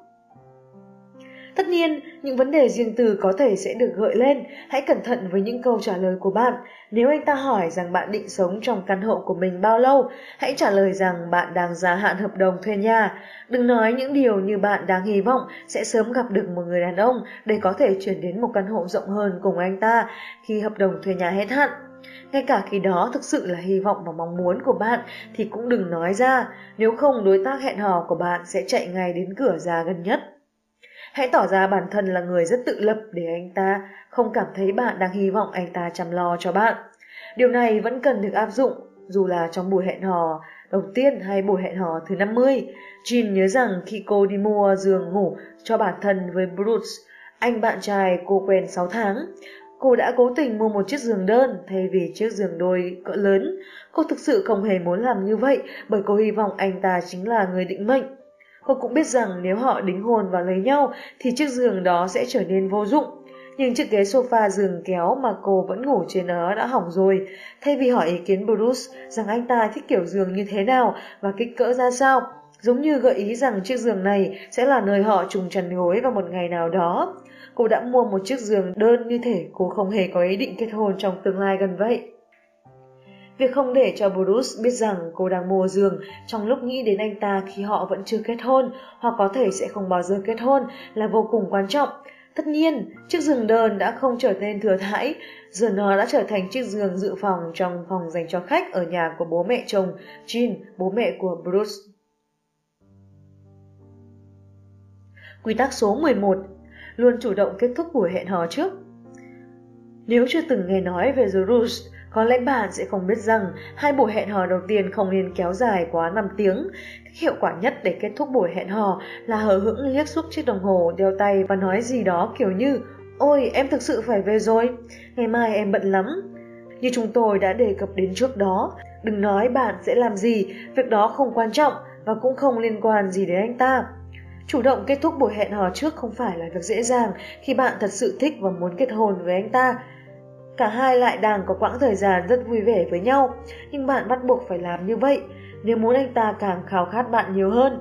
Tất nhiên, những vấn đề riêng tư có thể sẽ được gợi lên. Hãy cẩn thận với những câu trả lời của bạn. Nếu anh ta hỏi rằng bạn định sống trong căn hộ của mình bao lâu, hãy trả lời rằng bạn đang gia hạn hợp đồng thuê nhà. Đừng nói những điều như bạn đang hy vọng sẽ sớm gặp được một người đàn ông để có thể chuyển đến một căn hộ rộng hơn cùng anh ta khi hợp đồng thuê nhà hết hạn. Ngay cả khi đó thực sự là hy vọng và mong muốn của bạn thì cũng đừng nói ra, nếu không đối tác hẹn hò của bạn sẽ chạy ngay đến cửa ra gần nhất. Hãy tỏ ra bản thân là người rất tự lập để anh ta không cảm thấy bạn đang hy vọng anh ta chăm lo cho bạn. Điều này vẫn cần được áp dụng dù là trong buổi hẹn hò đầu tiên hay buổi hẹn hò thứ 50. Jean nhớ rằng khi cô đi mua giường ngủ cho bản thân với Bruce, anh bạn trai cô quen 6 tháng, cô đã cố tình mua một chiếc giường đơn thay vì chiếc giường đôi cỡ lớn. Cô thực sự không hề muốn làm như vậy bởi cô hy vọng anh ta chính là người định mệnh. Cô cũng biết rằng nếu họ đính hôn và lấy nhau thì chiếc giường đó sẽ trở nên vô dụng. Nhưng chiếc ghế sofa giường kéo mà cô vẫn ngủ trên nó đã hỏng rồi. Thay vì hỏi ý kiến Bruce rằng anh ta thích kiểu giường như thế nào và kích cỡ ra sao, giống như gợi ý rằng chiếc giường này sẽ là nơi họ trùng chăn gối vào một ngày nào đó. Cô đã mua một chiếc giường đơn như thể cô không hề có ý định kết hôn trong tương lai gần vậy. Việc không để cho Bruce biết rằng cô đang mua giường trong lúc nghĩ đến anh ta khi họ vẫn chưa kết hôn hoặc có thể sẽ không bao giờ kết hôn là vô cùng quan trọng. Tất nhiên, chiếc giường đơn đã không trở nên thừa thãi, giờ nó đã trở thành chiếc giường dự phòng trong phòng dành cho khách ở nhà của bố mẹ chồng, Jean, bố mẹ của Bruce. Quy tắc số 11 Luôn chủ động kết thúc buổi hẹn hò trước Nếu chưa từng nghe nói về The Rules, có lẽ bạn sẽ không biết rằng hai buổi hẹn hò đầu tiên không nên kéo dài quá 5 tiếng. Cách Hiệu quả nhất để kết thúc buổi hẹn hò là hờ hững liếc xúc chiếc đồng hồ đeo tay và nói gì đó kiểu như Ôi, em thực sự phải về rồi, ngày mai em bận lắm. Như chúng tôi đã đề cập đến trước đó, đừng nói bạn sẽ làm gì, việc đó không quan trọng và cũng không liên quan gì đến anh ta. Chủ động kết thúc buổi hẹn hò trước không phải là việc dễ dàng khi bạn thật sự thích và muốn kết hôn với anh ta. Cả hai lại đang có quãng thời gian rất vui vẻ với nhau, nhưng bạn bắt buộc phải làm như vậy nếu muốn anh ta càng khao khát bạn nhiều hơn.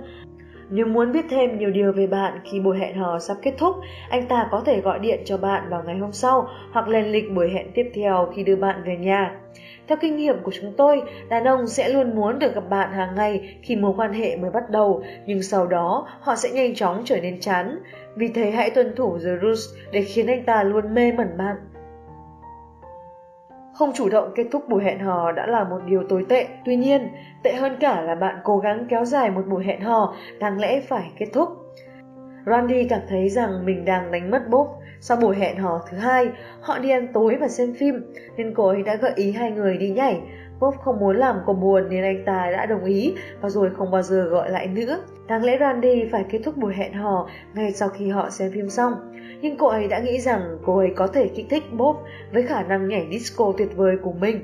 Nếu muốn biết thêm nhiều điều về bạn khi buổi hẹn hò sắp kết thúc, anh ta có thể gọi điện cho bạn vào ngày hôm sau hoặc lên lịch buổi hẹn tiếp theo khi đưa bạn về nhà. Theo kinh nghiệm của chúng tôi, đàn ông sẽ luôn muốn được gặp bạn hàng ngày khi mối quan hệ mới bắt đầu, nhưng sau đó họ sẽ nhanh chóng trở nên chán. Vì thế hãy tuân thủ The Rules để khiến anh ta luôn mê mẩn bạn. Không chủ động kết thúc buổi hẹn hò đã là một điều tồi tệ. Tuy nhiên, tệ hơn cả là bạn cố gắng kéo dài một buổi hẹn hò đáng lẽ phải kết thúc. Randy cảm thấy rằng mình đang đánh mất Bob. Sau buổi hẹn hò thứ hai, họ đi ăn tối và xem phim, nên cô ấy đã gợi ý hai người đi nhảy. Bob không muốn làm cô buồn nên anh ta đã đồng ý và rồi không bao giờ gọi lại nữa. Đáng lẽ Randy phải kết thúc buổi hẹn hò ngay sau khi họ xem phim xong. Nhưng cô ấy đã nghĩ rằng cô ấy có thể kích thích Bob với khả năng nhảy disco tuyệt vời của mình.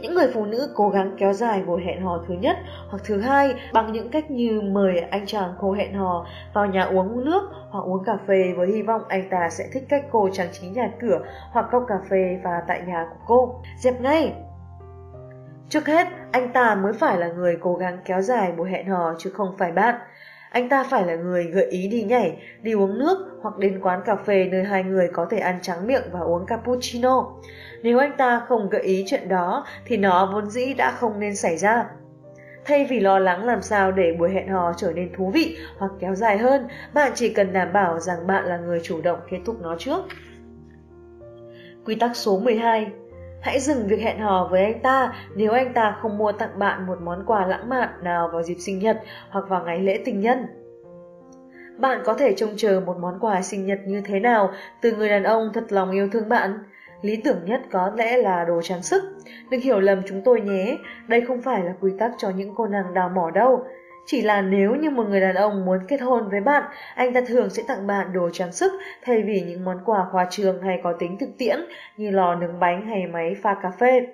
Những người phụ nữ cố gắng kéo dài buổi hẹn hò thứ nhất hoặc thứ hai bằng những cách như mời anh chàng cô hẹn hò vào nhà uống nước hoặc uống cà phê với hy vọng anh ta sẽ thích cách cô trang trí nhà cửa hoặc cốc cà phê và tại nhà của cô. Dẹp ngay! Trước hết, anh ta mới phải là người cố gắng kéo dài buổi hẹn hò chứ không phải bạn. Anh ta phải là người gợi ý đi nhảy, đi uống nước hoặc đến quán cà phê nơi hai người có thể ăn trắng miệng và uống cappuccino. Nếu anh ta không gợi ý chuyện đó thì nó vốn dĩ đã không nên xảy ra. Thay vì lo lắng làm sao để buổi hẹn hò trở nên thú vị hoặc kéo dài hơn, bạn chỉ cần đảm bảo rằng bạn là người chủ động kết thúc nó trước. Quy tắc số 12 Hãy dừng việc hẹn hò với anh ta nếu anh ta không mua tặng bạn một món quà lãng mạn nào vào dịp sinh nhật hoặc vào ngày lễ tình nhân. Bạn có thể trông chờ một món quà sinh nhật như thế nào từ người đàn ông thật lòng yêu thương bạn. Lý tưởng nhất có lẽ là đồ trang sức. Đừng hiểu lầm chúng tôi nhé, đây không phải là quy tắc cho những cô nàng đào mỏ đâu. Chỉ là nếu như một người đàn ông muốn kết hôn với bạn, anh ta thường sẽ tặng bạn đồ trang sức thay vì những món quà khoa trường hay có tính thực tiễn như lò nướng bánh hay máy pha cà phê.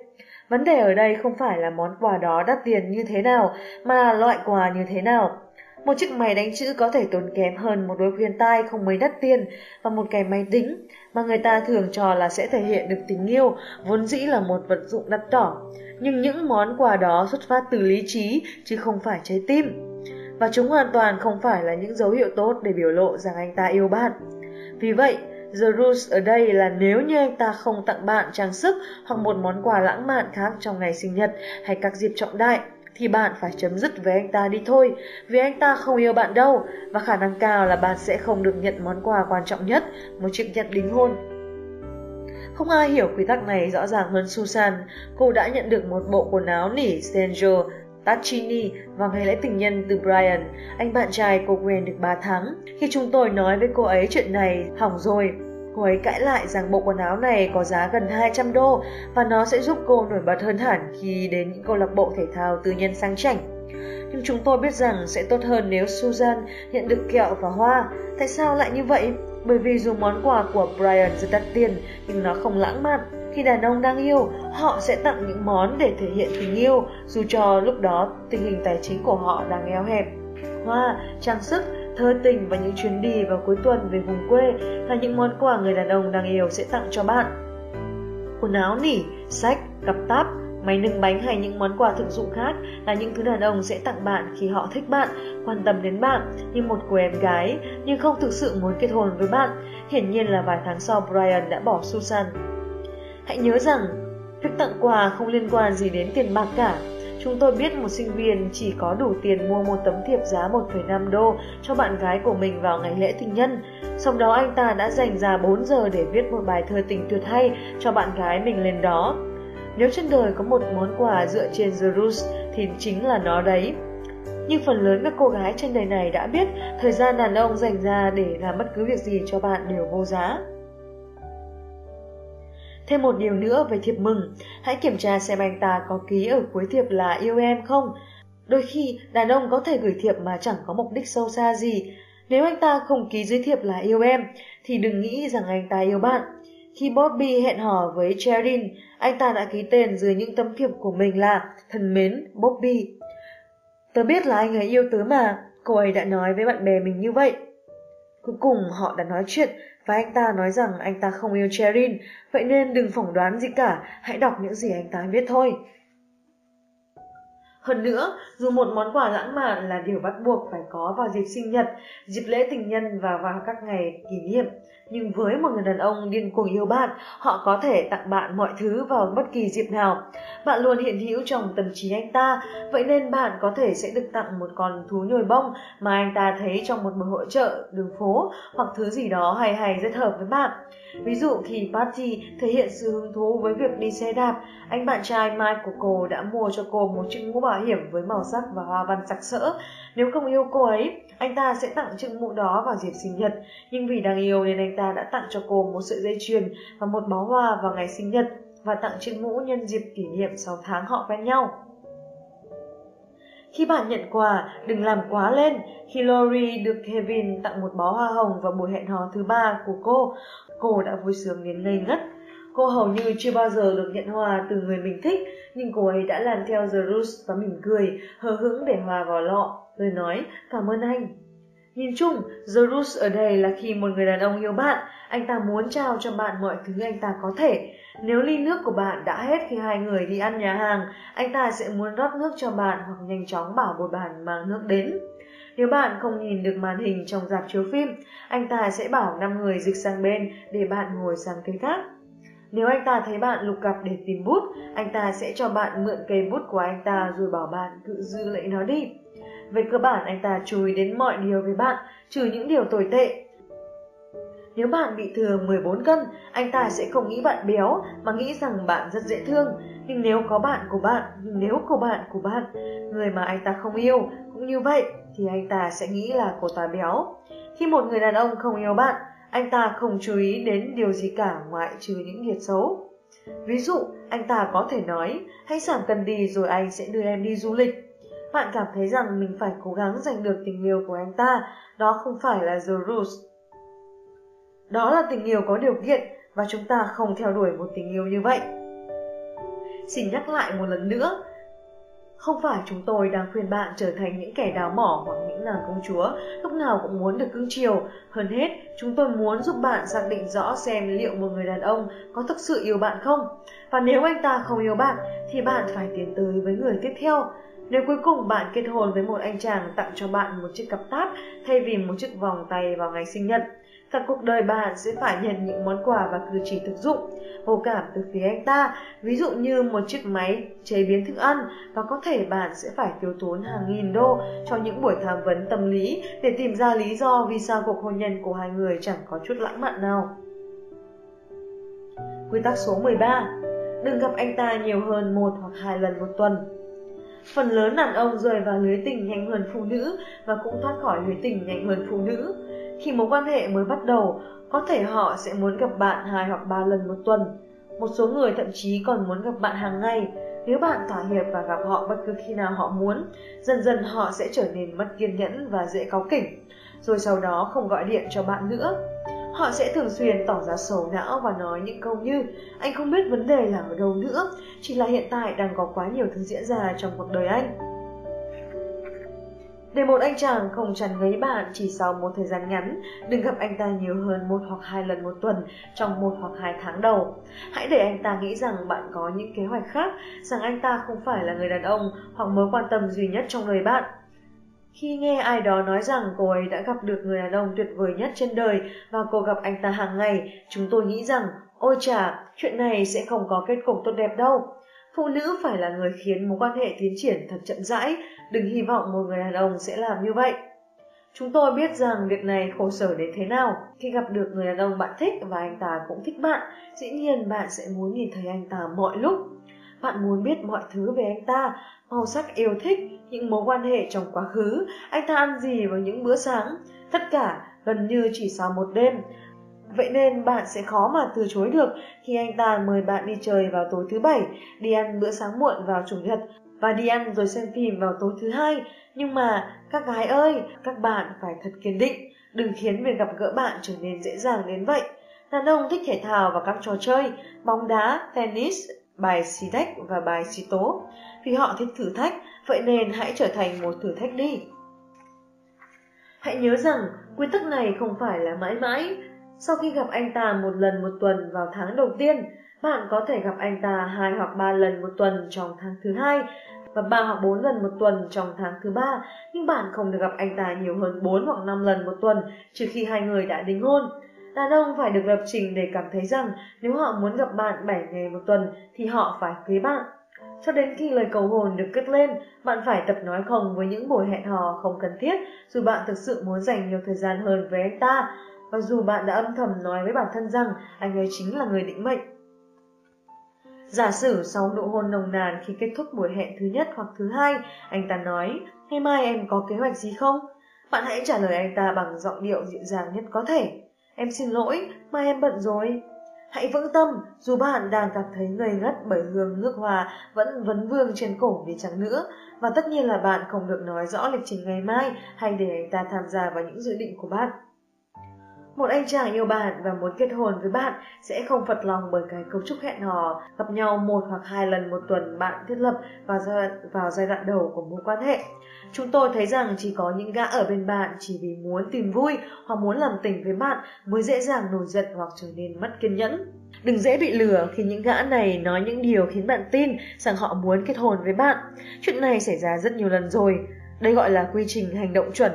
Vấn đề ở đây không phải là món quà đó đắt tiền như thế nào, mà là loại quà như thế nào. Một chiếc máy đánh chữ có thể tốn kém hơn một đôi khuyên tai không mấy đắt tiền và một cái máy tính mà người ta thường cho là sẽ thể hiện được tình yêu, vốn dĩ là một vật dụng đắt đỏ. Nhưng những món quà đó xuất phát từ lý trí chứ không phải trái tim. Và chúng hoàn toàn không phải là những dấu hiệu tốt để biểu lộ rằng anh ta yêu bạn. Vì vậy, The rules ở đây là nếu như anh ta không tặng bạn trang sức hoặc một món quà lãng mạn khác trong ngày sinh nhật hay các dịp trọng đại, thì bạn phải chấm dứt với anh ta đi thôi, vì anh ta không yêu bạn đâu và khả năng cao là bạn sẽ không được nhận món quà quan trọng nhất, một chiếc nhẫn đính hôn. Không ai hiểu quy tắc này rõ ràng hơn Susan. Cô đã nhận được một bộ quần áo nỉ Stenjo Tachini vào ngày lễ tình nhân từ Brian, anh bạn trai cô Gwen được 3 tháng. Khi chúng tôi nói với cô ấy chuyện này, hỏng rồi. Cô ấy cãi lại rằng bộ quần áo này có giá gần 200 đô và nó sẽ giúp cô nổi bật hơn hẳn khi đến những câu lạc bộ thể thao tư nhân sang chảnh. Nhưng chúng tôi biết rằng sẽ tốt hơn nếu Susan nhận được kẹo và hoa. Tại sao lại như vậy? Bởi vì dù món quà của Brian rất đắt tiền nhưng nó không lãng mạn. Khi đàn ông đang yêu, họ sẽ tặng những món để thể hiện tình yêu dù cho lúc đó tình hình tài chính của họ đang eo hẹp. Hoa, trang sức, thơ tình và những chuyến đi vào cuối tuần về vùng quê là những món quà người đàn ông đang yêu sẽ tặng cho bạn. Quần áo nỉ, sách, cặp táp, máy nâng bánh hay những món quà thực dụng khác là những thứ đàn ông sẽ tặng bạn khi họ thích bạn, quan tâm đến bạn như một cô em gái nhưng không thực sự muốn kết hôn với bạn. Hiển nhiên là vài tháng sau Brian đã bỏ Susan. Hãy nhớ rằng, việc tặng quà không liên quan gì đến tiền bạc cả. Chúng tôi biết một sinh viên chỉ có đủ tiền mua một tấm thiệp giá 1,5 đô cho bạn gái của mình vào ngày lễ tình nhân. Sau đó anh ta đã dành ra 4 giờ để viết một bài thơ tình tuyệt hay cho bạn gái mình lên đó. Nếu trên đời có một món quà dựa trên The Roots thì chính là nó đấy. Nhưng phần lớn các cô gái trên đời này đã biết thời gian đàn ông dành ra để làm bất cứ việc gì cho bạn đều vô giá. Thêm một điều nữa về thiệp mừng, hãy kiểm tra xem anh ta có ký ở cuối thiệp là yêu em không. Đôi khi, đàn ông có thể gửi thiệp mà chẳng có mục đích sâu xa gì. Nếu anh ta không ký dưới thiệp là yêu em, thì đừng nghĩ rằng anh ta yêu bạn. Khi Bobby hẹn hò với Cherin, anh ta đã ký tên dưới những tấm thiệp của mình là Thân mến Bobby. Tớ biết là anh ấy yêu tớ mà, cô ấy đã nói với bạn bè mình như vậy. Cuối cùng họ đã nói chuyện và anh ta nói rằng anh ta không yêu Cherin, vậy nên đừng phỏng đoán gì cả, hãy đọc những gì anh ta viết thôi. Hơn nữa, dù một món quà lãng mạn là điều bắt buộc phải có vào dịp sinh nhật, dịp lễ tình nhân và vào các ngày kỷ niệm, nhưng với một người đàn ông điên cuồng yêu bạn, họ có thể tặng bạn mọi thứ vào bất kỳ dịp nào. Bạn luôn hiện hữu trong tâm trí anh ta, vậy nên bạn có thể sẽ được tặng một con thú nhồi bông mà anh ta thấy trong một buổi hội trợ, đường phố hoặc thứ gì đó hay hay rất hợp với bạn. Ví dụ khi Patty thể hiện sự hứng thú với việc đi xe đạp, anh bạn trai Mike của cô đã mua cho cô một chiếc mũ bảo hiểm với màu sắc và hoa văn sặc sỡ. Nếu không yêu cô ấy, anh ta sẽ tặng chiếc mũ đó vào dịp sinh nhật, nhưng vì đang yêu nên anh ta đã tặng cho cô một sợi dây chuyền và một bó hoa vào ngày sinh nhật và tặng chiếc mũ nhân dịp kỷ niệm 6 tháng họ quen nhau. Khi bạn nhận quà, đừng làm quá lên. Khi Lori được Kevin tặng một bó hoa hồng vào buổi hẹn hò thứ ba của cô, cô đã vui sướng đến ngây ngất. Cô hầu như chưa bao giờ được nhận hòa từ người mình thích, nhưng cô ấy đã làm theo The Rules và mỉm cười, hờ hững để hòa vào lọ, rồi nói cảm ơn anh. Nhìn chung, The Rules ở đây là khi một người đàn ông yêu bạn, anh ta muốn trao cho bạn mọi thứ anh ta có thể. Nếu ly nước của bạn đã hết khi hai người đi ăn nhà hàng, anh ta sẽ muốn rót nước cho bạn hoặc nhanh chóng bảo bồi bàn mang nước đến. Nếu bạn không nhìn được màn hình trong dạp chiếu phim, anh ta sẽ bảo năm người dịch sang bên để bạn ngồi sang cây khác. Nếu anh ta thấy bạn lục cặp để tìm bút, anh ta sẽ cho bạn mượn cây bút của anh ta rồi bảo bạn tự giữ lấy nó đi. Về cơ bản anh ta chú ý đến mọi điều về bạn, trừ những điều tồi tệ. Nếu bạn bị thừa 14 cân, anh ta sẽ không nghĩ bạn béo mà nghĩ rằng bạn rất dễ thương. Nhưng nếu có bạn của bạn, nhưng nếu có bạn của bạn, người mà anh ta không yêu cũng như vậy, thì anh ta sẽ nghĩ là cô ta béo. Khi một người đàn ông không yêu bạn, anh ta không chú ý đến điều gì cả ngoại trừ những việc xấu. Ví dụ, anh ta có thể nói, hãy giảm cân đi rồi anh sẽ đưa em đi du lịch. Bạn cảm thấy rằng mình phải cố gắng giành được tình yêu của anh ta, đó không phải là The Rules. Đó là tình yêu có điều kiện và chúng ta không theo đuổi một tình yêu như vậy. Xin nhắc lại một lần nữa, không phải chúng tôi đang khuyên bạn trở thành những kẻ đào mỏ hoặc những nàng công chúa, lúc nào cũng muốn được cưng chiều. Hơn hết, chúng tôi muốn giúp bạn xác định rõ xem liệu một người đàn ông có thực sự yêu bạn không. Và nếu anh ta không yêu bạn, thì bạn phải tiến tới với người tiếp theo. Nếu cuối cùng bạn kết hôn với một anh chàng tặng cho bạn một chiếc cặp táp thay vì một chiếc vòng tay vào ngày sinh nhật, cả cuộc đời bạn sẽ phải nhận những món quà và cử chỉ thực dụng, vô cảm từ phía anh ta, ví dụ như một chiếc máy chế biến thức ăn và có thể bạn sẽ phải tiêu tốn hàng nghìn đô cho những buổi tham vấn tâm lý để tìm ra lý do vì sao cuộc hôn nhân của hai người chẳng có chút lãng mạn nào. Quy tắc số 13 Đừng gặp anh ta nhiều hơn một hoặc hai lần một tuần. Phần lớn đàn ông rơi vào lưới tình nhanh hơn phụ nữ và cũng thoát khỏi lưới tình nhanh hơn phụ nữ. Khi mối quan hệ mới bắt đầu, có thể họ sẽ muốn gặp bạn hai hoặc ba lần một tuần. Một số người thậm chí còn muốn gặp bạn hàng ngày. Nếu bạn thỏa hiệp và gặp họ bất cứ khi nào họ muốn, dần dần họ sẽ trở nên mất kiên nhẫn và dễ cáu kỉnh, rồi sau đó không gọi điện cho bạn nữa. Họ sẽ thường xuyên tỏ ra sầu não và nói những câu như Anh không biết vấn đề là ở đâu nữa, chỉ là hiện tại đang có quá nhiều thứ diễn ra trong cuộc đời anh. Để một anh chàng không chăn ngấy bạn chỉ sau một thời gian ngắn, đừng gặp anh ta nhiều hơn một hoặc hai lần một tuần trong một hoặc hai tháng đầu. Hãy để anh ta nghĩ rằng bạn có những kế hoạch khác, rằng anh ta không phải là người đàn ông hoặc mối quan tâm duy nhất trong đời bạn. Khi nghe ai đó nói rằng cô ấy đã gặp được người đàn ông tuyệt vời nhất trên đời và cô gặp anh ta hàng ngày, chúng tôi nghĩ rằng, ôi chà, chuyện này sẽ không có kết cục tốt đẹp đâu. Phụ nữ phải là người khiến mối quan hệ tiến triển thật chậm rãi, đừng hy vọng một người đàn ông sẽ làm như vậy. Chúng tôi biết rằng việc này khổ sở đến thế nào. Khi gặp được người đàn ông bạn thích và anh ta cũng thích bạn, dĩ nhiên bạn sẽ muốn nhìn thấy anh ta mọi lúc. Bạn muốn biết mọi thứ về anh ta, màu sắc yêu thích, những mối quan hệ trong quá khứ, anh ta ăn gì vào những bữa sáng, tất cả gần như chỉ sau một đêm. Vậy nên bạn sẽ khó mà từ chối được khi anh ta mời bạn đi chơi vào tối thứ bảy, đi ăn bữa sáng muộn vào chủ nhật và đi ăn rồi xem phim vào tối thứ hai. Nhưng mà các gái ơi, các bạn phải thật kiên định, đừng khiến việc gặp gỡ bạn trở nên dễ dàng đến vậy. Đàn ông thích thể thao và các trò chơi, bóng đá, tennis, bài xì đách và bài xì tố. Vì họ thích thử thách, vậy nên hãy trở thành một thử thách đi. Hãy nhớ rằng quy tắc này không phải là mãi mãi. Sau khi gặp anh ta một lần một tuần vào tháng đầu tiên, bạn có thể gặp anh ta hai hoặc ba lần một tuần trong tháng thứ hai và ba hoặc bốn lần một tuần trong tháng thứ ba, nhưng bạn không được gặp anh ta nhiều hơn bốn hoặc năm lần một tuần trừ khi hai người đã đính hôn. Đàn ông phải được lập trình để cảm thấy rằng nếu họ muốn gặp bạn 7 ngày một tuần thì họ phải cưới bạn. Cho đến khi lời cầu hồn được cất lên, bạn phải tập nói không với những buổi hẹn hò không cần thiết dù bạn thực sự muốn dành nhiều thời gian hơn với anh ta và dù bạn đã âm thầm nói với bản thân rằng anh ấy chính là người định mệnh. Giả sử sau nụ hôn nồng nàn khi kết thúc buổi hẹn thứ nhất hoặc thứ hai, anh ta nói, ngày mai em có kế hoạch gì không? Bạn hãy trả lời anh ta bằng giọng điệu dịu dàng nhất có thể. Em xin lỗi, mai em bận rồi. Hãy vững tâm, dù bạn đang cảm thấy ngây ngất bởi hương nước hoa vẫn vấn vương trên cổ vì chẳng nữa, và tất nhiên là bạn không được nói rõ lịch trình ngày mai hay để anh ta tham gia vào những dự định của bạn. Một anh chàng yêu bạn và muốn kết hôn với bạn sẽ không phật lòng bởi cái cấu trúc hẹn hò gặp nhau một hoặc hai lần một tuần bạn thiết lập vào giai, đoạn, vào giai đoạn đầu của mối quan hệ. Chúng tôi thấy rằng chỉ có những gã ở bên bạn chỉ vì muốn tìm vui hoặc muốn làm tình với bạn mới dễ dàng nổi giận hoặc trở nên mất kiên nhẫn. Đừng dễ bị lừa khi những gã này nói những điều khiến bạn tin rằng họ muốn kết hôn với bạn. Chuyện này xảy ra rất nhiều lần rồi. Đây gọi là quy trình hành động chuẩn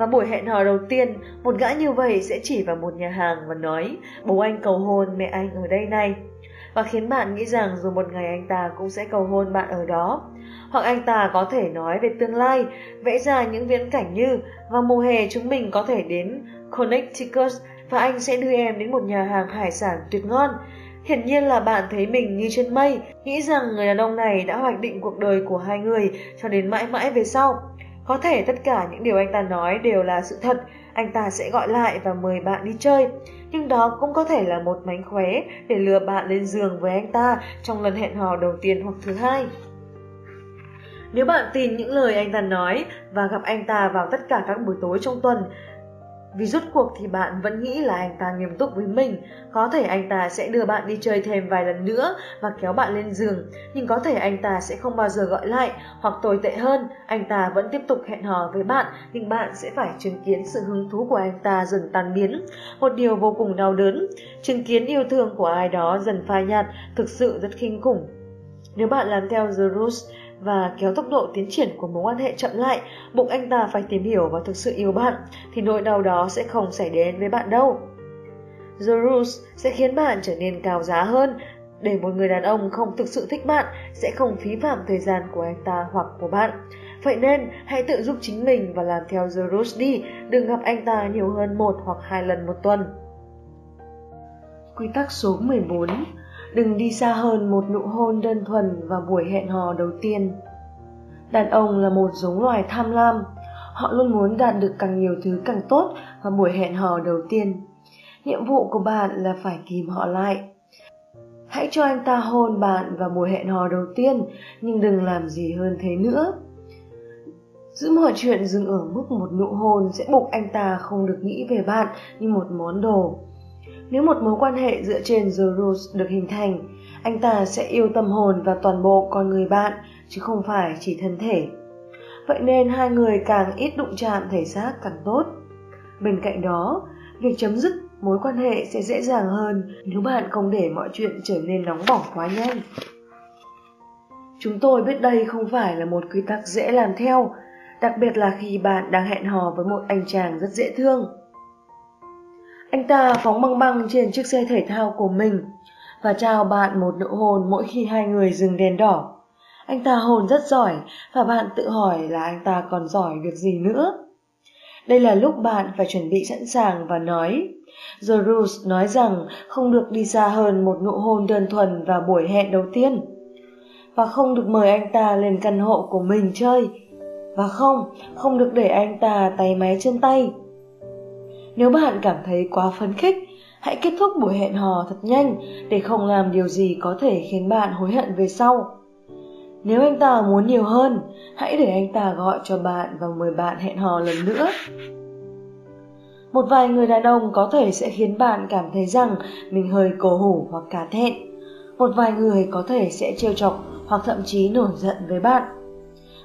và buổi hẹn hò đầu tiên, một gã như vậy sẽ chỉ vào một nhà hàng và nói bố anh cầu hôn mẹ anh ở đây này và khiến bạn nghĩ rằng rồi một ngày anh ta cũng sẽ cầu hôn bạn ở đó. Hoặc anh ta có thể nói về tương lai, vẽ ra những viễn cảnh như vào mùa hè chúng mình có thể đến Connecticut và anh sẽ đưa em đến một nhà hàng hải sản tuyệt ngon. Hiển nhiên là bạn thấy mình như trên mây, nghĩ rằng người đàn ông này đã hoạch định cuộc đời của hai người cho đến mãi mãi về sau. Có thể tất cả những điều anh ta nói đều là sự thật, anh ta sẽ gọi lại và mời bạn đi chơi. Nhưng đó cũng có thể là một mánh khóe để lừa bạn lên giường với anh ta trong lần hẹn hò đầu tiên hoặc thứ hai. Nếu bạn tin những lời anh ta nói và gặp anh ta vào tất cả các buổi tối trong tuần, vì rút cuộc thì bạn vẫn nghĩ là anh ta nghiêm túc với mình, có thể anh ta sẽ đưa bạn đi chơi thêm vài lần nữa và kéo bạn lên giường, nhưng có thể anh ta sẽ không bao giờ gọi lại, hoặc tồi tệ hơn, anh ta vẫn tiếp tục hẹn hò với bạn, nhưng bạn sẽ phải chứng kiến sự hứng thú của anh ta dần tan biến. Một điều vô cùng đau đớn, chứng kiến yêu thương của ai đó dần phai nhạt, thực sự rất kinh khủng. Nếu bạn làm theo The Rules, và kéo tốc độ tiến triển của mối quan hệ chậm lại, buộc anh ta phải tìm hiểu và thực sự yêu bạn, thì nỗi đau đó sẽ không xảy đến với bạn đâu. The Rules sẽ khiến bạn trở nên cao giá hơn, để một người đàn ông không thực sự thích bạn sẽ không phí phạm thời gian của anh ta hoặc của bạn. Vậy nên, hãy tự giúp chính mình và làm theo The Rules đi, đừng gặp anh ta nhiều hơn một hoặc hai lần một tuần. Quy tắc số 14 đừng đi xa hơn một nụ hôn đơn thuần vào buổi hẹn hò đầu tiên. Đàn ông là một giống loài tham lam, họ luôn muốn đạt được càng nhiều thứ càng tốt vào buổi hẹn hò đầu tiên. Nhiệm vụ của bạn là phải kìm họ lại. Hãy cho anh ta hôn bạn vào buổi hẹn hò đầu tiên, nhưng đừng làm gì hơn thế nữa. Giữ mọi chuyện dừng ở mức một nụ hôn sẽ buộc anh ta không được nghĩ về bạn như một món đồ nếu một mối quan hệ dựa trên The Rules được hình thành, anh ta sẽ yêu tâm hồn và toàn bộ con người bạn, chứ không phải chỉ thân thể. Vậy nên hai người càng ít đụng chạm thể xác càng tốt. Bên cạnh đó, việc chấm dứt mối quan hệ sẽ dễ dàng hơn nếu bạn không để mọi chuyện trở nên nóng bỏng quá nhanh. Chúng tôi biết đây không phải là một quy tắc dễ làm theo, đặc biệt là khi bạn đang hẹn hò với một anh chàng rất dễ thương. Anh ta phóng băng băng trên chiếc xe thể thao của mình và trao bạn một nụ hôn mỗi khi hai người dừng đèn đỏ. Anh ta hôn rất giỏi và bạn tự hỏi là anh ta còn giỏi việc gì nữa. Đây là lúc bạn phải chuẩn bị sẵn sàng và nói. Zorus nói rằng không được đi xa hơn một nụ hôn đơn thuần vào buổi hẹn đầu tiên. Và không được mời anh ta lên căn hộ của mình chơi. Và không, không được để anh ta tay máy chân tay. Nếu bạn cảm thấy quá phấn khích, hãy kết thúc buổi hẹn hò thật nhanh để không làm điều gì có thể khiến bạn hối hận về sau. Nếu anh ta muốn nhiều hơn, hãy để anh ta gọi cho bạn và mời bạn hẹn hò lần nữa. Một vài người đàn ông có thể sẽ khiến bạn cảm thấy rằng mình hơi cổ hủ hoặc cá thẹn. Một vài người có thể sẽ trêu chọc hoặc thậm chí nổi giận với bạn.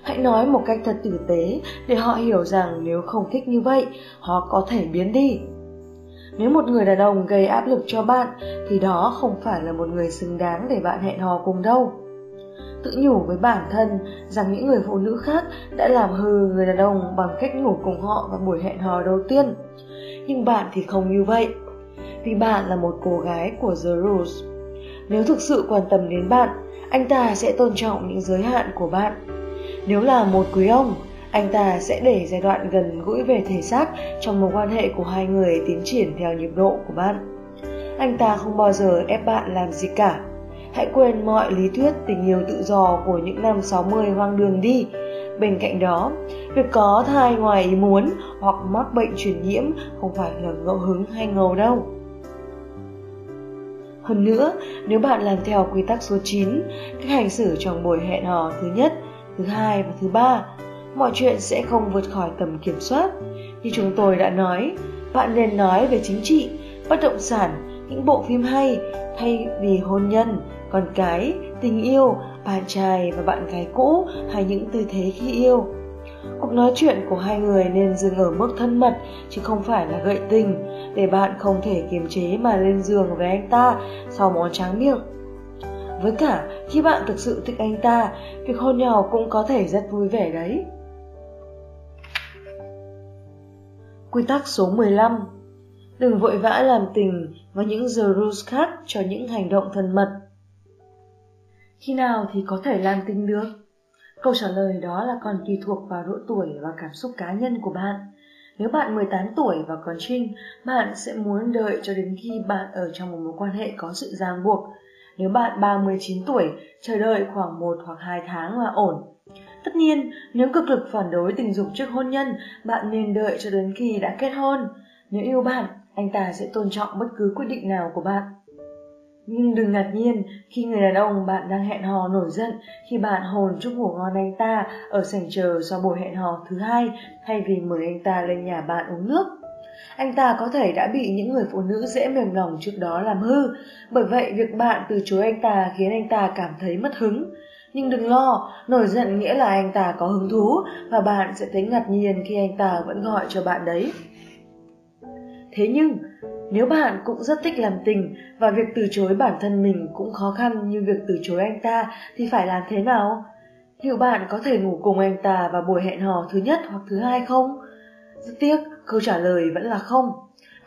Hãy nói một cách thật tử tế để họ hiểu rằng nếu không thích như vậy, họ có thể biến đi. Nếu một người đàn ông gây áp lực cho bạn thì đó không phải là một người xứng đáng để bạn hẹn hò cùng đâu tự nhủ với bản thân rằng những người phụ nữ khác đã làm hư người đàn ông bằng cách ngủ cùng họ vào buổi hẹn hò đầu tiên. Nhưng bạn thì không như vậy, vì bạn là một cô gái của The Rules. Nếu thực sự quan tâm đến bạn, anh ta sẽ tôn trọng những giới hạn của bạn. Nếu là một quý ông, anh ta sẽ để giai đoạn gần gũi về thể xác trong mối quan hệ của hai người tiến triển theo nhịp độ của bạn. Anh ta không bao giờ ép bạn làm gì cả Hãy quên mọi lý thuyết tình yêu tự do của những năm 60 hoang đường đi. Bên cạnh đó, việc có thai ngoài ý muốn hoặc mắc bệnh truyền nhiễm không phải là ngẫu hứng hay ngầu đâu. Hơn nữa, nếu bạn làm theo quy tắc số 9, cách hành xử trong buổi hẹn hò thứ nhất, thứ hai và thứ ba, mọi chuyện sẽ không vượt khỏi tầm kiểm soát. Như chúng tôi đã nói, bạn nên nói về chính trị, bất động sản, những bộ phim hay thay vì hôn nhân, con cái, tình yêu, bạn trai và bạn gái cũ hay những tư thế khi yêu. Cuộc nói chuyện của hai người nên dừng ở mức thân mật chứ không phải là gợi tình để bạn không thể kiềm chế mà lên giường với anh ta sau món tráng miệng. Với cả, khi bạn thực sự thích anh ta, việc hôn nhau cũng có thể rất vui vẻ đấy. Quy tắc số 15 Đừng vội vã làm tình và những the rules khác cho những hành động thân mật. Khi nào thì có thể làm tình được? Câu trả lời đó là còn tùy thuộc vào độ tuổi và cảm xúc cá nhân của bạn. Nếu bạn 18 tuổi và còn trinh, bạn sẽ muốn đợi cho đến khi bạn ở trong một mối quan hệ có sự ràng buộc. Nếu bạn 39 tuổi, chờ đợi khoảng 1 hoặc 2 tháng là ổn. Tất nhiên, nếu cực lực phản đối tình dục trước hôn nhân, bạn nên đợi cho đến khi đã kết hôn. Nếu yêu bạn, anh ta sẽ tôn trọng bất cứ quyết định nào của bạn. Nhưng đừng ngạc nhiên khi người đàn ông bạn đang hẹn hò nổi giận khi bạn hồn chúc ngủ ngon anh ta ở sảnh chờ sau buổi hẹn hò thứ hai thay vì mời anh ta lên nhà bạn uống nước. Anh ta có thể đã bị những người phụ nữ dễ mềm lòng trước đó làm hư, bởi vậy việc bạn từ chối anh ta khiến anh ta cảm thấy mất hứng. Nhưng đừng lo, nổi giận nghĩa là anh ta có hứng thú và bạn sẽ thấy ngạc nhiên khi anh ta vẫn gọi cho bạn đấy. Thế nhưng, nếu bạn cũng rất thích làm tình và việc từ chối bản thân mình cũng khó khăn như việc từ chối anh ta thì phải làm thế nào? Liệu bạn có thể ngủ cùng anh ta vào buổi hẹn hò thứ nhất hoặc thứ hai không? Rất tiếc, câu trả lời vẫn là không.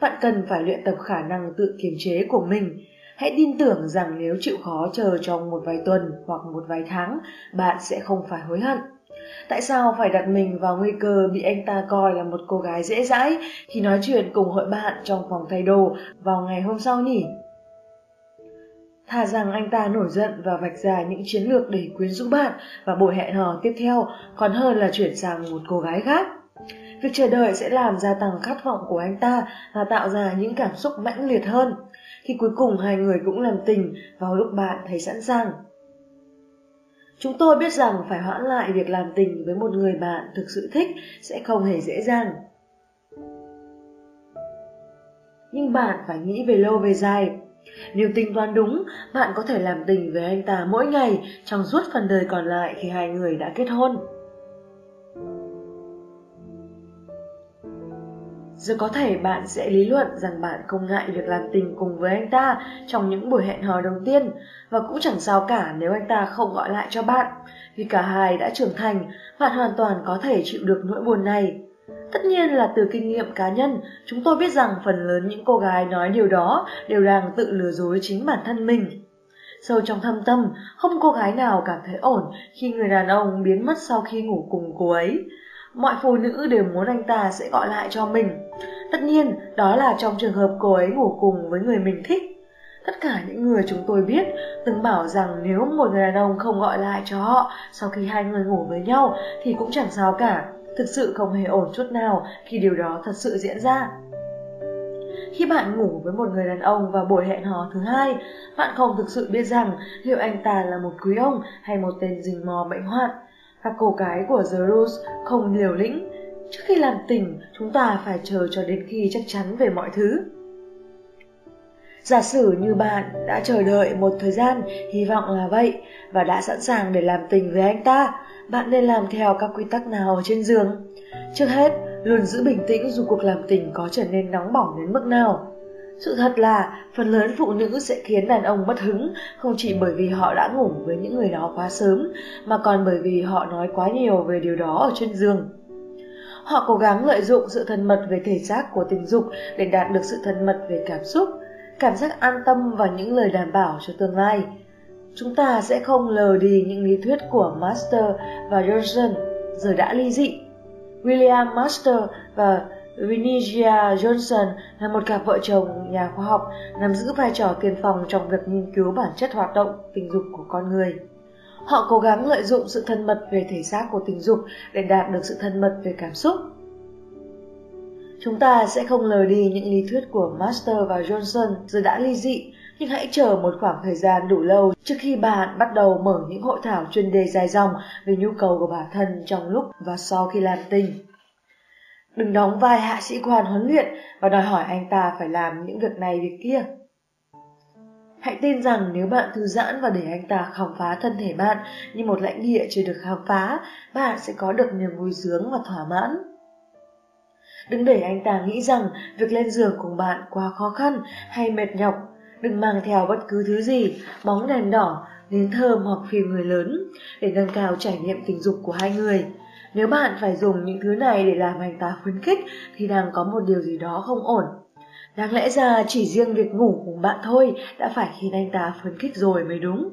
Bạn cần phải luyện tập khả năng tự kiềm chế của mình. Hãy tin tưởng rằng nếu chịu khó chờ trong một vài tuần hoặc một vài tháng, bạn sẽ không phải hối hận. Tại sao phải đặt mình vào nguy cơ bị anh ta coi là một cô gái dễ dãi khi nói chuyện cùng hội bạn trong phòng thay đồ vào ngày hôm sau nhỉ? Thà rằng anh ta nổi giận và vạch ra những chiến lược để quyến rũ bạn và buổi hẹn hò tiếp theo còn hơn là chuyển sang một cô gái khác. Việc chờ đợi sẽ làm gia tăng khát vọng của anh ta và tạo ra những cảm xúc mãnh liệt hơn. Khi cuối cùng hai người cũng làm tình vào lúc bạn thấy sẵn sàng. Chúng tôi biết rằng phải hoãn lại việc làm tình với một người bạn thực sự thích sẽ không hề dễ dàng. Nhưng bạn phải nghĩ về lâu về dài. Nếu tính toán đúng, bạn có thể làm tình với anh ta mỗi ngày trong suốt phần đời còn lại khi hai người đã kết hôn. Giờ có thể bạn sẽ lý luận rằng bạn không ngại việc làm tình cùng với anh ta trong những buổi hẹn hò đầu tiên và cũng chẳng sao cả nếu anh ta không gọi lại cho bạn. Vì cả hai đã trưởng thành, bạn hoàn toàn có thể chịu được nỗi buồn này. Tất nhiên là từ kinh nghiệm cá nhân, chúng tôi biết rằng phần lớn những cô gái nói điều đó đều đang tự lừa dối chính bản thân mình. Sâu trong thâm tâm, không cô gái nào cảm thấy ổn khi người đàn ông biến mất sau khi ngủ cùng cô ấy. Mọi phụ nữ đều muốn anh ta sẽ gọi lại cho mình. Tất nhiên, đó là trong trường hợp cô ấy ngủ cùng với người mình thích. Tất cả những người chúng tôi biết từng bảo rằng nếu một người đàn ông không gọi lại cho họ sau khi hai người ngủ với nhau thì cũng chẳng sao cả, thực sự không hề ổn chút nào khi điều đó thật sự diễn ra. Khi bạn ngủ với một người đàn ông vào buổi hẹn hò thứ hai, bạn không thực sự biết rằng liệu anh ta là một quý ông hay một tên rình mò bệnh hoạn. Các cô gái của The Rose không liều lĩnh. Trước khi làm tình, chúng ta phải chờ cho đến khi chắc chắn về mọi thứ. Giả sử như bạn đã chờ đợi một thời gian, hy vọng là vậy, và đã sẵn sàng để làm tình với anh ta, bạn nên làm theo các quy tắc nào ở trên giường. Trước hết, luôn giữ bình tĩnh dù cuộc làm tình có trở nên nóng bỏng đến mức nào. Sự thật là phần lớn phụ nữ sẽ khiến đàn ông mất hứng không chỉ bởi vì họ đã ngủ với những người đó quá sớm mà còn bởi vì họ nói quá nhiều về điều đó ở trên giường. Họ cố gắng lợi dụng sự thân mật về thể xác của tình dục để đạt được sự thân mật về cảm xúc, cảm giác an tâm và những lời đảm bảo cho tương lai. Chúng ta sẽ không lờ đi những lý thuyết của Master và Johnson giờ đã ly dị. William Master và Vinicia Johnson là một cặp vợ chồng nhà khoa học nắm giữ vai trò tiên phong trong việc nghiên cứu bản chất hoạt động tình dục của con người. Họ cố gắng lợi dụng sự thân mật về thể xác của tình dục để đạt được sự thân mật về cảm xúc. Chúng ta sẽ không lờ đi những lý thuyết của Master và Johnson giờ đã ly dị, nhưng hãy chờ một khoảng thời gian đủ lâu trước khi bạn bắt đầu mở những hội thảo chuyên đề dài dòng về nhu cầu của bản thân trong lúc và sau khi làm tình. Đừng đóng vai hạ sĩ quan huấn luyện và đòi hỏi anh ta phải làm những việc này việc kia. Hãy tin rằng nếu bạn thư giãn và để anh ta khám phá thân thể bạn như một lãnh địa chưa được khám phá, bạn sẽ có được niềm vui sướng và thỏa mãn. Đừng để anh ta nghĩ rằng việc lên giường cùng bạn quá khó khăn hay mệt nhọc. Đừng mang theo bất cứ thứ gì, bóng đèn đỏ, nến thơm hoặc phim người lớn để nâng cao trải nghiệm tình dục của hai người. Nếu bạn phải dùng những thứ này để làm anh ta khuyến khích, thì đang có một điều gì đó không ổn. Đáng lẽ ra chỉ riêng việc ngủ cùng bạn thôi đã phải khiến anh ta phấn khích rồi mới đúng.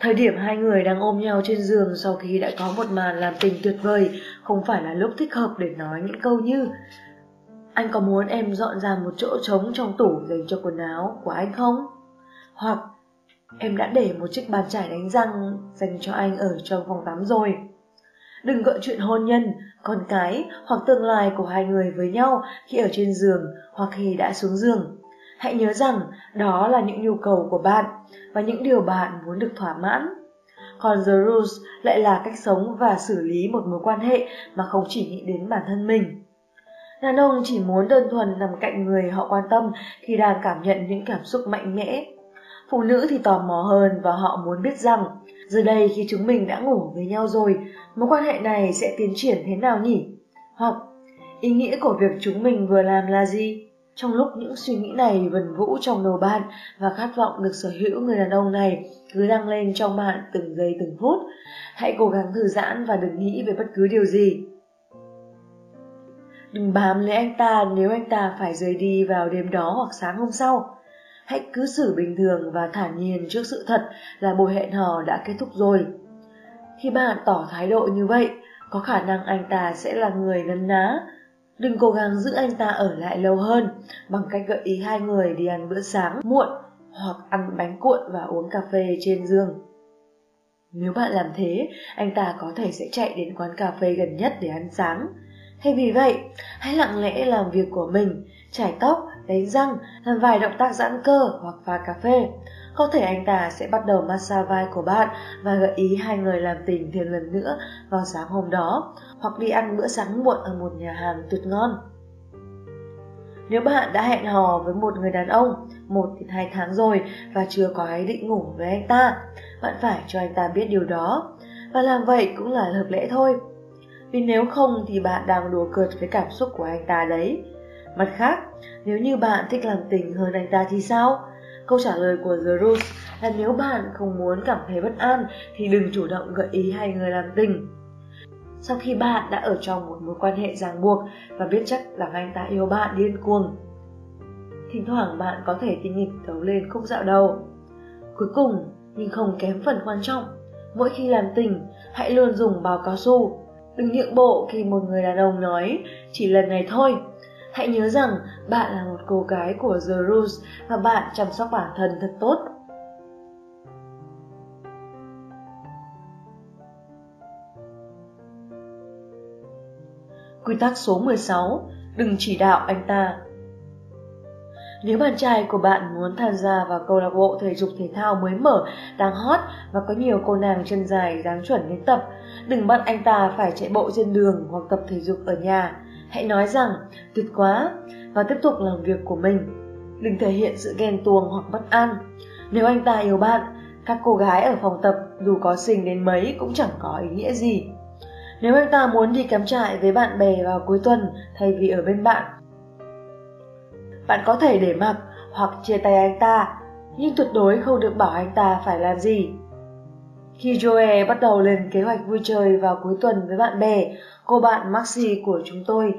Thời điểm hai người đang ôm nhau trên giường sau khi đã có một màn làm tình tuyệt vời, không phải là lúc thích hợp để nói những câu như, Anh có muốn em dọn ra một chỗ trống trong tủ dành cho quần áo của anh không? Hoặc, Em đã để một chiếc bàn chải đánh răng dành cho anh ở trong phòng tắm rồi. Đừng gợi chuyện hôn nhân, con cái hoặc tương lai của hai người với nhau khi ở trên giường hoặc khi đã xuống giường. Hãy nhớ rằng đó là những nhu cầu của bạn và những điều bạn muốn được thỏa mãn. Còn The Rules lại là cách sống và xử lý một mối quan hệ mà không chỉ nghĩ đến bản thân mình. Đàn ông chỉ muốn đơn thuần nằm cạnh người họ quan tâm khi đang cảm nhận những cảm xúc mạnh mẽ. Phụ nữ thì tò mò hơn và họ muốn biết rằng giờ đây khi chúng mình đã ngủ với nhau rồi, mối quan hệ này sẽ tiến triển thế nào nhỉ? Hoặc ý nghĩa của việc chúng mình vừa làm là gì? Trong lúc những suy nghĩ này vần vũ trong đầu bạn và khát vọng được sở hữu người đàn ông này cứ đăng lên trong bạn từng giây từng phút, hãy cố gắng thư giãn và đừng nghĩ về bất cứ điều gì. Đừng bám lấy anh ta nếu anh ta phải rời đi vào đêm đó hoặc sáng hôm sau. Hãy cứ xử bình thường và thản nhiên trước sự thật là buổi hẹn hò đã kết thúc rồi. Khi bạn tỏ thái độ như vậy, có khả năng anh ta sẽ là người nấn ná, Đừng cố gắng giữ anh ta ở lại lâu hơn bằng cách gợi ý hai người đi ăn bữa sáng muộn hoặc ăn bánh cuộn và uống cà phê trên giường. Nếu bạn làm thế, anh ta có thể sẽ chạy đến quán cà phê gần nhất để ăn sáng. Thay vì vậy, hãy lặng lẽ làm việc của mình, chải tóc, đánh răng, làm vài động tác giãn cơ hoặc pha cà phê. Có thể anh ta sẽ bắt đầu massage vai của bạn và gợi ý hai người làm tình thêm lần nữa vào sáng hôm đó, hoặc đi ăn bữa sáng muộn ở một nhà hàng tuyệt ngon. Nếu bạn đã hẹn hò với một người đàn ông một đến hai tháng rồi và chưa có ý định ngủ với anh ta, bạn phải cho anh ta biết điều đó. Và làm vậy cũng là hợp lẽ thôi. Vì nếu không thì bạn đang đùa cợt với cảm xúc của anh ta đấy. Mặt khác, nếu như bạn thích làm tình hơn anh ta thì sao? Câu trả lời của The Rose là nếu bạn không muốn cảm thấy bất an thì đừng chủ động gợi ý hai người làm tình. Sau khi bạn đã ở trong một mối quan hệ ràng buộc và biết chắc rằng anh ta yêu bạn điên cuồng, thỉnh thoảng bạn có thể tinh nghịch thấu lên khúc dạo đầu. Cuối cùng, nhưng không kém phần quan trọng, mỗi khi làm tình, hãy luôn dùng bao cao su. Đừng nhượng bộ khi một người đàn ông nói chỉ lần này thôi. Hãy nhớ rằng bạn là một cô gái của The Rules và bạn chăm sóc bản thân thật tốt. Quy tắc số 16 Đừng chỉ đạo anh ta nếu bạn trai của bạn muốn tham gia vào câu lạc bộ thể dục thể thao mới mở, đang hot và có nhiều cô nàng chân dài dáng chuẩn đến tập, đừng bắt anh ta phải chạy bộ trên đường hoặc tập thể dục ở nhà. Hãy nói rằng tuyệt quá và tiếp tục làm việc của mình. Đừng thể hiện sự ghen tuông hoặc bất an. Nếu anh ta yêu bạn, các cô gái ở phòng tập dù có xinh đến mấy cũng chẳng có ý nghĩa gì. Nếu anh ta muốn đi cắm trại với bạn bè vào cuối tuần thay vì ở bên bạn, bạn có thể để mặc hoặc chia tay anh ta, nhưng tuyệt đối không được bảo anh ta phải làm gì. Khi Joe bắt đầu lên kế hoạch vui chơi vào cuối tuần với bạn bè, cô bạn Maxi của chúng tôi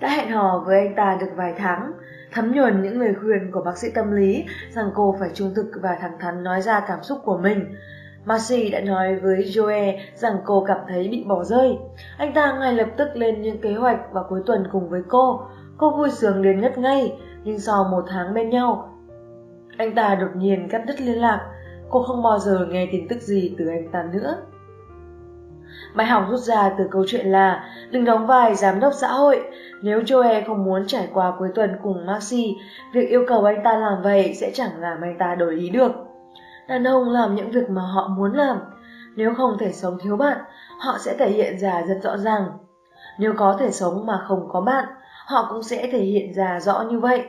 đã hẹn hò với anh ta được vài tháng, thấm nhuần những lời khuyên của bác sĩ tâm lý rằng cô phải trung thực và thẳng thắn nói ra cảm xúc của mình. Maxi đã nói với Joe rằng cô cảm thấy bị bỏ rơi. Anh ta ngay lập tức lên những kế hoạch vào cuối tuần cùng với cô. Cô vui sướng đến ngất ngây, nhưng sau một tháng bên nhau, anh ta đột nhiên cắt đứt liên lạc, cô không bao giờ nghe tin tức gì từ anh ta nữa. Bài học rút ra từ câu chuyện là đừng đóng vai giám đốc xã hội. Nếu Joe không muốn trải qua cuối tuần cùng Maxi, việc yêu cầu anh ta làm vậy sẽ chẳng làm anh ta đổi ý được. Đàn ông làm những việc mà họ muốn làm. Nếu không thể sống thiếu bạn, họ sẽ thể hiện ra rất rõ ràng. Nếu có thể sống mà không có bạn, họ cũng sẽ thể hiện ra rõ như vậy.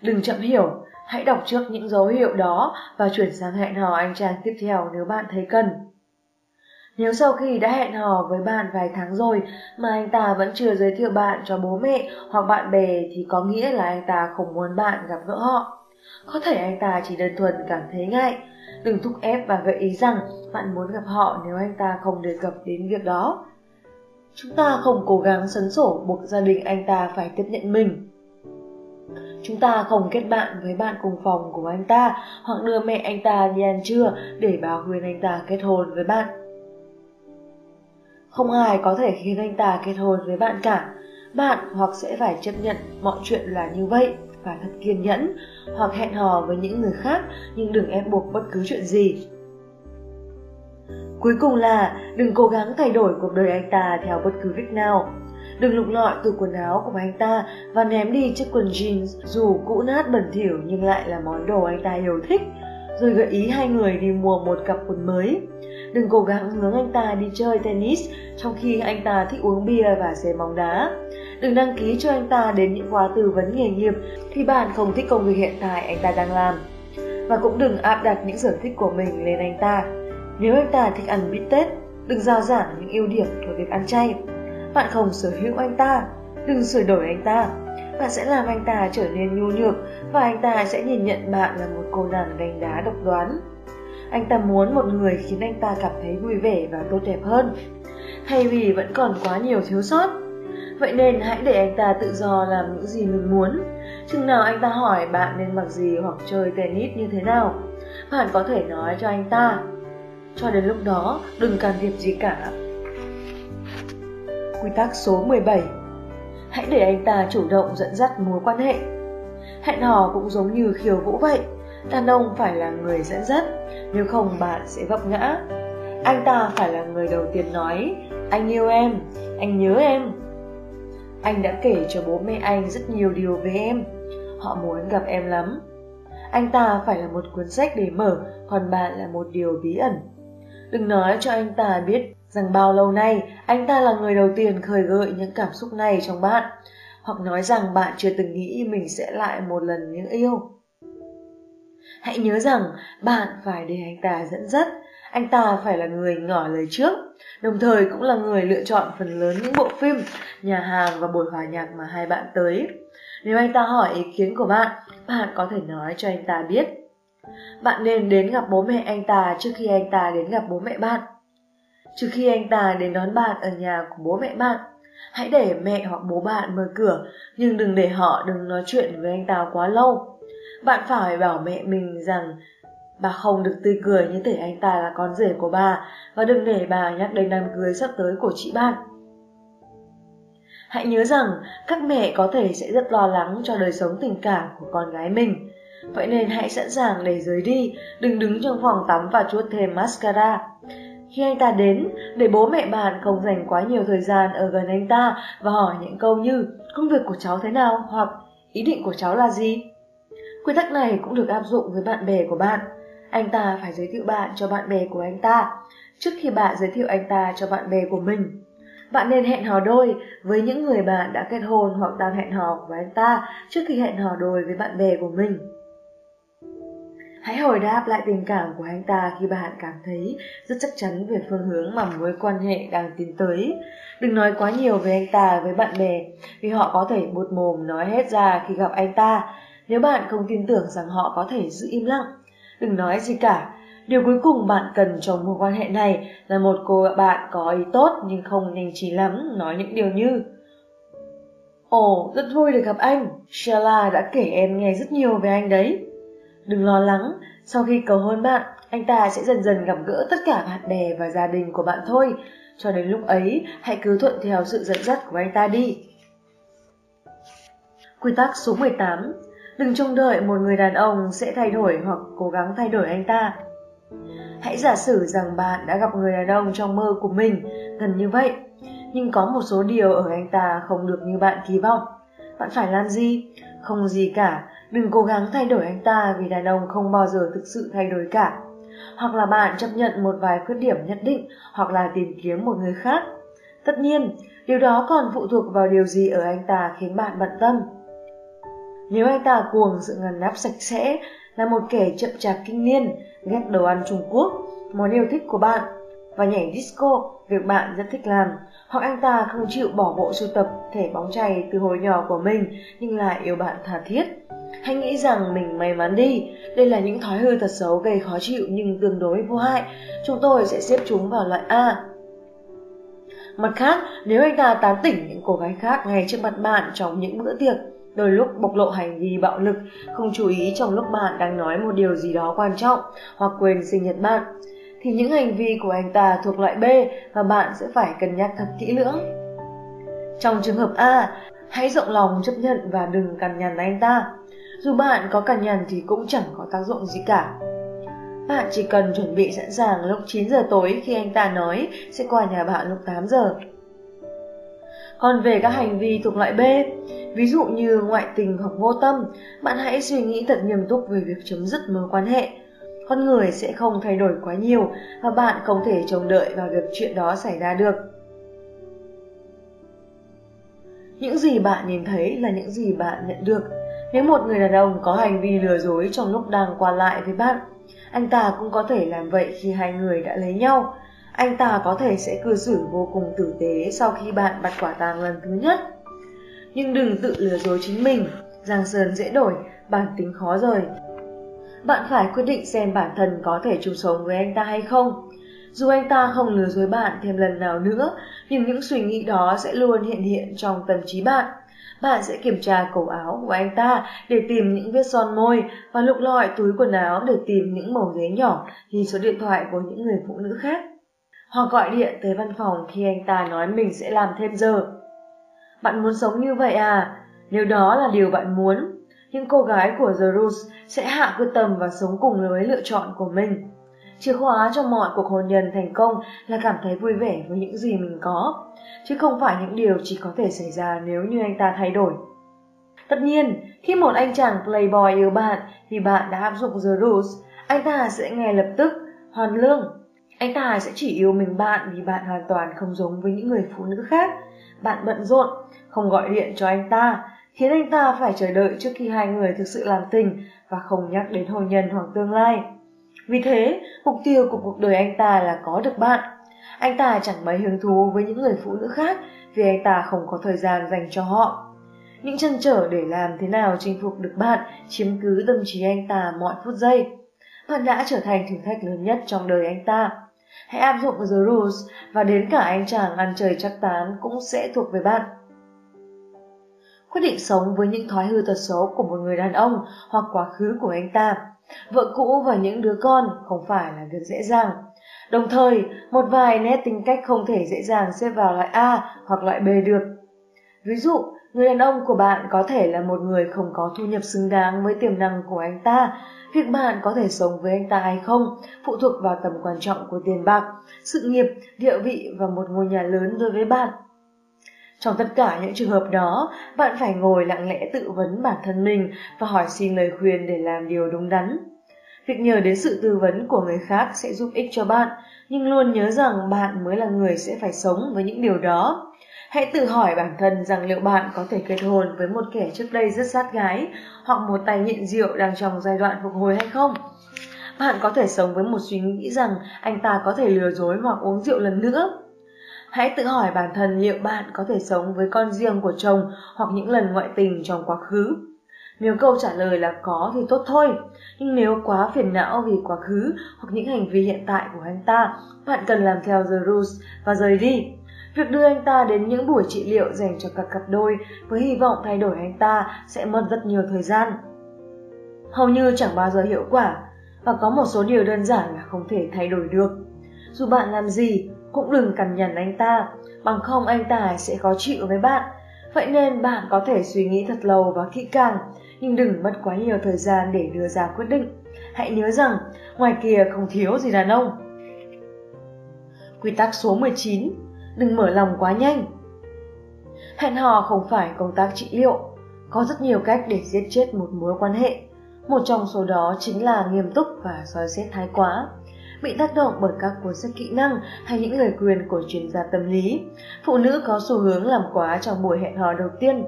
Đừng chậm hiểu, hãy đọc trước những dấu hiệu đó và chuyển sang hẹn hò anh chàng tiếp theo nếu bạn thấy cần. Nếu sau khi đã hẹn hò với bạn vài tháng rồi mà anh ta vẫn chưa giới thiệu bạn cho bố mẹ hoặc bạn bè thì có nghĩa là anh ta không muốn bạn gặp gỡ họ. Có thể anh ta chỉ đơn thuần cảm thấy ngại. Đừng thúc ép và gợi ý rằng bạn muốn gặp họ nếu anh ta không đề cập đến việc đó. Chúng ta không cố gắng sấn sổ buộc gia đình anh ta phải tiếp nhận mình. Chúng ta không kết bạn với bạn cùng phòng của anh ta hoặc đưa mẹ anh ta đi ăn trưa để báo khuyên anh ta kết hôn với bạn. Không ai có thể khiến anh ta kết hôn với bạn cả. Bạn hoặc sẽ phải chấp nhận mọi chuyện là như vậy và thật kiên nhẫn, hoặc hẹn hò với những người khác nhưng đừng ép buộc bất cứ chuyện gì. Cuối cùng là đừng cố gắng thay đổi cuộc đời anh ta theo bất cứ cách nào. Đừng lục lọi từ quần áo của anh ta và ném đi chiếc quần jeans dù cũ nát bẩn thỉu nhưng lại là món đồ anh ta yêu thích, rồi gợi ý hai người đi mua một cặp quần mới. Đừng cố gắng hướng anh ta đi chơi tennis trong khi anh ta thích uống bia và xem bóng đá. Đừng đăng ký cho anh ta đến những khóa tư vấn nghề nghiệp khi bạn không thích công việc hiện tại anh ta đang làm. Và cũng đừng áp đặt những sở thích của mình lên anh ta nếu anh ta thích ăn bít tết, đừng giao giảng những ưu điểm của việc ăn chay. Bạn không sở hữu anh ta, đừng sửa đổi anh ta. Bạn sẽ làm anh ta trở nên nhu nhược và anh ta sẽ nhìn nhận bạn là một cô nàng đánh đá độc đoán. Anh ta muốn một người khiến anh ta cảm thấy vui vẻ và tốt đẹp hơn. thay vì vẫn còn quá nhiều thiếu sót. Vậy nên hãy để anh ta tự do làm những gì mình muốn. Chừng nào anh ta hỏi bạn nên mặc gì hoặc chơi tennis như thế nào, bạn có thể nói cho anh ta cho đến lúc đó, đừng can thiệp gì cả. Quy tắc số 17 Hãy để anh ta chủ động dẫn dắt mối quan hệ. Hẹn hò cũng giống như khiêu vũ vậy, đàn ông phải là người dẫn dắt, nếu không bạn sẽ vấp ngã. Anh ta phải là người đầu tiên nói, anh yêu em, anh nhớ em. Anh đã kể cho bố mẹ anh rất nhiều điều về em, họ muốn gặp em lắm. Anh ta phải là một cuốn sách để mở, còn bạn là một điều bí ẩn. Đừng nói cho anh ta biết rằng bao lâu nay anh ta là người đầu tiên khởi gợi những cảm xúc này trong bạn, hoặc nói rằng bạn chưa từng nghĩ mình sẽ lại một lần những yêu. Hãy nhớ rằng bạn phải để anh ta dẫn dắt, anh ta phải là người ngỏ lời trước, đồng thời cũng là người lựa chọn phần lớn những bộ phim, nhà hàng và buổi hòa nhạc mà hai bạn tới. Nếu anh ta hỏi ý kiến của bạn, bạn có thể nói cho anh ta biết bạn nên đến gặp bố mẹ anh ta trước khi anh ta đến gặp bố mẹ bạn. Trước khi anh ta đến đón bạn ở nhà của bố mẹ bạn, hãy để mẹ hoặc bố bạn mở cửa, nhưng đừng để họ đừng nói chuyện với anh ta quá lâu. Bạn phải bảo mẹ mình rằng bà không được tươi cười như thể anh ta là con rể của bà và đừng để bà nhắc đến đám cưới sắp tới của chị bạn. Hãy nhớ rằng các mẹ có thể sẽ rất lo lắng cho đời sống tình cảm của con gái mình. Vậy nên hãy sẵn sàng để rời đi, đừng đứng trong phòng tắm và chuốt thêm mascara. Khi anh ta đến, để bố mẹ bạn không dành quá nhiều thời gian ở gần anh ta và hỏi những câu như công việc của cháu thế nào hoặc ý định của cháu là gì. Quy tắc này cũng được áp dụng với bạn bè của bạn. Anh ta phải giới thiệu bạn cho bạn bè của anh ta, trước khi bạn giới thiệu anh ta cho bạn bè của mình. Bạn nên hẹn hò đôi với những người bạn đã kết hôn hoặc đang hẹn hò với anh ta trước khi hẹn hò đôi với bạn bè của mình. Hãy hồi đáp lại tình cảm của anh ta khi bạn cảm thấy rất chắc chắn về phương hướng mà mối quan hệ đang tiến tới. Đừng nói quá nhiều về anh ta với bạn bè, vì họ có thể bột mồm nói hết ra khi gặp anh ta. Nếu bạn không tin tưởng rằng họ có thể giữ im lặng, đừng nói gì cả. Điều cuối cùng bạn cần trong mối quan hệ này là một cô bạn có ý tốt nhưng không nhanh trí lắm nói những điều như Ồ, rất vui được gặp anh. Sheila đã kể em nghe rất nhiều về anh đấy. Đừng lo lắng, sau khi cầu hôn bạn, anh ta sẽ dần dần gặp gỡ tất cả bạn bè và gia đình của bạn thôi. Cho đến lúc ấy, hãy cứ thuận theo sự dẫn dắt của anh ta đi. Quy tắc số 18 Đừng trông đợi một người đàn ông sẽ thay đổi hoặc cố gắng thay đổi anh ta. Hãy giả sử rằng bạn đã gặp người đàn ông trong mơ của mình, gần như vậy, nhưng có một số điều ở anh ta không được như bạn kỳ vọng. Bạn phải làm gì? Không gì cả, đừng cố gắng thay đổi anh ta vì đàn ông không bao giờ thực sự thay đổi cả. Hoặc là bạn chấp nhận một vài khuyết điểm nhất định, hoặc là tìm kiếm một người khác. Tất nhiên, điều đó còn phụ thuộc vào điều gì ở anh ta khiến bạn bận tâm. Nếu anh ta cuồng sự ngăn nắp sạch sẽ, là một kẻ chậm chạp kinh niên, ghét đồ ăn Trung Quốc, món yêu thích của bạn, và nhảy disco, việc bạn rất thích làm, hoặc anh ta không chịu bỏ bộ sưu tập thẻ bóng chày từ hồi nhỏ của mình nhưng lại yêu bạn tha thiết. Hãy nghĩ rằng mình may mắn đi, đây là những thói hư thật xấu gây khó chịu nhưng tương đối vô hại, chúng tôi sẽ xếp chúng vào loại A. Mặt khác, nếu anh ta tán tỉnh những cô gái khác ngay trước mặt bạn trong những bữa tiệc, đôi lúc bộc lộ hành vi bạo lực, không chú ý trong lúc bạn đang nói một điều gì đó quan trọng hoặc quên sinh nhật bạn, thì những hành vi của anh ta thuộc loại B và bạn sẽ phải cân nhắc thật kỹ lưỡng. Trong trường hợp A, hãy rộng lòng chấp nhận và đừng cằn nhằn anh ta. Dù bạn có cằn nhằn thì cũng chẳng có tác dụng gì cả. Bạn chỉ cần chuẩn bị sẵn sàng lúc 9 giờ tối khi anh ta nói sẽ qua nhà bạn lúc 8 giờ. Còn về các hành vi thuộc loại B, ví dụ như ngoại tình hoặc vô tâm, bạn hãy suy nghĩ thật nghiêm túc về việc chấm dứt mối quan hệ. Con người sẽ không thay đổi quá nhiều và bạn không thể trông đợi vào việc chuyện đó xảy ra được. Những gì bạn nhìn thấy là những gì bạn nhận được. Nếu một người đàn ông có hành vi lừa dối trong lúc đang qua lại với bạn, anh ta cũng có thể làm vậy khi hai người đã lấy nhau anh ta có thể sẽ cư xử vô cùng tử tế sau khi bạn bắt quả tang lần thứ nhất. Nhưng đừng tự lừa dối chính mình, giang sơn dễ đổi, bản tính khó rời. Bạn phải quyết định xem bản thân có thể chung sống với anh ta hay không. Dù anh ta không lừa dối bạn thêm lần nào nữa, nhưng những suy nghĩ đó sẽ luôn hiện hiện trong tâm trí bạn. Bạn sẽ kiểm tra cổ áo của anh ta để tìm những vết son môi và lục lọi túi quần áo để tìm những mẩu giấy nhỏ ghi số điện thoại của những người phụ nữ khác hoặc gọi điện tới văn phòng khi anh ta nói mình sẽ làm thêm giờ. Bạn muốn sống như vậy à? Nếu đó là điều bạn muốn, những cô gái của The Rose sẽ hạ quyết tâm và sống cùng với lựa chọn của mình. Chìa khóa cho mọi cuộc hôn nhân thành công là cảm thấy vui vẻ với những gì mình có, chứ không phải những điều chỉ có thể xảy ra nếu như anh ta thay đổi. Tất nhiên, khi một anh chàng playboy yêu bạn thì bạn đã áp dụng The Rules, anh ta sẽ ngay lập tức hoàn lương anh ta sẽ chỉ yêu mình bạn vì bạn hoàn toàn không giống với những người phụ nữ khác. Bạn bận rộn, không gọi điện cho anh ta, khiến anh ta phải chờ đợi trước khi hai người thực sự làm tình và không nhắc đến hôn nhân hoặc tương lai. Vì thế, mục tiêu của cuộc đời anh ta là có được bạn. Anh ta chẳng mấy hứng thú với những người phụ nữ khác vì anh ta không có thời gian dành cho họ. Những chân trở để làm thế nào chinh phục được bạn chiếm cứ tâm trí anh ta mọi phút giây. Bạn đã trở thành thử thách lớn nhất trong đời anh ta. Hãy áp dụng The Rules và đến cả anh chàng ăn chơi chắc tán cũng sẽ thuộc về bạn. Quyết định sống với những thói hư tật xấu của một người đàn ông hoặc quá khứ của anh ta, vợ cũ và những đứa con không phải là việc dễ dàng. Đồng thời, một vài nét tính cách không thể dễ dàng xếp vào loại A hoặc loại B được. Ví dụ, người đàn ông của bạn có thể là một người không có thu nhập xứng đáng với tiềm năng của anh ta. Việc bạn có thể sống với anh ta hay không phụ thuộc vào tầm quan trọng của tiền bạc, sự nghiệp, địa vị và một ngôi nhà lớn đối với bạn. Trong tất cả những trường hợp đó, bạn phải ngồi lặng lẽ tự vấn bản thân mình và hỏi xin lời khuyên để làm điều đúng đắn. Việc nhờ đến sự tư vấn của người khác sẽ giúp ích cho bạn, nhưng luôn nhớ rằng bạn mới là người sẽ phải sống với những điều đó. Hãy tự hỏi bản thân rằng liệu bạn có thể kết hôn với một kẻ trước đây rất sát gái hoặc một tay nghiện rượu đang trong giai đoạn phục hồi hay không? Bạn có thể sống với một suy nghĩ rằng anh ta có thể lừa dối hoặc uống rượu lần nữa. Hãy tự hỏi bản thân liệu bạn có thể sống với con riêng của chồng hoặc những lần ngoại tình trong quá khứ. Nếu câu trả lời là có thì tốt thôi, nhưng nếu quá phiền não vì quá khứ hoặc những hành vi hiện tại của anh ta, bạn cần làm theo The Rules và rời đi. Việc đưa anh ta đến những buổi trị liệu dành cho các cặp đôi với hy vọng thay đổi anh ta sẽ mất rất nhiều thời gian. Hầu như chẳng bao giờ hiệu quả và có một số điều đơn giản là không thể thay đổi được. Dù bạn làm gì, cũng đừng cằn nhằn anh ta, bằng không anh ta sẽ khó chịu với bạn. Vậy nên bạn có thể suy nghĩ thật lâu và kỹ càng, nhưng đừng mất quá nhiều thời gian để đưa ra quyết định. Hãy nhớ rằng, ngoài kia không thiếu gì đàn ông. Quy tắc số 19 Đừng mở lòng quá nhanh Hẹn hò không phải công tác trị liệu Có rất nhiều cách để giết chết một mối quan hệ Một trong số đó chính là nghiêm túc và soi xét thái quá bị tác động bởi các cuốn sách kỹ năng hay những lời khuyên của chuyên gia tâm lý. Phụ nữ có xu hướng làm quá trong buổi hẹn hò đầu tiên.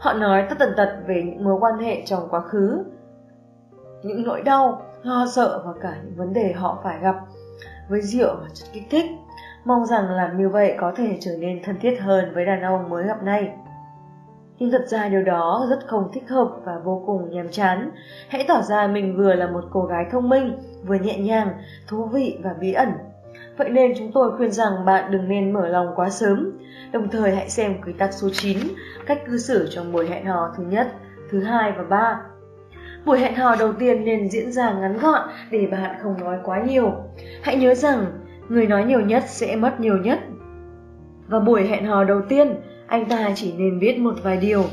Họ nói tất tần tật về những mối quan hệ trong quá khứ, những nỗi đau, lo sợ và cả những vấn đề họ phải gặp với rượu và chất kích thích. Mong rằng làm như vậy có thể trở nên thân thiết hơn với đàn ông mới gặp này. Nhưng thật ra điều đó rất không thích hợp và vô cùng nhàm chán. Hãy tỏ ra mình vừa là một cô gái thông minh, vừa nhẹ nhàng, thú vị và bí ẩn. Vậy nên chúng tôi khuyên rằng bạn đừng nên mở lòng quá sớm. Đồng thời hãy xem quy tắc số 9, cách cư xử trong buổi hẹn hò thứ nhất, thứ hai và ba. Buổi hẹn hò đầu tiên nên diễn ra ngắn gọn để bạn không nói quá nhiều. Hãy nhớ rằng, người nói nhiều nhất sẽ mất nhiều nhất. Và buổi hẹn hò đầu tiên, anh ta chỉ nên viết một vài điều,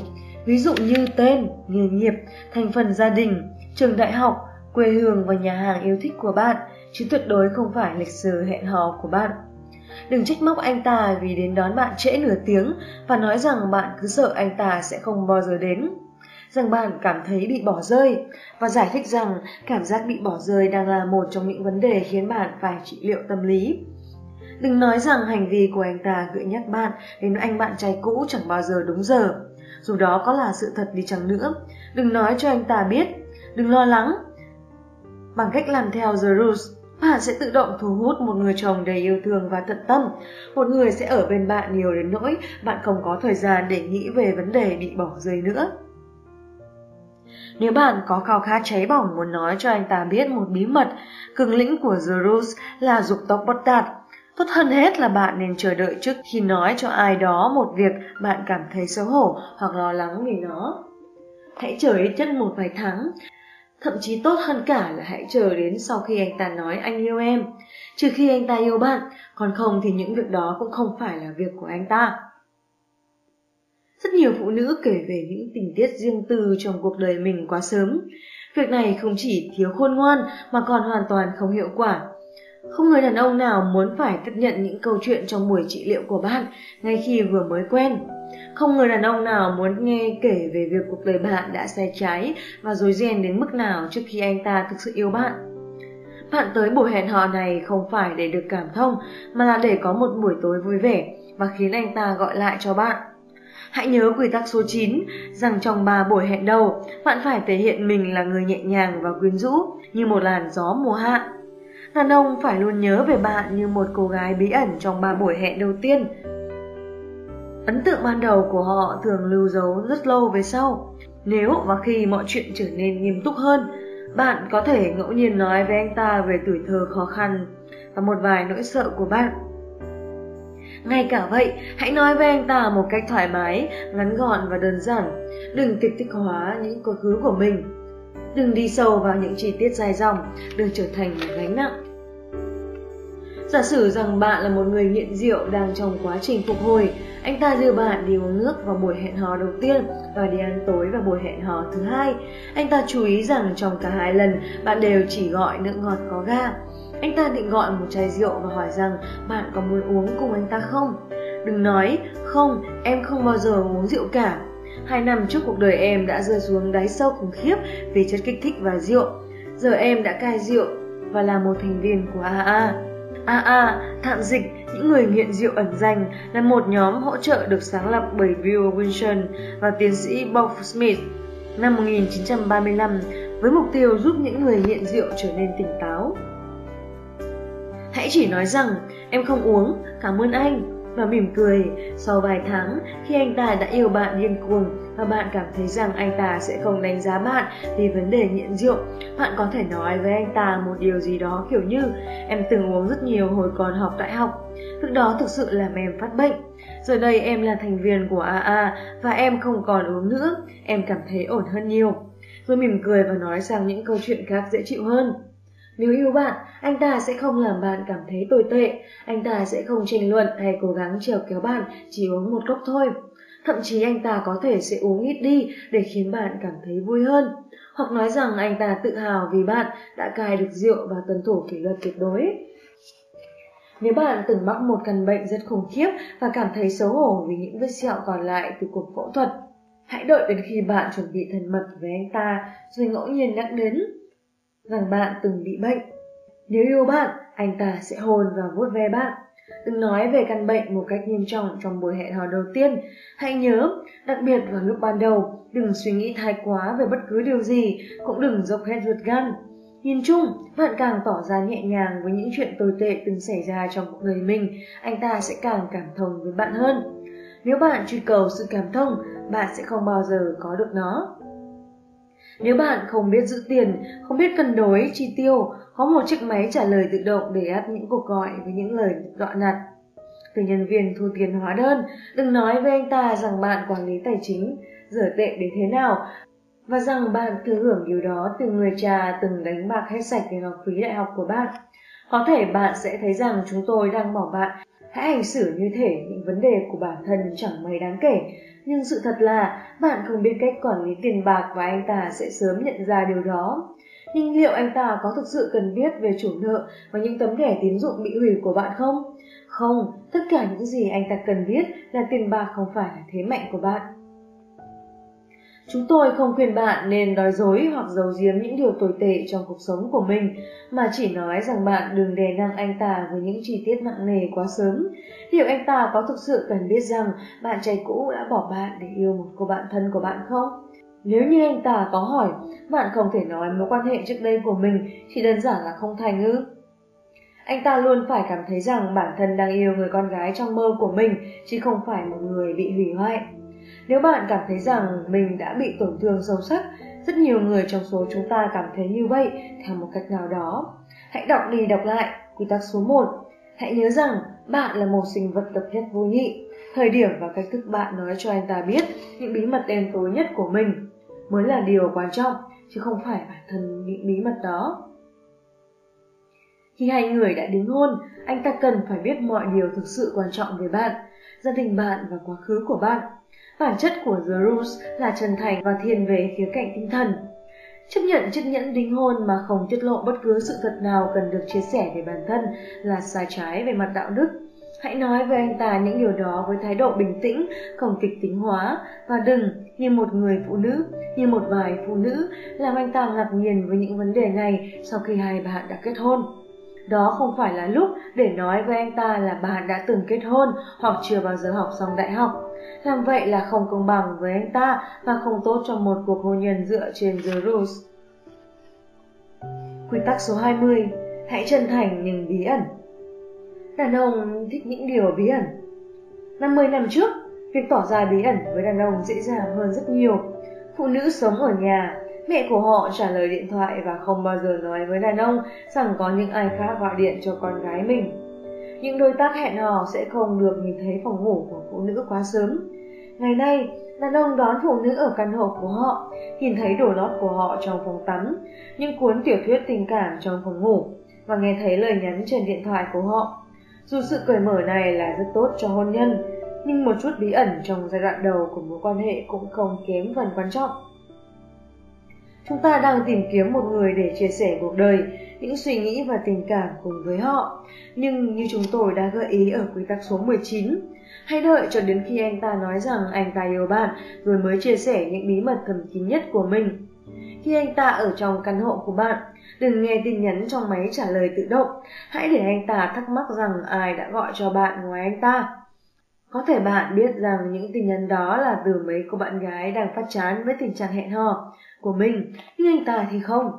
ví dụ như tên, nghề nghiệp, thành phần gia đình, trường đại học, quê hương và nhà hàng yêu thích của bạn, chứ tuyệt đối không phải lịch sử hẹn hò của bạn. Đừng trách móc anh ta vì đến đón bạn trễ nửa tiếng và nói rằng bạn cứ sợ anh ta sẽ không bao giờ đến. Rằng bạn cảm thấy bị bỏ rơi và giải thích rằng cảm giác bị bỏ rơi đang là một trong những vấn đề khiến bạn phải trị liệu tâm lý. Đừng nói rằng hành vi của anh ta gợi nhắc bạn đến anh bạn trai cũ chẳng bao giờ đúng giờ. Dù đó có là sự thật đi chăng nữa, đừng nói cho anh ta biết, đừng lo lắng. Bằng cách làm theo The Rules, bạn sẽ tự động thu hút một người chồng đầy yêu thương và tận tâm. Một người sẽ ở bên bạn nhiều đến nỗi bạn không có thời gian để nghĩ về vấn đề bị bỏ rơi nữa. Nếu bạn có khao khát cháy bỏng muốn nói cho anh ta biết một bí mật, cường lĩnh của The Rules là dục tốc bất đạt, Tốt hơn hết là bạn nên chờ đợi trước khi nói cho ai đó một việc bạn cảm thấy xấu hổ hoặc lo lắng vì nó. Hãy chờ ít nhất một vài tháng. Thậm chí tốt hơn cả là hãy chờ đến sau khi anh ta nói anh yêu em. Trừ khi anh ta yêu bạn, còn không thì những việc đó cũng không phải là việc của anh ta. Rất nhiều phụ nữ kể về những tình tiết riêng tư trong cuộc đời mình quá sớm. Việc này không chỉ thiếu khôn ngoan mà còn hoàn toàn không hiệu quả. Không người đàn ông nào muốn phải tiếp nhận những câu chuyện trong buổi trị liệu của bạn ngay khi vừa mới quen. Không người đàn ông nào muốn nghe kể về việc cuộc đời bạn đã sai trái và dối ren đến mức nào trước khi anh ta thực sự yêu bạn. Bạn tới buổi hẹn hò này không phải để được cảm thông, mà là để có một buổi tối vui vẻ và khiến anh ta gọi lại cho bạn. Hãy nhớ quy tắc số 9 rằng trong 3 buổi hẹn đầu, bạn phải thể hiện mình là người nhẹ nhàng và quyến rũ như một làn gió mùa hạ. Đàn ông phải luôn nhớ về bạn như một cô gái bí ẩn trong ba buổi hẹn đầu tiên. Ấn tượng ban đầu của họ thường lưu dấu rất lâu về sau. Nếu và khi mọi chuyện trở nên nghiêm túc hơn, bạn có thể ngẫu nhiên nói với anh ta về tuổi thơ khó khăn và một vài nỗi sợ của bạn. Ngay cả vậy, hãy nói với anh ta một cách thoải mái, ngắn gọn và đơn giản. Đừng kịch thích hóa những quá khứ của mình Đừng đi sâu vào những chi tiết dài dòng, đừng trở thành một gánh nặng. Giả sử rằng bạn là một người nghiện rượu đang trong quá trình phục hồi, anh ta đưa bạn đi uống nước vào buổi hẹn hò đầu tiên và đi ăn tối vào buổi hẹn hò thứ hai. Anh ta chú ý rằng trong cả hai lần bạn đều chỉ gọi nước ngọt có ga. Anh ta định gọi một chai rượu và hỏi rằng bạn có muốn uống cùng anh ta không? Đừng nói, không, em không bao giờ uống rượu cả. Hai năm trước cuộc đời em đã rơi xuống đáy sâu khủng khiếp vì chất kích thích và rượu. Giờ em đã cai rượu và là một thành viên của AA. AA, thạm dịch, những người nghiện rượu ẩn danh là một nhóm hỗ trợ được sáng lập bởi Bill Wilson và tiến sĩ Bob Smith năm 1935 với mục tiêu giúp những người nghiện rượu trở nên tỉnh táo. Hãy chỉ nói rằng em không uống, cảm ơn anh và mỉm cười. Sau vài tháng, khi anh ta đã yêu bạn điên cuồng và bạn cảm thấy rằng anh ta sẽ không đánh giá bạn vì vấn đề nghiện rượu, bạn có thể nói với anh ta một điều gì đó kiểu như em từng uống rất nhiều hồi còn học đại học. Lúc đó thực sự làm em phát bệnh. Giờ đây em là thành viên của AA và em không còn uống nữa, em cảm thấy ổn hơn nhiều. Rồi mỉm cười và nói sang những câu chuyện khác dễ chịu hơn. Nếu yêu bạn, anh ta sẽ không làm bạn cảm thấy tồi tệ, anh ta sẽ không tranh luận hay cố gắng trèo kéo bạn chỉ uống một cốc thôi. Thậm chí anh ta có thể sẽ uống ít đi để khiến bạn cảm thấy vui hơn. Hoặc nói rằng anh ta tự hào vì bạn đã cai được rượu và tuân thủ kỷ luật tuyệt đối. Nếu bạn từng mắc một căn bệnh rất khủng khiếp và cảm thấy xấu hổ vì những vết sẹo còn lại từ cuộc phẫu thuật, hãy đợi đến khi bạn chuẩn bị thân mật với anh ta rồi ngẫu nhiên nhắc đến rằng bạn từng bị bệnh. Nếu yêu bạn, anh ta sẽ hôn và vuốt ve bạn. Đừng nói về căn bệnh một cách nghiêm trọng trong buổi hẹn hò đầu tiên. Hãy nhớ, đặc biệt vào lúc ban đầu, đừng suy nghĩ thái quá về bất cứ điều gì, cũng đừng dốc hết ruột gan. Nhìn chung, bạn càng tỏ ra nhẹ nhàng với những chuyện tồi tệ từng xảy ra trong cuộc đời mình, anh ta sẽ càng cảm thông với bạn hơn. Nếu bạn truy cầu sự cảm thông, bạn sẽ không bao giờ có được nó. Nếu bạn không biết giữ tiền, không biết cân đối, chi tiêu, có một chiếc máy trả lời tự động để áp những cuộc gọi với những lời dọa nạt. Từ nhân viên thu tiền hóa đơn, đừng nói với anh ta rằng bạn quản lý tài chính, rửa tệ đến thế nào, và rằng bạn thừa hưởng điều đó từ người cha từng đánh bạc hết sạch tiền học phí đại học của bạn. Có thể bạn sẽ thấy rằng chúng tôi đang bỏ bạn Hãy hành xử như thể những vấn đề của bản thân chẳng mấy đáng kể, nhưng sự thật là bạn không biết cách quản lý tiền bạc và anh ta sẽ sớm nhận ra điều đó. Nhưng liệu anh ta có thực sự cần biết về chủ nợ và những tấm thẻ tín dụng bị hủy của bạn không? Không, tất cả những gì anh ta cần biết là tiền bạc không phải là thế mạnh của bạn. Chúng tôi không khuyên bạn nên nói dối hoặc giấu giếm những điều tồi tệ trong cuộc sống của mình, mà chỉ nói rằng bạn đừng đè nặng anh ta với những chi tiết nặng nề quá sớm. Liệu anh ta có thực sự cần biết rằng bạn trai cũ đã bỏ bạn để yêu một cô bạn thân của bạn không? Nếu như anh ta có hỏi, bạn không thể nói mối quan hệ trước đây của mình chỉ đơn giản là không thành ư? Anh ta luôn phải cảm thấy rằng bản thân đang yêu người con gái trong mơ của mình, chứ không phải một người bị hủy hoại. Nếu bạn cảm thấy rằng mình đã bị tổn thương sâu sắc, rất nhiều người trong số chúng ta cảm thấy như vậy theo một cách nào đó. Hãy đọc đi đọc lại quy tắc số 1. Hãy nhớ rằng bạn là một sinh vật độc nhất vô nhị. Thời điểm và cách thức bạn nói cho anh ta biết những bí mật đen tối nhất của mình mới là điều quan trọng, chứ không phải bản thân những bí mật đó. Khi hai người đã đính hôn, anh ta cần phải biết mọi điều thực sự quan trọng về bạn, gia đình bạn và quá khứ của bạn. Bản chất của The Rules là chân thành và thiên về khía cạnh tinh thần. Chấp nhận chiếc nhẫn đính hôn mà không tiết lộ bất cứ sự thật nào cần được chia sẻ về bản thân là sai trái về mặt đạo đức. Hãy nói với anh ta những điều đó với thái độ bình tĩnh, không kịch tính hóa và đừng như một người phụ nữ, như một vài phụ nữ làm anh ta ngạc nhiên với những vấn đề này sau khi hai bạn đã kết hôn. Đó không phải là lúc để nói với anh ta là bạn đã từng kết hôn hoặc chưa bao giờ học xong đại học. Làm vậy là không công bằng với anh ta và không tốt cho một cuộc hôn nhân dựa trên The Rules. Quy tắc số 20 Hãy chân thành nhưng bí ẩn Đàn ông thích những điều bí ẩn 50 năm trước, việc tỏ ra bí ẩn với đàn ông dễ dàng hơn rất nhiều. Phụ nữ sống ở nhà, mẹ của họ trả lời điện thoại và không bao giờ nói với đàn ông rằng có những ai khác gọi điện cho con gái mình. Những đối tác hẹn hò sẽ không được nhìn thấy phòng ngủ của phụ nữ quá sớm. Ngày nay, đàn ông đón phụ nữ ở căn hộ của họ, nhìn thấy đồ lót của họ trong phòng tắm, những cuốn tiểu thuyết tình cảm trong phòng ngủ và nghe thấy lời nhắn trên điện thoại của họ. Dù sự cởi mở này là rất tốt cho hôn nhân, nhưng một chút bí ẩn trong giai đoạn đầu của mối quan hệ cũng không kém phần quan trọng. Chúng ta đang tìm kiếm một người để chia sẻ cuộc đời, những suy nghĩ và tình cảm cùng với họ. Nhưng như chúng tôi đã gợi ý ở quy tắc số 19, hãy đợi cho đến khi anh ta nói rằng anh ta yêu bạn rồi mới chia sẻ những bí mật thầm kín nhất của mình. Khi anh ta ở trong căn hộ của bạn, đừng nghe tin nhắn trong máy trả lời tự động. Hãy để anh ta thắc mắc rằng ai đã gọi cho bạn ngoài anh ta. Có thể bạn biết rằng những tin nhắn đó là từ mấy cô bạn gái đang phát chán với tình trạng hẹn hò của mình, nhưng anh ta thì không.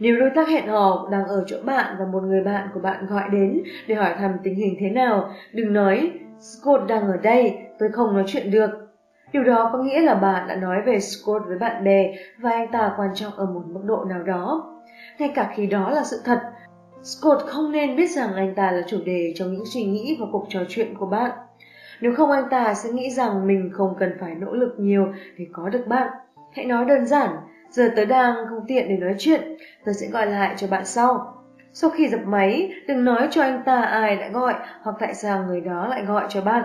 Nếu đối tác hẹn hò đang ở chỗ bạn và một người bạn của bạn gọi đến để hỏi thăm tình hình thế nào, đừng nói Scott đang ở đây, tôi không nói chuyện được. Điều đó có nghĩa là bạn đã nói về Scott với bạn bè và anh ta quan trọng ở một mức độ nào đó. Ngay cả khi đó là sự thật, Scott không nên biết rằng anh ta là chủ đề trong những suy nghĩ và cuộc trò chuyện của bạn. Nếu không anh ta sẽ nghĩ rằng mình không cần phải nỗ lực nhiều để có được bạn. Hãy nói đơn giản, giờ tớ đang không tiện để nói chuyện, tớ sẽ gọi lại cho bạn sau. Sau khi dập máy, đừng nói cho anh ta ai đã gọi hoặc tại sao người đó lại gọi cho bạn.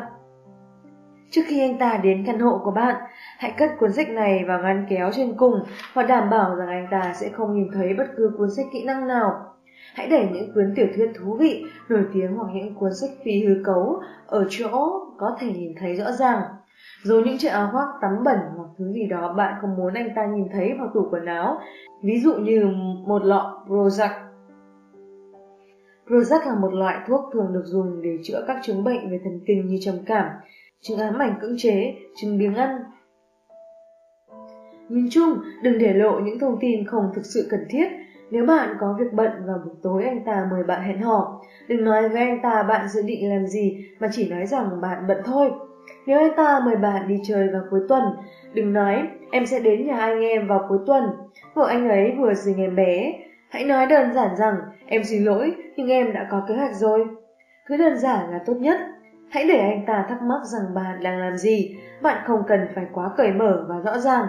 Trước khi anh ta đến căn hộ của bạn, hãy cất cuốn sách này vào ngăn kéo trên cùng và đảm bảo rằng anh ta sẽ không nhìn thấy bất cứ cuốn sách kỹ năng nào. Hãy để những cuốn tiểu thuyết thú vị, nổi tiếng hoặc những cuốn sách phi hư cấu ở chỗ có thể nhìn thấy rõ ràng dù những chiếc áo khoác tắm bẩn hoặc thứ gì đó bạn không muốn anh ta nhìn thấy vào tủ quần áo, ví dụ như một lọ Prozac. Prozac là một loại thuốc thường được dùng để chữa các chứng bệnh về thần kinh như trầm cảm, chứng ám ảnh cưỡng chế, chứng biếng ăn. Nhìn chung, đừng để lộ những thông tin không thực sự cần thiết. Nếu bạn có việc bận vào buổi tối anh ta mời bạn hẹn hò, đừng nói với anh ta bạn dự định làm gì mà chỉ nói rằng bạn bận thôi. Nếu anh ta mời bạn đi chơi vào cuối tuần, đừng nói em sẽ đến nhà anh em vào cuối tuần. Vợ anh ấy vừa sinh em bé. Hãy nói đơn giản rằng em xin lỗi nhưng em đã có kế hoạch rồi. Cứ đơn giản là tốt nhất. Hãy để anh ta thắc mắc rằng bạn đang làm gì, bạn không cần phải quá cởi mở và rõ ràng.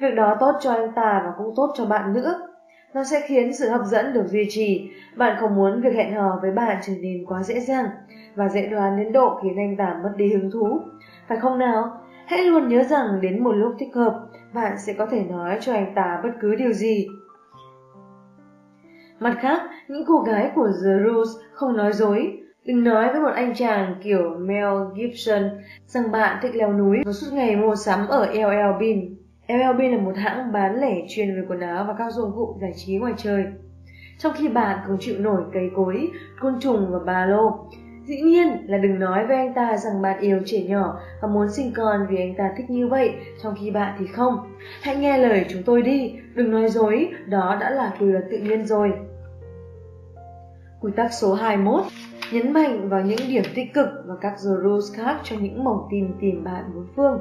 Việc đó tốt cho anh ta và cũng tốt cho bạn nữa. Nó sẽ khiến sự hấp dẫn được duy trì. Bạn không muốn việc hẹn hò với bạn trở nên quá dễ dàng và dễ đoán đến độ khiến anh ta mất đi hứng thú. Phải không nào? Hãy luôn nhớ rằng đến một lúc thích hợp, bạn sẽ có thể nói cho anh ta bất cứ điều gì. Mặt khác, những cô gái của The Rules không nói dối. Đừng nói với một anh chàng kiểu Mel Gibson rằng bạn thích leo núi và suốt ngày mua sắm ở LL Bean. LL Bean là một hãng bán lẻ chuyên về quần áo và các dụng cụ giải trí ngoài trời. Trong khi bạn không chịu nổi cây cối, côn trùng và ba lô, Dĩ nhiên là đừng nói với anh ta rằng bạn yêu trẻ nhỏ và muốn sinh con vì anh ta thích như vậy, trong khi bạn thì không. Hãy nghe lời chúng tôi đi, đừng nói dối, đó đã là quy luật tự nhiên rồi. Quy tắc số 21 Nhấn mạnh vào những điểm tích cực và các the rules khác cho những mỏng tin tìm bạn bốn phương.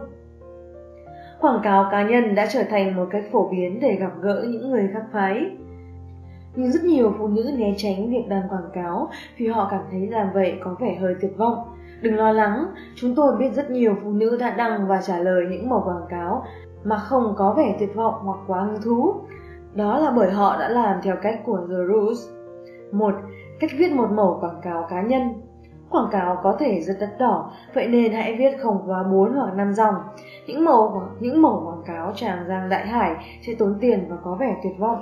Quảng cáo cá nhân đã trở thành một cách phổ biến để gặp gỡ những người khác phái. Nhưng rất nhiều phụ nữ né tránh việc đăng quảng cáo vì họ cảm thấy làm vậy có vẻ hơi tuyệt vọng. Đừng lo lắng, chúng tôi biết rất nhiều phụ nữ đã đăng và trả lời những mẫu quảng cáo mà không có vẻ tuyệt vọng hoặc quá hứng thú. Đó là bởi họ đã làm theo cách của The Rules. một Cách viết một mẫu quảng cáo cá nhân Quảng cáo có thể rất đắt đỏ, vậy nên hãy viết không quá 4 hoặc 5 dòng. Những mẫu những mẫu quảng cáo tràn giang đại hải sẽ tốn tiền và có vẻ tuyệt vọng.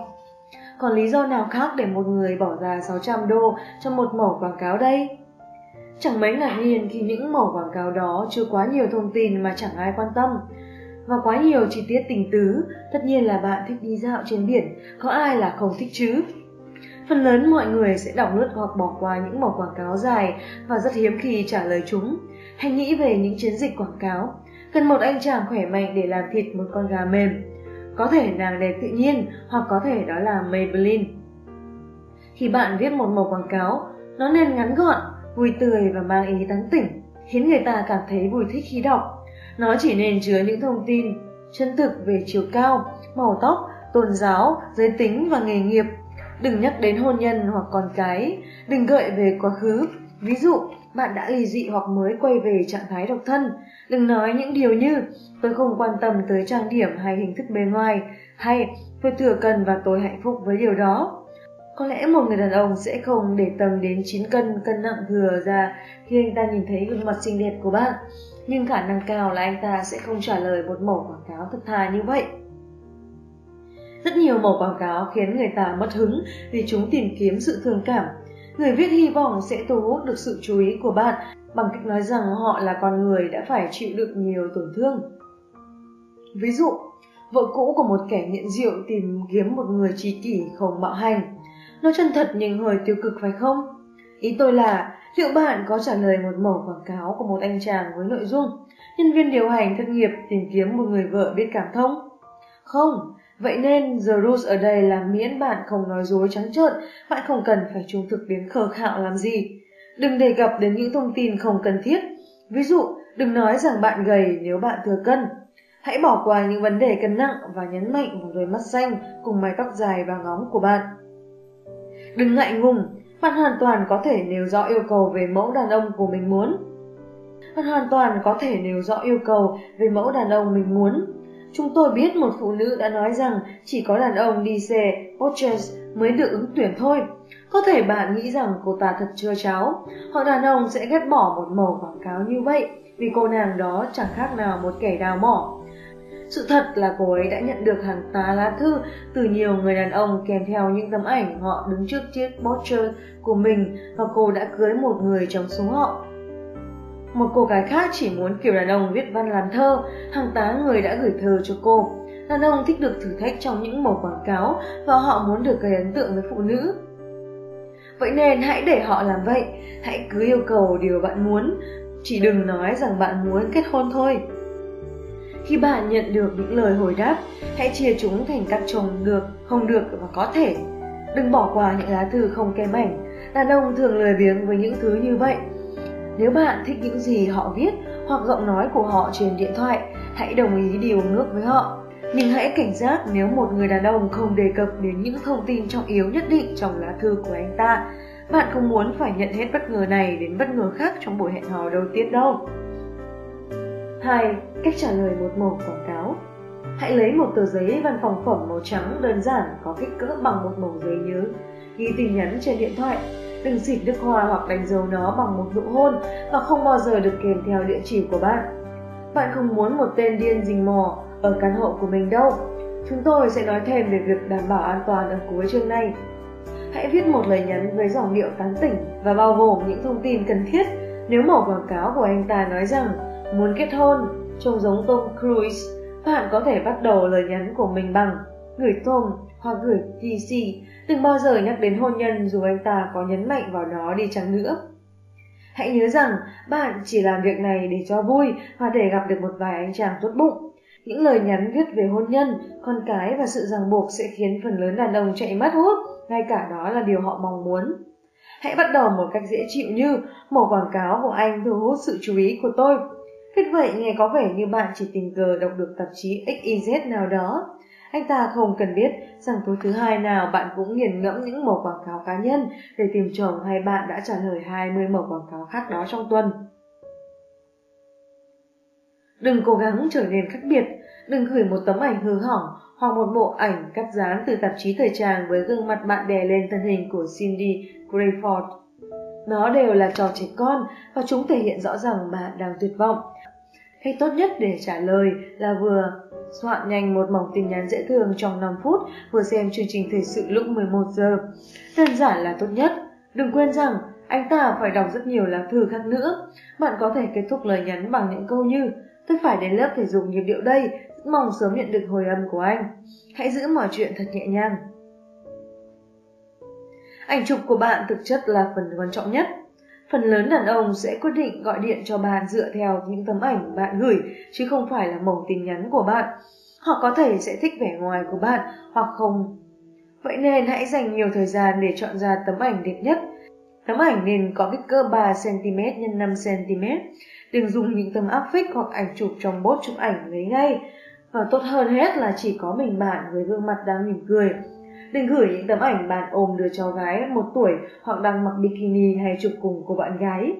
Còn lý do nào khác để một người bỏ ra 600 đô cho một mẫu quảng cáo đây? Chẳng mấy ngạc nhiên khi những mẫu quảng cáo đó chứa quá nhiều thông tin mà chẳng ai quan tâm và quá nhiều chi tiết tình tứ, tất nhiên là bạn thích đi dạo trên biển, có ai là không thích chứ? Phần lớn mọi người sẽ đọc lướt hoặc bỏ qua những mẫu quảng cáo dài và rất hiếm khi trả lời chúng. Hãy nghĩ về những chiến dịch quảng cáo. Cần một anh chàng khỏe mạnh để làm thịt một con gà mềm. Có thể nàng đẹp tự nhiên hoặc có thể đó là Maybelline. Khi bạn viết một mẩu quảng cáo, nó nên ngắn gọn, vui tươi và mang ý tán tỉnh, khiến người ta cảm thấy vui thích khi đọc. Nó chỉ nên chứa những thông tin chân thực về chiều cao, màu tóc, tôn giáo, giới tính và nghề nghiệp. Đừng nhắc đến hôn nhân hoặc con cái, đừng gợi về quá khứ. Ví dụ, bạn đã ly dị hoặc mới quay về trạng thái độc thân. Đừng nói những điều như tôi không quan tâm tới trang điểm hay hình thức bề ngoài, hay tôi thừa cần và tôi hạnh phúc với điều đó. Có lẽ một người đàn ông sẽ không để tâm đến 9 cân cân nặng thừa ra khi anh ta nhìn thấy gương mặt xinh đẹp của bạn, nhưng khả năng cao là anh ta sẽ không trả lời một mẫu quảng cáo thật thà như vậy. Rất nhiều mẫu quảng cáo khiến người ta mất hứng vì chúng tìm kiếm sự thương cảm. Người viết hy vọng sẽ thu hút được sự chú ý của bạn bằng cách nói rằng họ là con người đã phải chịu đựng nhiều tổn thương. Ví dụ, vợ cũ của một kẻ nghiện rượu tìm kiếm một người trí kỷ không bạo hành. Nó chân thật nhưng hơi tiêu cực phải không? Ý tôi là, liệu bạn có trả lời một mẫu quảng cáo của một anh chàng với nội dung nhân viên điều hành thất nghiệp tìm kiếm một người vợ biết cảm thông? Không, vậy nên The Rules ở đây là miễn bạn không nói dối trắng trợn, bạn không cần phải trung thực đến khờ khạo làm gì. Đừng đề cập đến những thông tin không cần thiết. Ví dụ, đừng nói rằng bạn gầy nếu bạn thừa cân. Hãy bỏ qua những vấn đề cân nặng và nhấn mạnh vào đôi mắt xanh cùng mái tóc dài và ngóng của bạn. Đừng ngại ngùng, bạn hoàn toàn có thể nêu rõ yêu cầu về mẫu đàn ông của mình muốn. Bạn hoàn toàn có thể nêu rõ yêu cầu về mẫu đàn ông mình muốn. Chúng tôi biết một phụ nữ đã nói rằng chỉ có đàn ông đi xe Porsche mới được ứng tuyển thôi. Có thể bạn nghĩ rằng cô ta thật chưa cháu. Họ đàn ông sẽ ghét bỏ một màu quảng cáo như vậy, vì cô nàng đó chẳng khác nào một kẻ đào mỏ. Sự thật là cô ấy đã nhận được hàng tá lá thư từ nhiều người đàn ông kèm theo những tấm ảnh họ đứng trước chiếc Porsche của mình và cô đã cưới một người trong số họ. Một cô gái khác chỉ muốn kiểu đàn ông viết văn làm thơ, hàng tá người đã gửi thơ cho cô. Đàn ông thích được thử thách trong những màu quảng cáo và họ muốn được gây ấn tượng với phụ nữ. Vậy nên hãy để họ làm vậy, hãy cứ yêu cầu điều bạn muốn, chỉ đừng nói rằng bạn muốn kết hôn thôi. Khi bạn nhận được những lời hồi đáp, hãy chia chúng thành các chồng được, không được và có thể. Đừng bỏ qua những lá thư không kèm ảnh, đàn ông thường lười biếng với những thứ như vậy. Nếu bạn thích những gì họ viết hoặc giọng nói của họ trên điện thoại, hãy đồng ý điều nước với họ. Nhưng hãy cảnh giác nếu một người đàn ông không đề cập đến những thông tin trọng yếu nhất định trong lá thư của anh ta. Bạn không muốn phải nhận hết bất ngờ này đến bất ngờ khác trong buổi hẹn hò đầu tiên đâu. 2. Cách trả lời một mẩu quảng cáo Hãy lấy một tờ giấy văn phòng phẩm màu trắng đơn giản có kích cỡ bằng một mẩu giấy nhớ, ghi tin nhắn trên điện thoại. Đừng xịt nước hoa hoặc đánh dấu nó bằng một nụ hôn và không bao giờ được kèm theo địa chỉ của bạn. Bạn không muốn một tên điên rình mò ở căn hộ của mình đâu. Chúng tôi sẽ nói thêm về việc đảm bảo an toàn ở cuối chương này. Hãy viết một lời nhắn với dòng điệu tán tỉnh và bao gồm những thông tin cần thiết nếu mẫu quảng cáo của anh ta nói rằng muốn kết hôn, trông giống Tom Cruise, bạn có thể bắt đầu lời nhắn của mình bằng gửi Tom hoặc gửi TC. Đừng bao giờ nhắc đến hôn nhân dù anh ta có nhấn mạnh vào nó đi chăng nữa. Hãy nhớ rằng bạn chỉ làm việc này để cho vui và để gặp được một vài anh chàng tốt bụng. Những lời nhắn viết về hôn nhân, con cái và sự ràng buộc sẽ khiến phần lớn đàn ông chạy mất hút, ngay cả đó là điều họ mong muốn. Hãy bắt đầu một cách dễ chịu như một quảng cáo của anh thu hút sự chú ý của tôi. Kết vậy nghe có vẻ như bạn chỉ tình cờ đọc được tạp chí XYZ nào đó. Anh ta không cần biết rằng tối thứ hai nào bạn cũng nghiền ngẫm những mẫu quảng cáo cá nhân để tìm chồng hay bạn đã trả lời 20 mẫu quảng cáo khác đó trong tuần. Đừng cố gắng trở nên khác biệt, đừng gửi một tấm ảnh hư hỏng hoặc một bộ ảnh cắt dán từ tạp chí thời trang với gương mặt bạn đè lên thân hình của Cindy Grayford. Nó đều là trò trẻ con và chúng thể hiện rõ ràng bạn đang tuyệt vọng. Cách tốt nhất để trả lời là vừa soạn nhanh một mỏng tin nhắn dễ thương trong 5 phút, vừa xem chương trình thời sự lúc 11 giờ. Đơn giản là tốt nhất. Đừng quên rằng anh ta phải đọc rất nhiều lá thư khác nữa. Bạn có thể kết thúc lời nhắn bằng những câu như Tôi phải đến lớp thể dục nhịp điệu đây, mong sớm nhận được hồi âm của anh. Hãy giữ mọi chuyện thật nhẹ nhàng. Ảnh chụp của bạn thực chất là phần quan trọng nhất. Phần lớn đàn ông sẽ quyết định gọi điện cho bạn dựa theo những tấm ảnh bạn gửi, chứ không phải là mẫu tin nhắn của bạn. Họ có thể sẽ thích vẻ ngoài của bạn hoặc không. Vậy nên hãy dành nhiều thời gian để chọn ra tấm ảnh đẹp nhất. Tấm ảnh nên có kích cỡ 3cm x 5cm. Đừng dùng những tấm áp phích hoặc ảnh chụp trong bốt chụp ảnh lấy ngay. Và tốt hơn hết là chỉ có mình bạn với gương mặt đang mỉm cười Đừng gửi những tấm ảnh bạn ôm đứa cháu gái một tuổi hoặc đang mặc bikini hay chụp cùng cô bạn gái.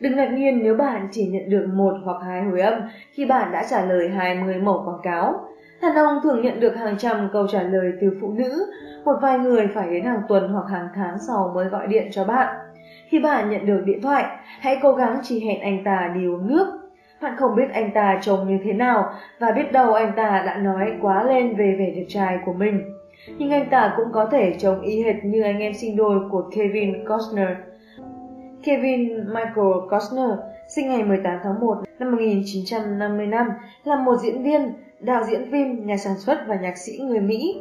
Đừng ngạc nhiên nếu bạn chỉ nhận được một hoặc hai hồi âm khi bạn đã trả lời 20 mẫu quảng cáo. Đàn ông thường nhận được hàng trăm câu trả lời từ phụ nữ, một vài người phải đến hàng tuần hoặc hàng tháng sau mới gọi điện cho bạn. Khi bạn nhận được điện thoại, hãy cố gắng chỉ hẹn anh ta đi uống nước. Bạn không biết anh ta trông như thế nào và biết đâu anh ta đã nói quá lên về vẻ đẹp trai của mình. Nhưng anh ta cũng có thể trông y hệt như anh em sinh đôi của Kevin Costner. Kevin Michael Costner, sinh ngày 18 tháng 1 năm 1955, là một diễn viên, đạo diễn phim, nhà sản xuất và nhạc sĩ người Mỹ.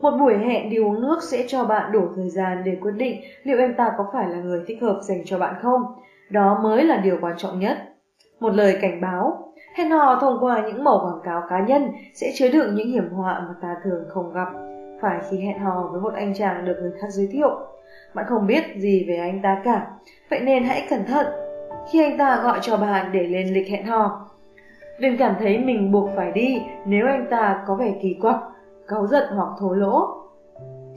Một buổi hẹn đi uống nước sẽ cho bạn đủ thời gian để quyết định liệu anh ta có phải là người thích hợp dành cho bạn không. Đó mới là điều quan trọng nhất. Một lời cảnh báo, hẹn hò thông qua những mẫu quảng cáo cá nhân sẽ chứa đựng những hiểm họa mà ta thường không gặp. Phải khi hẹn hò với một anh chàng được người khác giới thiệu, bạn không biết gì về anh ta cả, vậy nên hãy cẩn thận khi anh ta gọi cho bạn để lên lịch hẹn hò. Đừng cảm thấy mình buộc phải đi nếu anh ta có vẻ kỳ quặc cáu giận hoặc thô lỗ.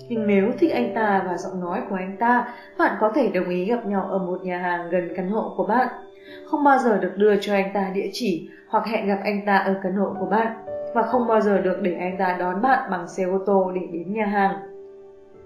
Nhưng nếu thích anh ta và giọng nói của anh ta, bạn có thể đồng ý gặp nhau ở một nhà hàng gần căn hộ của bạn. Không bao giờ được đưa cho anh ta địa chỉ hoặc hẹn gặp anh ta ở căn hộ của bạn và không bao giờ được để anh ta đón bạn bằng xe ô tô để đến nhà hàng.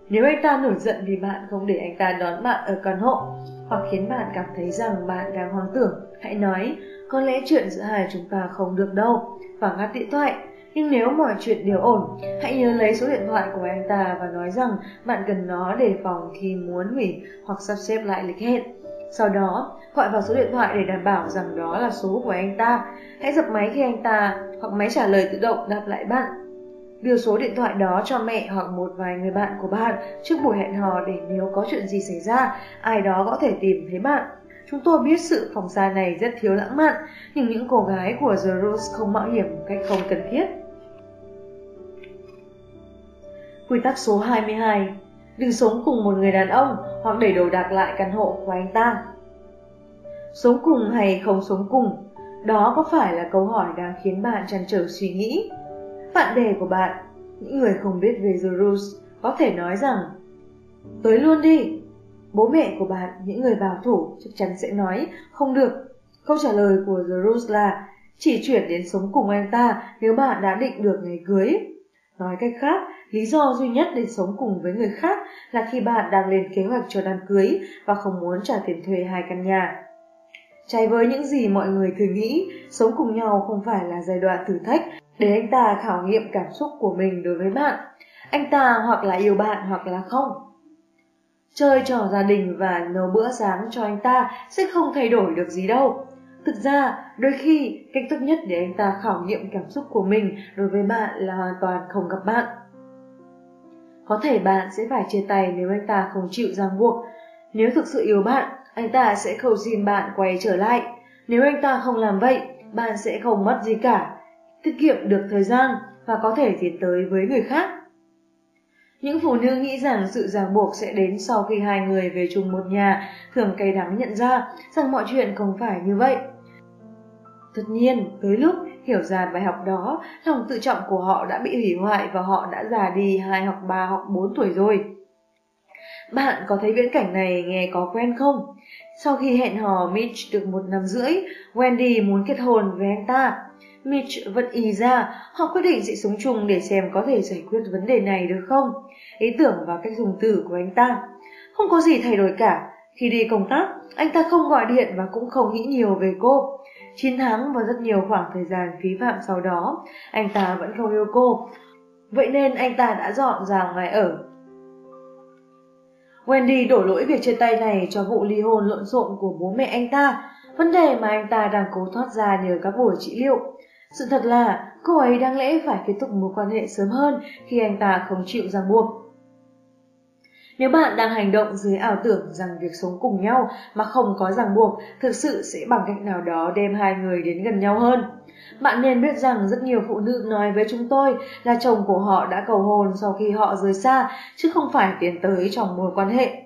Nếu anh ta nổi giận vì bạn không để anh ta đón bạn ở căn hộ hoặc khiến bạn cảm thấy rằng bạn đang hoang tưởng, hãy nói có lẽ chuyện giữa hai chúng ta không được đâu và ngắt điện thoại nhưng nếu mọi chuyện đều ổn, hãy nhớ lấy số điện thoại của anh ta và nói rằng bạn cần nó để phòng khi muốn hủy hoặc sắp xếp lại lịch hẹn. Sau đó, gọi vào số điện thoại để đảm bảo rằng đó là số của anh ta. Hãy dập máy khi anh ta hoặc máy trả lời tự động đáp lại bạn. Đưa số điện thoại đó cho mẹ hoặc một vài người bạn của bạn trước buổi hẹn hò để nếu có chuyện gì xảy ra, ai đó có thể tìm thấy bạn. Chúng tôi biết sự phòng xa này rất thiếu lãng mạn, nhưng những cô gái của The Rose không mạo hiểm một cách không cần thiết. Quy tắc số 22 Đừng sống cùng một người đàn ông hoặc để đồ đạc lại căn hộ của anh ta. Sống cùng hay không sống cùng? Đó có phải là câu hỏi đang khiến bạn trăn trở suy nghĩ? Bạn bè của bạn, những người không biết về The Rules, có thể nói rằng Tới luôn đi! Bố mẹ của bạn, những người bảo thủ, chắc chắn sẽ nói không được. Câu trả lời của The Rules là chỉ chuyển đến sống cùng anh ta nếu bạn đã định được ngày cưới. Nói cách khác, lý do duy nhất để sống cùng với người khác là khi bạn đang lên kế hoạch cho đám cưới và không muốn trả tiền thuê hai căn nhà. Trái với những gì mọi người thường nghĩ, sống cùng nhau không phải là giai đoạn thử thách để anh ta khảo nghiệm cảm xúc của mình đối với bạn. Anh ta hoặc là yêu bạn hoặc là không. Chơi trò gia đình và nấu bữa sáng cho anh ta sẽ không thay đổi được gì đâu. Thực ra, đôi khi cách tốt nhất để anh ta khảo nghiệm cảm xúc của mình đối với bạn là hoàn toàn không gặp bạn. Có thể bạn sẽ phải chia tay nếu anh ta không chịu ràng buộc. Nếu thực sự yêu bạn, anh ta sẽ cầu xin bạn quay trở lại. Nếu anh ta không làm vậy, bạn sẽ không mất gì cả, tiết kiệm được thời gian và có thể tiến tới với người khác. Những phụ nữ nghĩ rằng sự ràng buộc sẽ đến sau khi hai người về chung một nhà, thường cay đắng nhận ra rằng mọi chuyện không phải như vậy. Tất nhiên, tới lúc hiểu ra bài học đó, lòng tự trọng của họ đã bị hủy hoại và họ đã già đi hai hoặc ba hoặc bốn tuổi rồi. Bạn có thấy viễn cảnh này nghe có quen không? Sau khi hẹn hò Mitch được một năm rưỡi, Wendy muốn kết hôn với anh ta. Mitch vẫn ý ra, họ quyết định sẽ sống chung để xem có thể giải quyết vấn đề này được không. Ý tưởng và cách dùng từ của anh ta. Không có gì thay đổi cả. Khi đi công tác, anh ta không gọi điện và cũng không nghĩ nhiều về cô. 9 tháng và rất nhiều khoảng thời gian phí phạm sau đó, anh ta vẫn không yêu cô. Vậy nên anh ta đã dọn ra ngoài ở. Wendy đổ lỗi việc chia tay này cho vụ ly hôn lộn xộn của bố mẹ anh ta, vấn đề mà anh ta đang cố thoát ra nhờ các buổi trị liệu. Sự thật là cô ấy đáng lẽ phải kết thúc mối quan hệ sớm hơn khi anh ta không chịu ràng buộc. Nếu bạn đang hành động dưới ảo tưởng rằng việc sống cùng nhau mà không có ràng buộc thực sự sẽ bằng cách nào đó đem hai người đến gần nhau hơn. Bạn nên biết rằng rất nhiều phụ nữ nói với chúng tôi là chồng của họ đã cầu hôn sau khi họ rời xa, chứ không phải tiến tới trong mối quan hệ.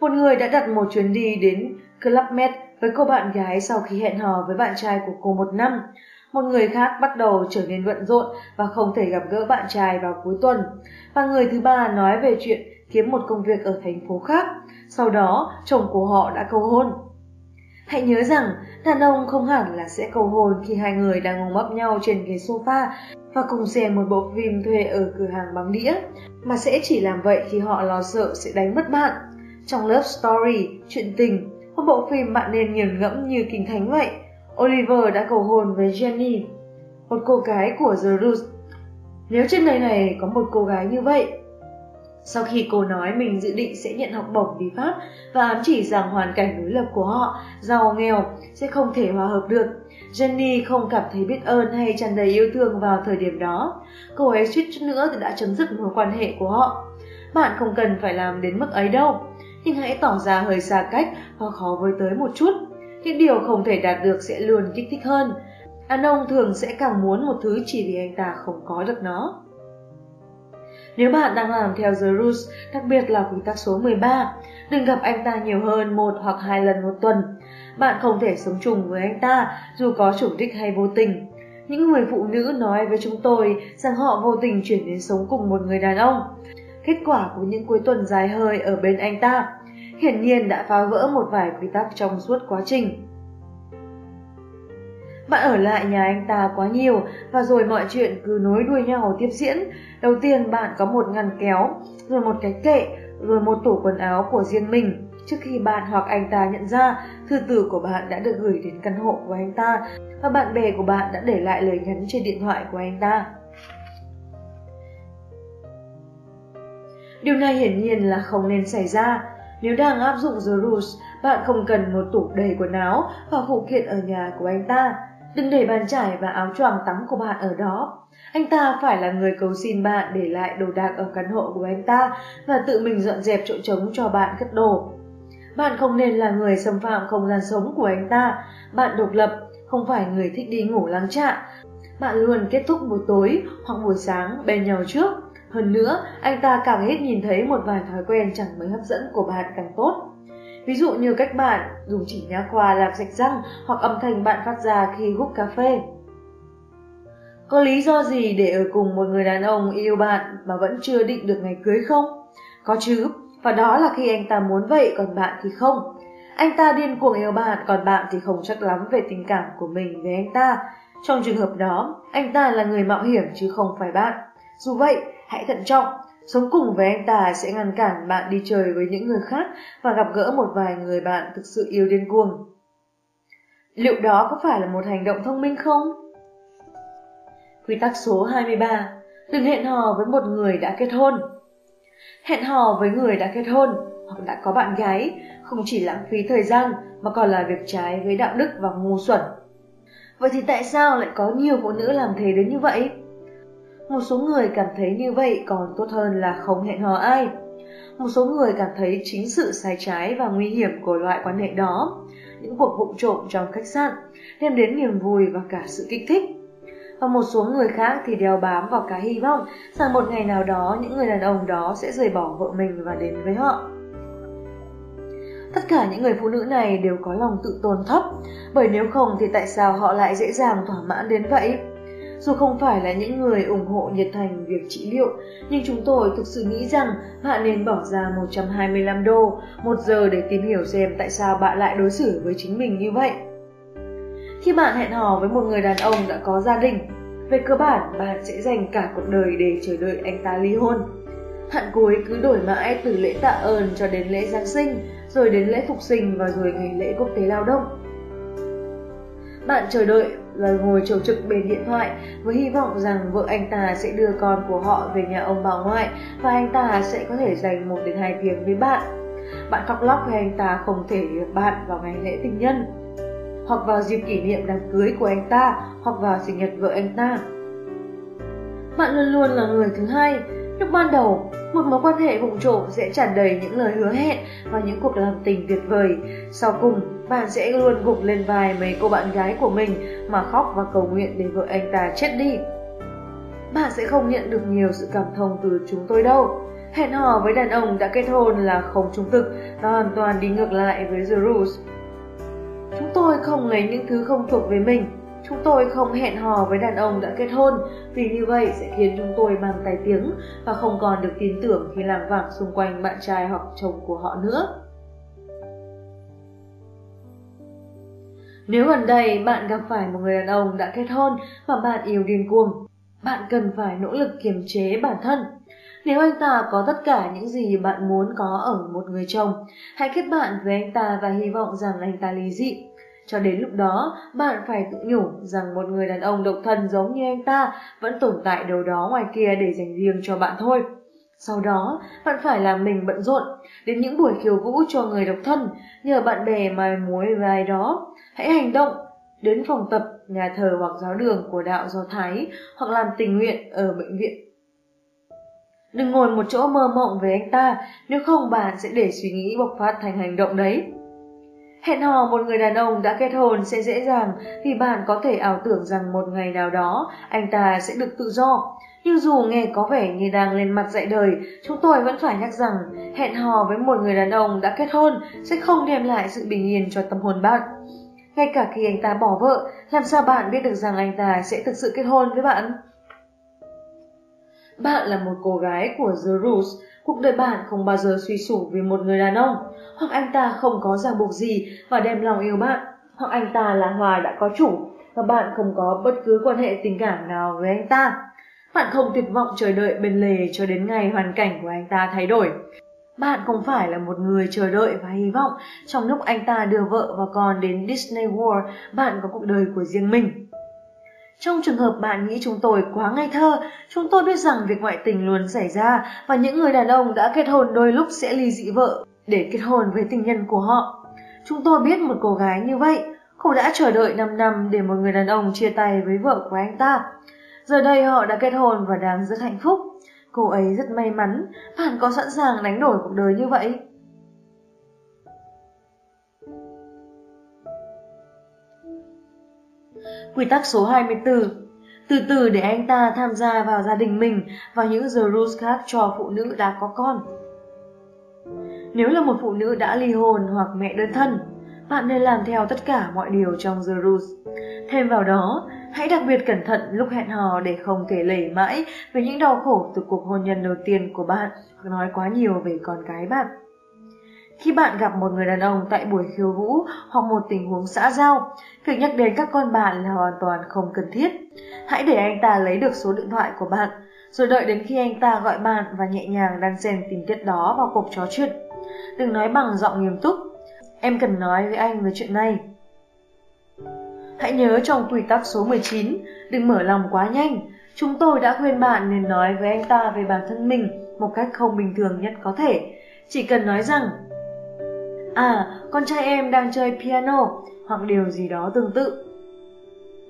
Một người đã đặt một chuyến đi đến Club Med với cô bạn gái sau khi hẹn hò với bạn trai của cô một năm. Một người khác bắt đầu trở nên bận rộn và không thể gặp gỡ bạn trai vào cuối tuần. Và người thứ ba nói về chuyện kiếm một công việc ở thành phố khác. Sau đó, chồng của họ đã cầu hôn. Hãy nhớ rằng, đàn ông không hẳn là sẽ cầu hôn khi hai người đang ngồi mấp nhau trên ghế sofa và cùng xem một bộ phim thuê ở cửa hàng băng đĩa, mà sẽ chỉ làm vậy khi họ lo sợ sẽ đánh mất bạn. Trong Love Story, chuyện tình, một bộ phim bạn nên nghiền ngẫm như kinh thánh vậy, Oliver đã cầu hôn với Jenny, một cô gái của The Roots. Nếu trên đời này có một cô gái như vậy, sau khi cô nói mình dự định sẽ nhận học bổng đi Pháp và ám chỉ rằng hoàn cảnh đối lập của họ, giàu nghèo, sẽ không thể hòa hợp được, Jenny không cảm thấy biết ơn hay tràn đầy yêu thương vào thời điểm đó. Cô ấy suýt chút nữa thì đã chấm dứt mối quan hệ của họ. Bạn không cần phải làm đến mức ấy đâu, nhưng hãy tỏ ra hơi xa cách hoặc khó với tới một chút. Những điều không thể đạt được sẽ luôn kích thích hơn. Đàn ông thường sẽ càng muốn một thứ chỉ vì anh ta không có được nó. Nếu bạn đang làm theo The Rules, đặc biệt là quy tắc số 13, đừng gặp anh ta nhiều hơn một hoặc hai lần một tuần. Bạn không thể sống chung với anh ta dù có chủ đích hay vô tình. Những người phụ nữ nói với chúng tôi rằng họ vô tình chuyển đến sống cùng một người đàn ông. Kết quả của những cuối tuần dài hơi ở bên anh ta hiển nhiên đã phá vỡ một vài quy tắc trong suốt quá trình. Bạn ở lại nhà anh ta quá nhiều và rồi mọi chuyện cứ nối đuôi nhau tiếp diễn. Đầu tiên bạn có một ngăn kéo, rồi một cái kệ, rồi một tủ quần áo của riêng mình. Trước khi bạn hoặc anh ta nhận ra, thư từ của bạn đã được gửi đến căn hộ của anh ta và bạn bè của bạn đã để lại lời nhắn trên điện thoại của anh ta. Điều này hiển nhiên là không nên xảy ra. Nếu đang áp dụng The Rules, bạn không cần một tủ đầy quần áo và phụ kiện ở nhà của anh ta. Đừng để bàn trải và áo choàng tắm của bạn ở đó. Anh ta phải là người cầu xin bạn để lại đồ đạc ở căn hộ của anh ta và tự mình dọn dẹp chỗ trống cho bạn cất đồ. Bạn không nên là người xâm phạm không gian sống của anh ta. Bạn độc lập, không phải người thích đi ngủ lắng trạ. Bạn luôn kết thúc buổi tối hoặc buổi sáng bên nhau trước. Hơn nữa, anh ta càng ít nhìn thấy một vài thói quen chẳng mấy hấp dẫn của bạn càng tốt. Ví dụ như cách bạn dùng chỉ nha khoa làm sạch răng hoặc âm thanh bạn phát ra khi hút cà phê. Có lý do gì để ở cùng một người đàn ông yêu bạn mà vẫn chưa định được ngày cưới không? Có chứ, và đó là khi anh ta muốn vậy còn bạn thì không. Anh ta điên cuồng yêu bạn còn bạn thì không chắc lắm về tình cảm của mình với anh ta. Trong trường hợp đó, anh ta là người mạo hiểm chứ không phải bạn. Dù vậy, hãy thận trọng, Sống cùng với anh ta sẽ ngăn cản bạn đi chơi với những người khác và gặp gỡ một vài người bạn thực sự yêu điên cuồng. Liệu đó có phải là một hành động thông minh không? Quy tắc số 23 Đừng hẹn hò với một người đã kết hôn Hẹn hò với người đã kết hôn hoặc đã có bạn gái không chỉ lãng phí thời gian mà còn là việc trái với đạo đức và ngu xuẩn. Vậy thì tại sao lại có nhiều phụ nữ làm thế đến như vậy? Một số người cảm thấy như vậy còn tốt hơn là không hẹn hò ai. Một số người cảm thấy chính sự sai trái và nguy hiểm của loại quan hệ đó, những cuộc vụ trộm trong khách sạn, đem đến niềm vui và cả sự kích thích. Và một số người khác thì đeo bám vào cái hy vọng rằng một ngày nào đó những người đàn ông đó sẽ rời bỏ vợ mình và đến với họ. Tất cả những người phụ nữ này đều có lòng tự tôn thấp, bởi nếu không thì tại sao họ lại dễ dàng thỏa mãn đến vậy? Dù không phải là những người ủng hộ nhiệt thành việc trị liệu, nhưng chúng tôi thực sự nghĩ rằng bạn nên bỏ ra 125 đô một giờ để tìm hiểu xem tại sao bạn lại đối xử với chính mình như vậy. Khi bạn hẹn hò với một người đàn ông đã có gia đình, về cơ bản bạn sẽ dành cả cuộc đời để chờ đợi anh ta ly hôn. Hạn cuối cứ đổi mãi từ lễ tạ ơn cho đến lễ Giáng sinh, rồi đến lễ phục sinh và rồi ngày lễ quốc tế lao động. Bạn chờ đợi là ngồi chầu trực bên điện thoại với hy vọng rằng vợ anh ta sẽ đưa con của họ về nhà ông bà ngoại và anh ta sẽ có thể dành 1 đến 2 tiếng với bạn. Bạn khóc lóc vì anh ta không thể được bạn vào ngày lễ tình nhân hoặc vào dịp kỷ niệm đám cưới của anh ta, hoặc vào sinh nhật vợ anh ta. Bạn luôn luôn là người thứ hai. Lúc ban đầu, một mối quan hệ vụng trộm sẽ tràn đầy những lời hứa hẹn và những cuộc làm tình tuyệt vời. Sau cùng, bạn sẽ luôn gục lên vai mấy cô bạn gái của mình mà khóc và cầu nguyện để vợ anh ta chết đi. Bạn sẽ không nhận được nhiều sự cảm thông từ chúng tôi đâu. Hẹn hò với đàn ông đã kết hôn là không trung thực và hoàn toàn đi ngược lại với The Rules. Chúng tôi không lấy những thứ không thuộc về mình. Chúng tôi không hẹn hò với đàn ông đã kết hôn vì như vậy sẽ khiến chúng tôi mang tai tiếng và không còn được tin tưởng khi làm vảng xung quanh bạn trai hoặc chồng của họ nữa. Nếu gần đây bạn gặp phải một người đàn ông đã kết hôn và bạn yêu điên cuồng, bạn cần phải nỗ lực kiềm chế bản thân. Nếu anh ta có tất cả những gì bạn muốn có ở một người chồng, hãy kết bạn với anh ta và hy vọng rằng anh ta lý dị. Cho đến lúc đó, bạn phải tự nhủ rằng một người đàn ông độc thân giống như anh ta vẫn tồn tại đâu đó ngoài kia để dành riêng cho bạn thôi. Sau đó, bạn phải làm mình bận rộn, đến những buổi khiêu vũ cho người độc thân, nhờ bạn bè mài mối với ai đó. Hãy hành động, đến phòng tập, nhà thờ hoặc giáo đường của đạo Do Thái, hoặc làm tình nguyện ở bệnh viện. Đừng ngồi một chỗ mơ mộng với anh ta, nếu không bạn sẽ để suy nghĩ bộc phát thành hành động đấy. Hẹn hò một người đàn ông đã kết hôn sẽ dễ dàng vì bạn có thể ảo tưởng rằng một ngày nào đó anh ta sẽ được tự do. Nhưng dù nghe có vẻ như đang lên mặt dạy đời, chúng tôi vẫn phải nhắc rằng hẹn hò với một người đàn ông đã kết hôn sẽ không đem lại sự bình yên cho tâm hồn bạn. Ngay cả khi anh ta bỏ vợ, làm sao bạn biết được rằng anh ta sẽ thực sự kết hôn với bạn? Bạn là một cô gái của The Roots, cuộc đời bạn không bao giờ suy sụp vì một người đàn ông, hoặc anh ta không có ràng buộc gì và đem lòng yêu bạn, hoặc anh ta là Hòa đã có chủ và bạn không có bất cứ quan hệ tình cảm nào với anh ta. Bạn không tuyệt vọng chờ đợi bên lề cho đến ngày hoàn cảnh của anh ta thay đổi. Bạn không phải là một người chờ đợi và hy vọng trong lúc anh ta đưa vợ và con đến Disney World, bạn có cuộc đời của riêng mình. Trong trường hợp bạn nghĩ chúng tôi quá ngây thơ, chúng tôi biết rằng việc ngoại tình luôn xảy ra và những người đàn ông đã kết hôn đôi lúc sẽ ly dị vợ để kết hôn với tình nhân của họ. Chúng tôi biết một cô gái như vậy, cô đã chờ đợi 5 năm để một người đàn ông chia tay với vợ của anh ta. Giờ đây họ đã kết hôn và đang rất hạnh phúc. Cô ấy rất may mắn, bạn có sẵn sàng đánh đổi cuộc đời như vậy? Quy tắc số 24 Từ từ để anh ta tham gia vào gia đình mình và những the rules khác cho phụ nữ đã có con. Nếu là một phụ nữ đã ly hôn hoặc mẹ đơn thân, bạn nên làm theo tất cả mọi điều trong the rules. Thêm vào đó, hãy đặc biệt cẩn thận lúc hẹn hò để không kể lể mãi về những đau khổ từ cuộc hôn nhân đầu tiên của bạn hoặc nói quá nhiều về con cái bạn. Khi bạn gặp một người đàn ông tại buổi khiêu vũ hoặc một tình huống xã giao, việc nhắc đến các con bạn là hoàn toàn không cần thiết. Hãy để anh ta lấy được số điện thoại của bạn, rồi đợi đến khi anh ta gọi bạn và nhẹ nhàng đan xen tình tiết đó vào cuộc trò chuyện. Đừng nói bằng giọng nghiêm túc. Em cần nói với anh về chuyện này. Hãy nhớ trong quy tắc số 19, đừng mở lòng quá nhanh. Chúng tôi đã khuyên bạn nên nói với anh ta về bản thân mình một cách không bình thường nhất có thể. Chỉ cần nói rằng À, con trai em đang chơi piano hoặc điều gì đó tương tự.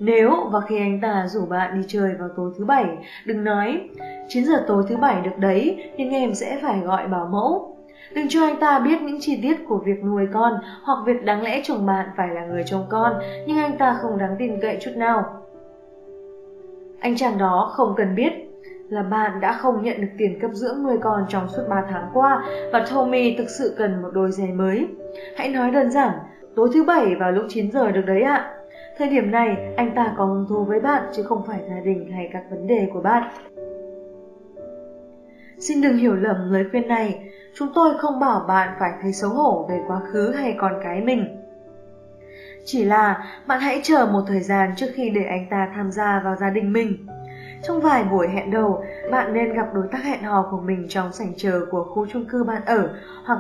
Nếu và khi anh ta rủ bạn đi chơi vào tối thứ bảy, đừng nói 9 giờ tối thứ bảy được đấy, nhưng em sẽ phải gọi bảo mẫu. Đừng cho anh ta biết những chi tiết của việc nuôi con hoặc việc đáng lẽ chồng bạn phải là người trông con, nhưng anh ta không đáng tin cậy chút nào. Anh chàng đó không cần biết là bạn đã không nhận được tiền cấp dưỡng nuôi con trong suốt 3 tháng qua và Tommy thực sự cần một đôi giày mới. Hãy nói đơn giản, tối thứ bảy vào lúc 9 giờ được đấy ạ. Thời điểm này, anh ta có hứng thú với bạn chứ không phải gia đình hay các vấn đề của bạn. Xin đừng hiểu lầm lời khuyên này, chúng tôi không bảo bạn phải thấy xấu hổ về quá khứ hay con cái mình. Chỉ là bạn hãy chờ một thời gian trước khi để anh ta tham gia vào gia đình mình. Trong vài buổi hẹn đầu, bạn nên gặp đối tác hẹn hò của mình trong sảnh chờ của khu chung cư bạn ở hoặc